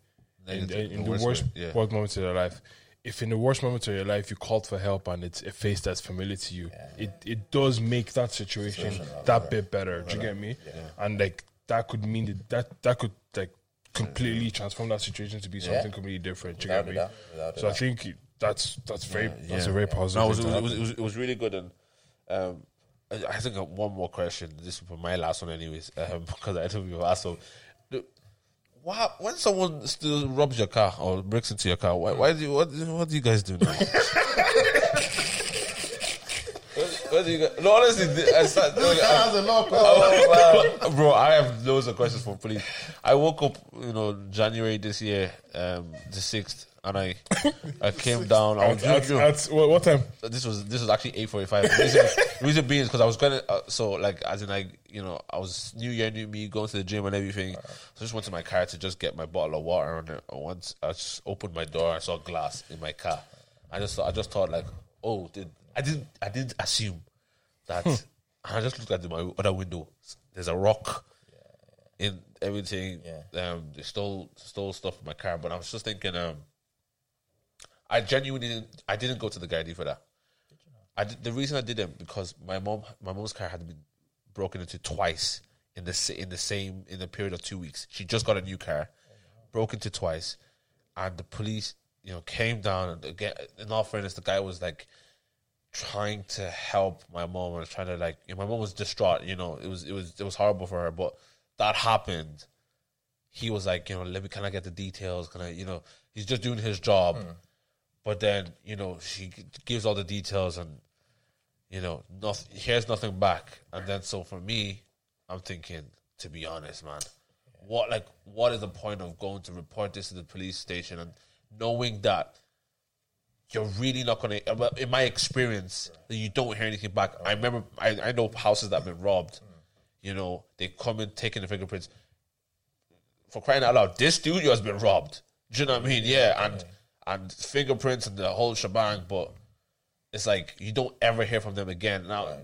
Negative- in the the worst worst, yeah. worst moments of their life. If in the worst moments of your life you called for help and it's a face that's familiar to you, it it does make that situation that bit better. Do you get me? And like that could mean that that, that could like completely transform that situation to be something completely different. Do you Without get me? without a So I think that's that's very that's yeah. a very positive. No, it was, it, was, it, was, it was really good, and um, I, think one more question. This is for my last one, anyways, um, because I told you asked. So, why, when someone still robs your car or breaks into your car, why, why do you, what, what do you guys do now? what, what do you guys, no, honestly, I start, has a lot of questions. bro, I have loads of questions for police. I woke up, you know, January this year, um, the sixth, and I, I came down. I was, At, you know, at, what, what time? this was this was actually eight forty five. Reason, reason being is because I was going to uh, so like as in like you know I was New Year, New Me, going to the gym and everything. So I just went to my car to just get my bottle of water. And once I just opened my door, I saw glass in my car. I just thought, I just thought like, oh, did I didn't I didn't assume that. I just looked at the, my other window. There's a rock in everything. Yeah. Um, they stole stole stuff from my car, but I was just thinking, um, I genuinely didn't. I didn't go to the Gardaí for that. I did, the reason I didn't because my mom, my mom's car had been broken into twice in the in the same in the period of two weeks. She just got a new car, broke into twice, and the police, you know, came down and again. In all fairness, the guy was like trying to help my mom and trying to like. You know, my mom was distraught. You know, it was it was it was horrible for her, but that happened. He was like, you know, let me kind of get the details. Can I, you know, he's just doing his job. Hmm. But then, you know, she gives all the details and, you know, nothing, here's nothing back. And then, so for me, I'm thinking, to be honest, man, what, like, what is the point of going to report this to the police station and knowing that you're really not going to, uh, in my experience, you don't hear anything back. I remember, I, I know houses that have been robbed, you know, they come in taking the fingerprints. For crying out loud, this studio has been robbed. Do you know what I mean? Yeah, and and fingerprints and the whole shebang, but it's like you don't ever hear from them again. Now,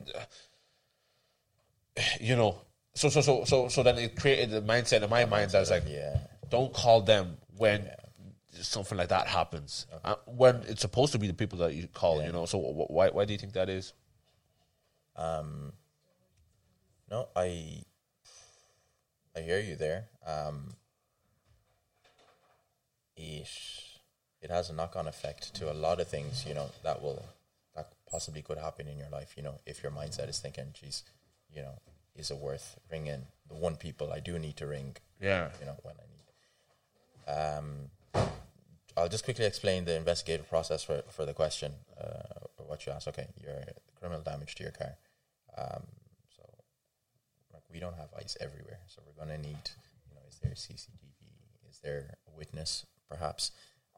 you know, so so so so so then it created the mindset in my mind that's like, Yeah. don't call them when something like that happens. Uh, when it's supposed to be the people that you call, you know. So wh- why why do you think that is? Um, no, I I hear you there. Um, it it has a knock on effect to a lot of things. You know that will that possibly could happen in your life. You know if your mindset is thinking, "Geez, you know, is it worth ringing the one people I do need to ring?" Yeah. you know when I need. Um, I'll just quickly explain the investigative process for, for the question, uh, or what you asked. Okay, your criminal damage to your car. Um, so, like, we don't have ice everywhere, so we're gonna need, you know, is there CCTV? Is there a witness, perhaps?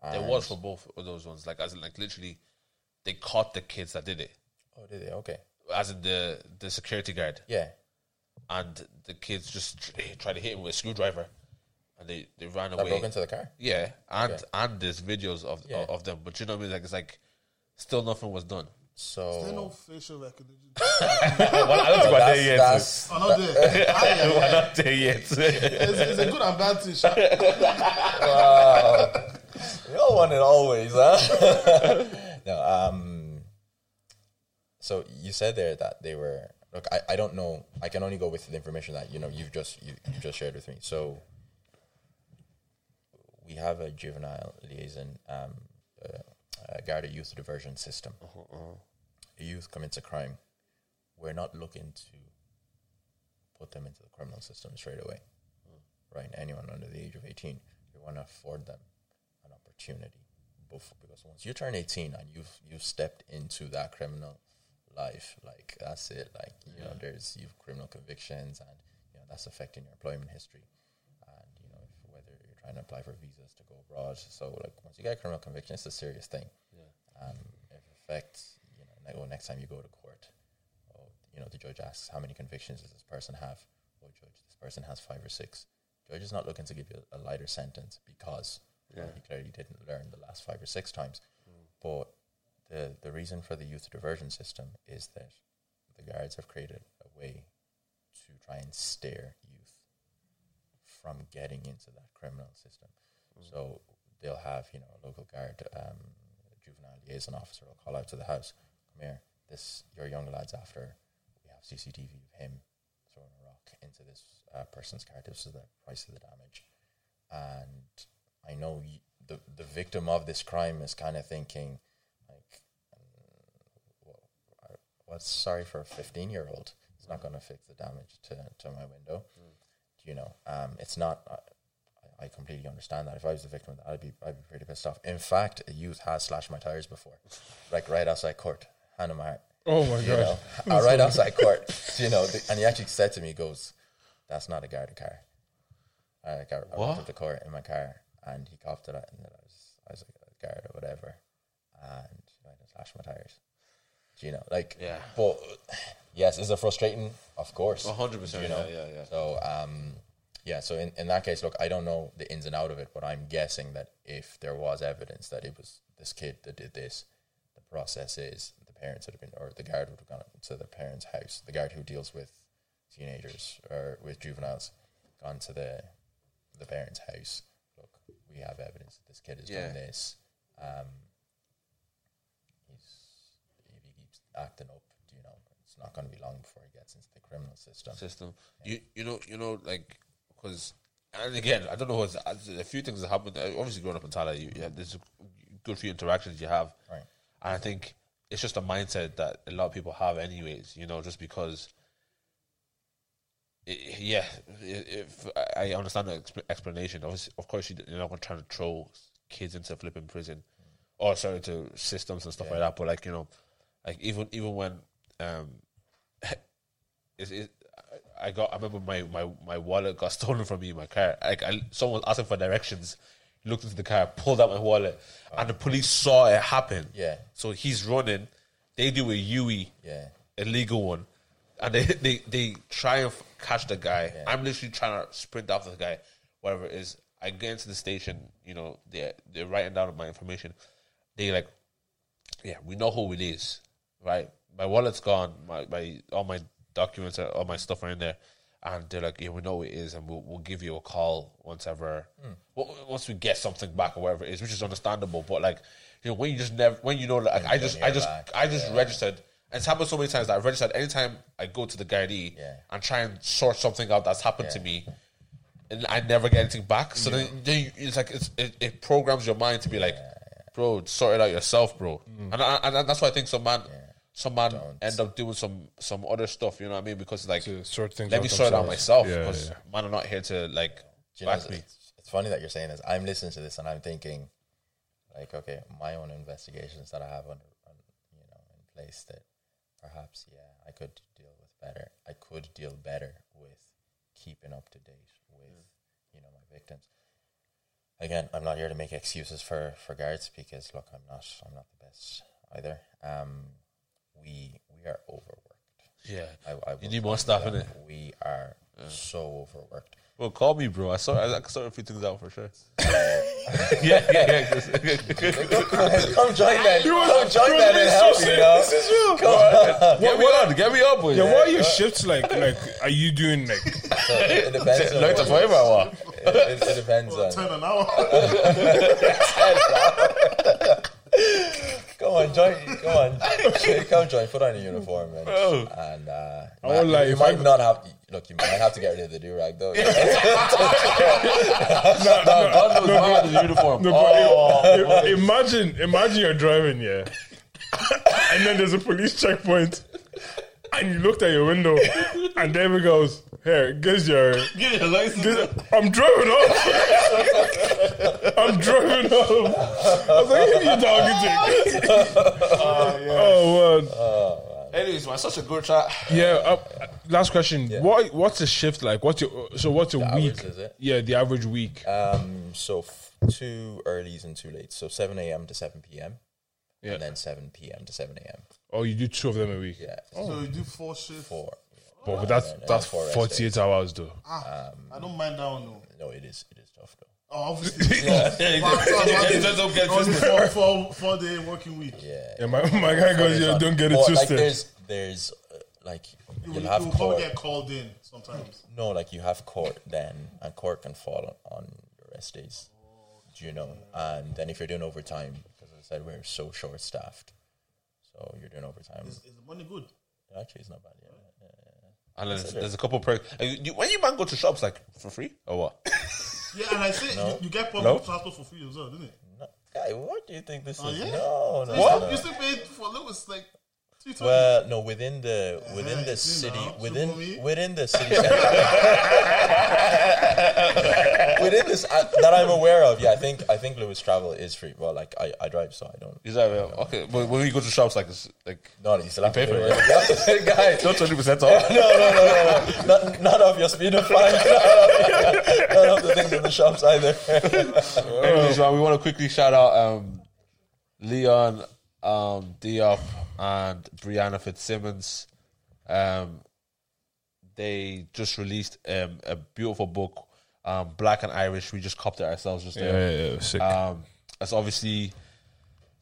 There And- was for both of those ones. Like as in, like literally, they caught the kids that did it. Oh, did they? Okay. As in the the security guard, Yeah. and the kids just tr- tried to hit him with a screwdriver, and they they ran That away. broke into the car. Yeah, and Okay. and there's videos of Yeah. of them, but you know what I mean. Like it's like still nothing was done. So There no facial recognition. well, I don't think we're there yet. that's Oh, not there. Ah, yeah, we're yeah. not there yet. It's, it's a good and bad thing. Sha. Want it always, huh? no. Um. So you said there that they were. Look, I, I don't know. I can only go with the information that you know you've just you you just shared with me. So we have a juvenile liaison, um, uh, uh, Garda youth diversion system. A youth commits a crime. We're not looking to put them into the criminal system straight away. Right? Anyone under the age of eighteen, we want to afford them opportunity before, because once you turn 18 and you've you've stepped into that criminal life like that's it like you know there's you've criminal convictions and you know that's affecting your employment history. And you know if, whether you're trying to apply for visas to go abroad so like once you get a criminal conviction it's a serious thing. Um, it affects you know ne- well, next time you go to court oh, you know the judge asks how many convictions does this person have? Oh judge this person has five or six. Judge is not looking to give you a lighter sentence because know, he clearly didn't learn the last five or six times but the the reason for the youth diversion system is that the guards have created a way to try and steer youth from getting into that criminal system. So they'll have you know a local guard, um, juvenile liaison officer will call out to the house, "Come here, this your young lad's after. We have CCTV of him throwing a rock into this uh, person's car. This is the price of the damage." And I know the the victim of this crime is kind of thinking, like, what's sorry for a 15 year old it's not going to fix the damage to, to my window. You know um, it's not I, I completely understand that. If i was the victim of that i'd be i'd be pretty pissed off. In fact a youth has slashed my tires before like right outside court. Hand on my heart. Oh my you god. know uh, right outside court. You know the, and he actually said to me he goes that's not a guarded car. I, like, I, I went up the court in my car and he coughed it out and then I was I was like a guard or whatever and I just slashed my tires you know, like Yeah. But yes, is it frustrating? Of course, hundred percent, You know, yeah, yeah, yeah. So um, yeah. So in, in that case, look, I don't know the ins and out of it, but I'm guessing that if there was evidence that it was this kid that did this, the process is the parents would have been, or the guard would have gone to the parents' house. The guard who deals with teenagers or with juveniles, gone to the the parents' house. We have evidence that this kid is Yeah. doing this. Um, he's if he keeps acting up, do you know, it's not going to be long before he gets into the criminal system. system. You you know you know like because and again I don't know what's a few things that happened. uh, Obviously, growing up in Tallaght, you, have, there's a good few interactions you have, Right. and I think it's just a mindset that a lot of people have, anyways. You know, just because. Yeah, i- if I understand the exp- explanation. Obviously, of course, you- you're not going to try to throw kids into flipping prison, or sorry, to systems and stuff like that. But like you know, like even even when um, is it, I got. I remember my, my, my wallet got stolen from me in my car. Like I, someone was asking for directions. Looked into the car, pulled out my wallet, and the police saw it happen. Yeah. So he's running. They do a UE, Yeah. a legal one, and they they, they try and catch the guy. I'm literally trying to sprint after the guy, whatever it is. I get into the station. You know, they they're writing down my information. They like, yeah, we know who it is, right? My wallet's gone. My my all my documents, are, all my stuff are in there, and they're like, yeah, we know who it is, and we'll we'll give you a call once ever, hmm. w- once we get something back or whatever it is, which is understandable. But like, you know, when you just never, when you know, like, I just I just back, I just registered it's happened so many times that I've registered anytime I go to the Gardaí Yeah. and try and sort something out that's happened to me, and I never get anything back. So then, then you, it's like it's, it, it programs your mind to be like, bro, sort it out yourself, bro. Mm. And, I, and that's why I think some man, some man end up doing some some other stuff. You know what I mean? Because like, sort things let me sort it out myself. Yeah, Because yeah. man, I'm not here to like Do you know, me. it's, it's funny that you're saying this. I'm listening to this and I'm thinking, like, okay, my own investigations that I have on, on you know, in place that perhaps, yeah, I could deal with better. I could deal better with keeping up to date with, you know, my victims. Again, I'm not here to make excuses for for guards because look, I'm not I'm not the best either. Um, we we are overworked. Yeah, I, I you need more staff in it. We are so overworked. Well, call me, bro. I saw I, I can sort a few things out for sure. yeah, yeah, yeah. Come join that. You come join that and help me, you know. Come on. Get me on, get me up, boy. Yeah, what are your shifts like? Like, are you doing like? It depends. Like the what- five hour. It, it, it depends on. Ten an hour. Come on, join. Come on, come join. Put on a uniform, man. And uh, I won't lie, You might I- not have. Look, you might have to get rid of the do rag though. No, no, God knows why the uniform. No, oh, but i- imagine, imagine you're driving, yeah, and then there's a police checkpoint, and you looked at your window, and David goes, "Here, guess your." give me a license. Guess, I'm driving off. I'm driving off. I was like, "Who you talking to?" Oh man. Anyways, man, such a good chat. Yeah. Uh, last question. What What's the shift like? What's your so What's a week? Yeah, the average week. Um, so f- two earlys and two late. So seven a.m. to seven p.m. Yeah. and then seven p.m. to seven a.m. Oh, you do two of them a week. Yeah, So you do four shifts. four. But, but that's no, no, that's four rest 48 hours though. Ah, I don't mind that one though. No, it is. It is tough though. Oh, obviously. Yeah, yeah, yeah. Just don't get Only twisted. four, four, four day working week. Yeah. Yeah, my, my guy goes, yeah, don't get it But, like, there's, there's, uh, like, You you'll have you will court. get called in sometimes. No, like you have court then, and court can fall on your rest days. Do you know? And then if you're doing overtime, because as I said, we're so short staffed, so you're doing overtime. Is, is the money good? Actually, it's not bad. Yeah. yeah, yeah. And there's, there's a couple of perks. Uh, you- When you man go to shops, like for free or what? Yeah, and I say you, you get public No? transport for free as well, didn't it? No, guy, what do you think this Oh, is? yeah? No, no, You no, still, no. you still paid for Luas like two times. Well, no, within the within the city now, within within the city center. within this uh, that I'm aware of, yeah, I think I think Luas travel is free. Well, like I, I drive, so I don't. Is that uh, okay? But when you go to shops, like it's like No, you still have pay to for it. it, guys. not twenty percent off. No, no, no, no, no. Not, not off your speed of fine. Not off, not off the things in the shops either. Anyways, man, we want to quickly shout out um, Leon, um, Diop, and Briana Fitzsimons. Um, they just released um, a beautiful book, um, Black and Irish. We just copped it ourselves just yeah, there. yeah, yeah, sick. Um, that's obviously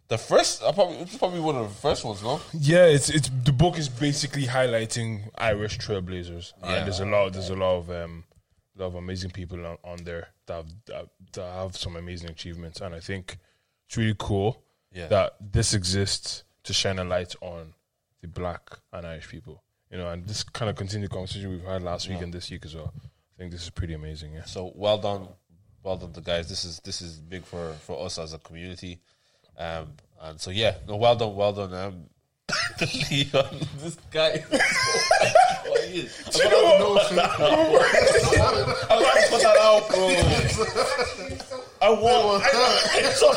the first. Uh, probably, it's probably one of the first ones, no? yeah, it's it's the book is basically highlighting Irish trailblazers, Yeah. and there's a lot there's a lot of um, lot of amazing people on, on there that have, that, that have some amazing achievements, and I think it's really cool Yeah. that this exists to shine a light on the Black and Irish people, you know, and this kind of continued conversation we've had last week and this week as well. I think this is pretty amazing. Yeah. So well done, well done, to guys. This is this is big for for us as a community, um, and so yeah, no, well done, well done, um, Leon. This guy. I'm trying to put that out, bro. I want. I saw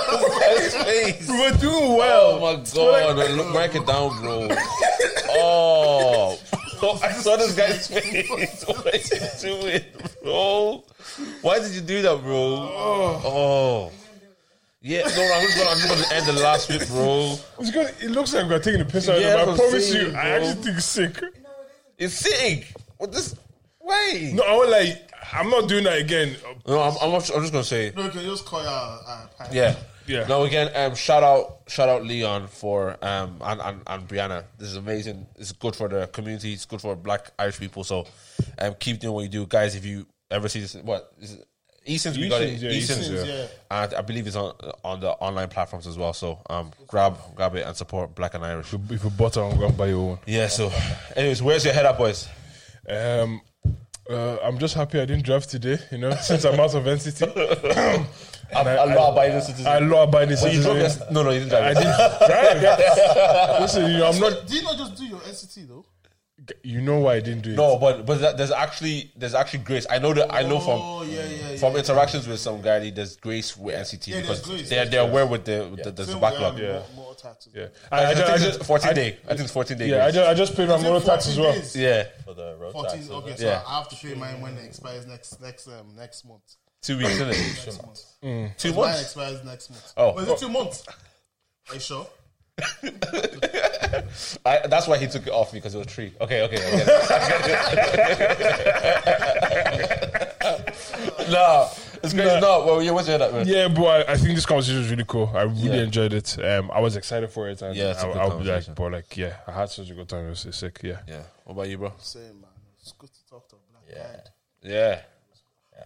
his face. We're doing Oh well. my god! Look, mark it down, bro. Oh, oh I saw this guy's face. What are you doing, bro? Why did you do that, bro? Oh, oh. yeah. No, no, I'm just gonna, I'm just gonna end the last bit, bro. It's good. It looks like we're taking the piss out Yeah, of them. I I'm promise saying, you, I actually think it's sick. It's sick. What this? Wait. No, I was like, I'm not doing that again. No, I'm, I'm, not- I'm just gonna say. No, you can just call your uh, pie. Yeah. Yeah. No, again, um, shout out, shout out Leon for um and, and, and Briana. This is amazing. It's good for the community. It's good for Black Irish people. So, um, keep doing what you do, guys. If you ever see this, what is it? Eason's we got it. Eason's, yeah, Eason's, Eason's, yeah. and I believe it's on on the online platforms as well. So um, grab grab it and support Black and Irish. If you- if you butter, I'm going to buy your own. Yeah. So, anyways, where's your head up, boys? Um, uh, I'm just happy I didn't drive today, you know, since I'm out of NCT. I'm I- a law abiding citizen. I law abiding But you drove citizen. yes- No, no, you didn't drive. I didn't drive. Listen, you know, I'm not. Did you not just do your NCT though? You know why I didn't do it? No, but but there's actually there's actually grace. I know that I know from Oh yeah, yeah, from yeah. interactions with some guy. There's grace with NCT Yeah, because grace, they're they're aware with the with the, there's a backlog. Yeah. more- more taxes. Yeah, I, I, I, think I it's just 14 I- day. I think it's 14 day. Yeah, I just, I just paid my motor tax 14 as well. days? yeah, For the road 14, taxes. okay, so Yeah. I have to pay mine when it expires next next um, next month. two weeks, isn't it? Next month. Two Mine months. expires next month. Oh. oh is it two months? Are you sure? I, that's why he took it off me because it was three. Okay, okay. I get it. no, it's crazy. No, well, yeah, what's your head up, man? Yeah, but I, I think this conversation was really cool. I really Yeah. enjoyed it. Um, I was excited for it. And Yeah, it's a I, good I'll be like, but like, yeah, I had such a good time. It was sick. Yeah. Yeah. What about you, bro? Same man. It's good to talk to a black Yeah. guy. Yeah.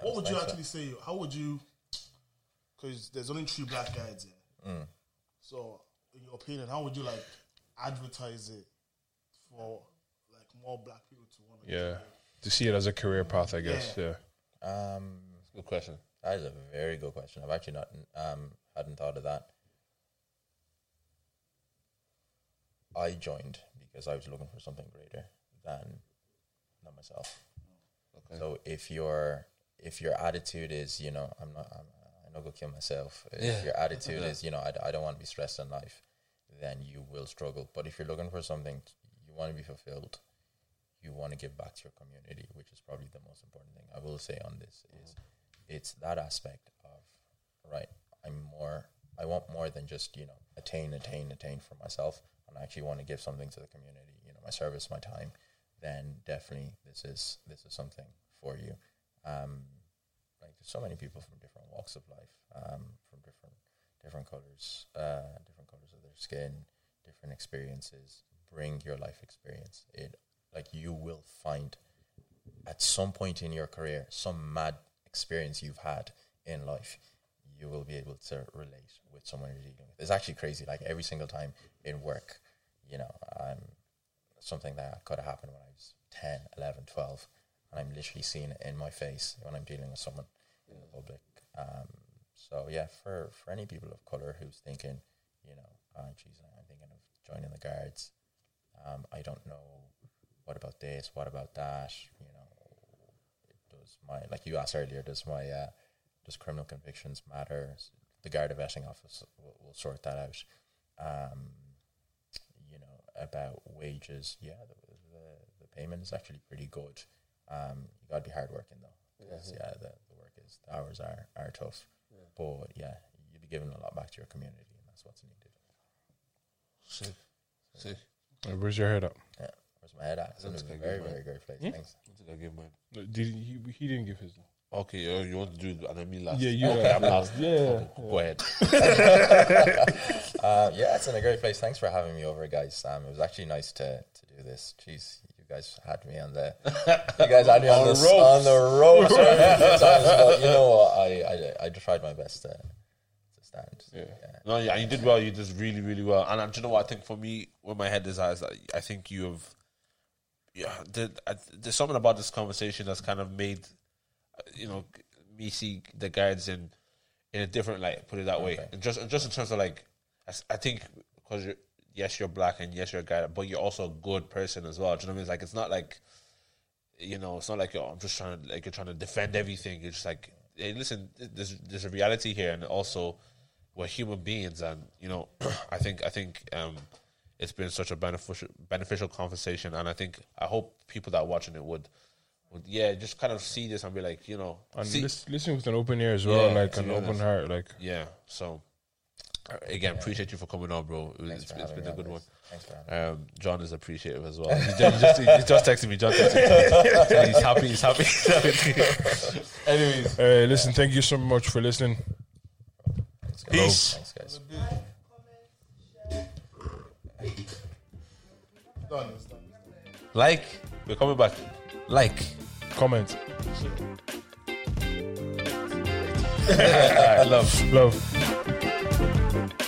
What would you actually say? How would you? Because there's only three black guys here. Mm. So, in your opinion, how would you like advertise it for like more black people to want to? Yeah. To see it as a career path, I guess. Yeah. Um, Good question. that is a very good question. I've actually not um hadn't thought of that. I joined because I was looking for something greater than than myself. Okay. So if your if your attitude is, you know, I'm not, I'm, I'm not gonna kill myself. If Yeah. your attitude is, you know, I, I don't want to be stressed in life, then you will struggle. But if you're looking for something, you want to be fulfilled, you want to give back to your community, which is probably the most important thing I will say on this is it's that aspect of right. I'm more. I want more than just you know attain, attain, attain for myself, and I actually want to give something to the community. You know, my service, my time. Then definitely this is this is something for you. Um, so many people from different walks of life, um, from different different colors, uh, different colors of their skin, different experiences. Bring your life experience. It like you will find at some point in your career some mad experience you've had in life. You will be able to relate with someone you're dealing with. It's actually crazy. Like every single time in work, you know, um, something that could have happened when I was 10, 11, 12, and I'm literally seeing it in my face when I'm dealing with someone the public. Um, so yeah, for, for any people of color who's thinking, you know, uh, geez, I'm thinking of joining the guards. Um, I don't know what about this, what about that, you know, does my, like you asked earlier, does my, uh, does criminal convictions matter? The Garda vetting office will, will sort that out. Um, you know, about wages, yeah, the, the, the payment is actually pretty good. Um, you got to be hardworking though, 'cause, yeah, the, the work is the hours are are tough, but yeah, you'll be giving a lot back to your community, and that's what's needed. Sick. Sick. Uh, Where's your head up? Yeah, where's my head at? It's in a That's good, very man. very great place. Hmm? Thanks. I think I give mine. Did he? He didn't give his. Okay, uh, you want to do it and then me last? Yeah, you Okay, last. I'm last. Yeah. Okay, Go ahead. Uh, yeah, it's in a great place. Thanks for having me over, guys. Um, it was actually nice to, to do this. Jeez, you guys had me on the you guys had me on, the, the on the ropes. but you know what? I, I I tried my best to to stand. Yeah. No, yeah, you did well. You did really, really well. And uh, do you know what? I think for me, where my head is at, is that I think you have, yeah, the, uh, there's something about this conversation that's kind of made, uh, you know, me see the guards in in a different light. Put it that way. And just just in terms of like, I think because you're yes, you're black and yes, you're a guy, but you're also a good person as well. Do you know what I mean? It's like it's not like you know, it's not like I'm just trying to like you're trying to defend everything. It's just like, hey, listen, there's there's a reality here, and also we're human beings, and you know, I think I think um, it's been such a beneficial beneficial conversation, and I think I hope people that are watching it would. would yeah, just kind of see this and be like, you know, And see, listen with an open ear as well, Yeah, like an open honest. heart, like. yeah. So again, appreciate you for coming on, bro. It was, Thanks it's, for it's having been a good on, one. Thanks for having. Um, John is appreciative as well. He just, he just, he just texted me. John texted me. He's happy. He's happy. Anyways, Uh, listen, thank you so much for listening. Thanks, guys. Peace. Thanks, guys. Done. It's done. like we're coming back. Like. Comment. Alright, love, love. Thank you.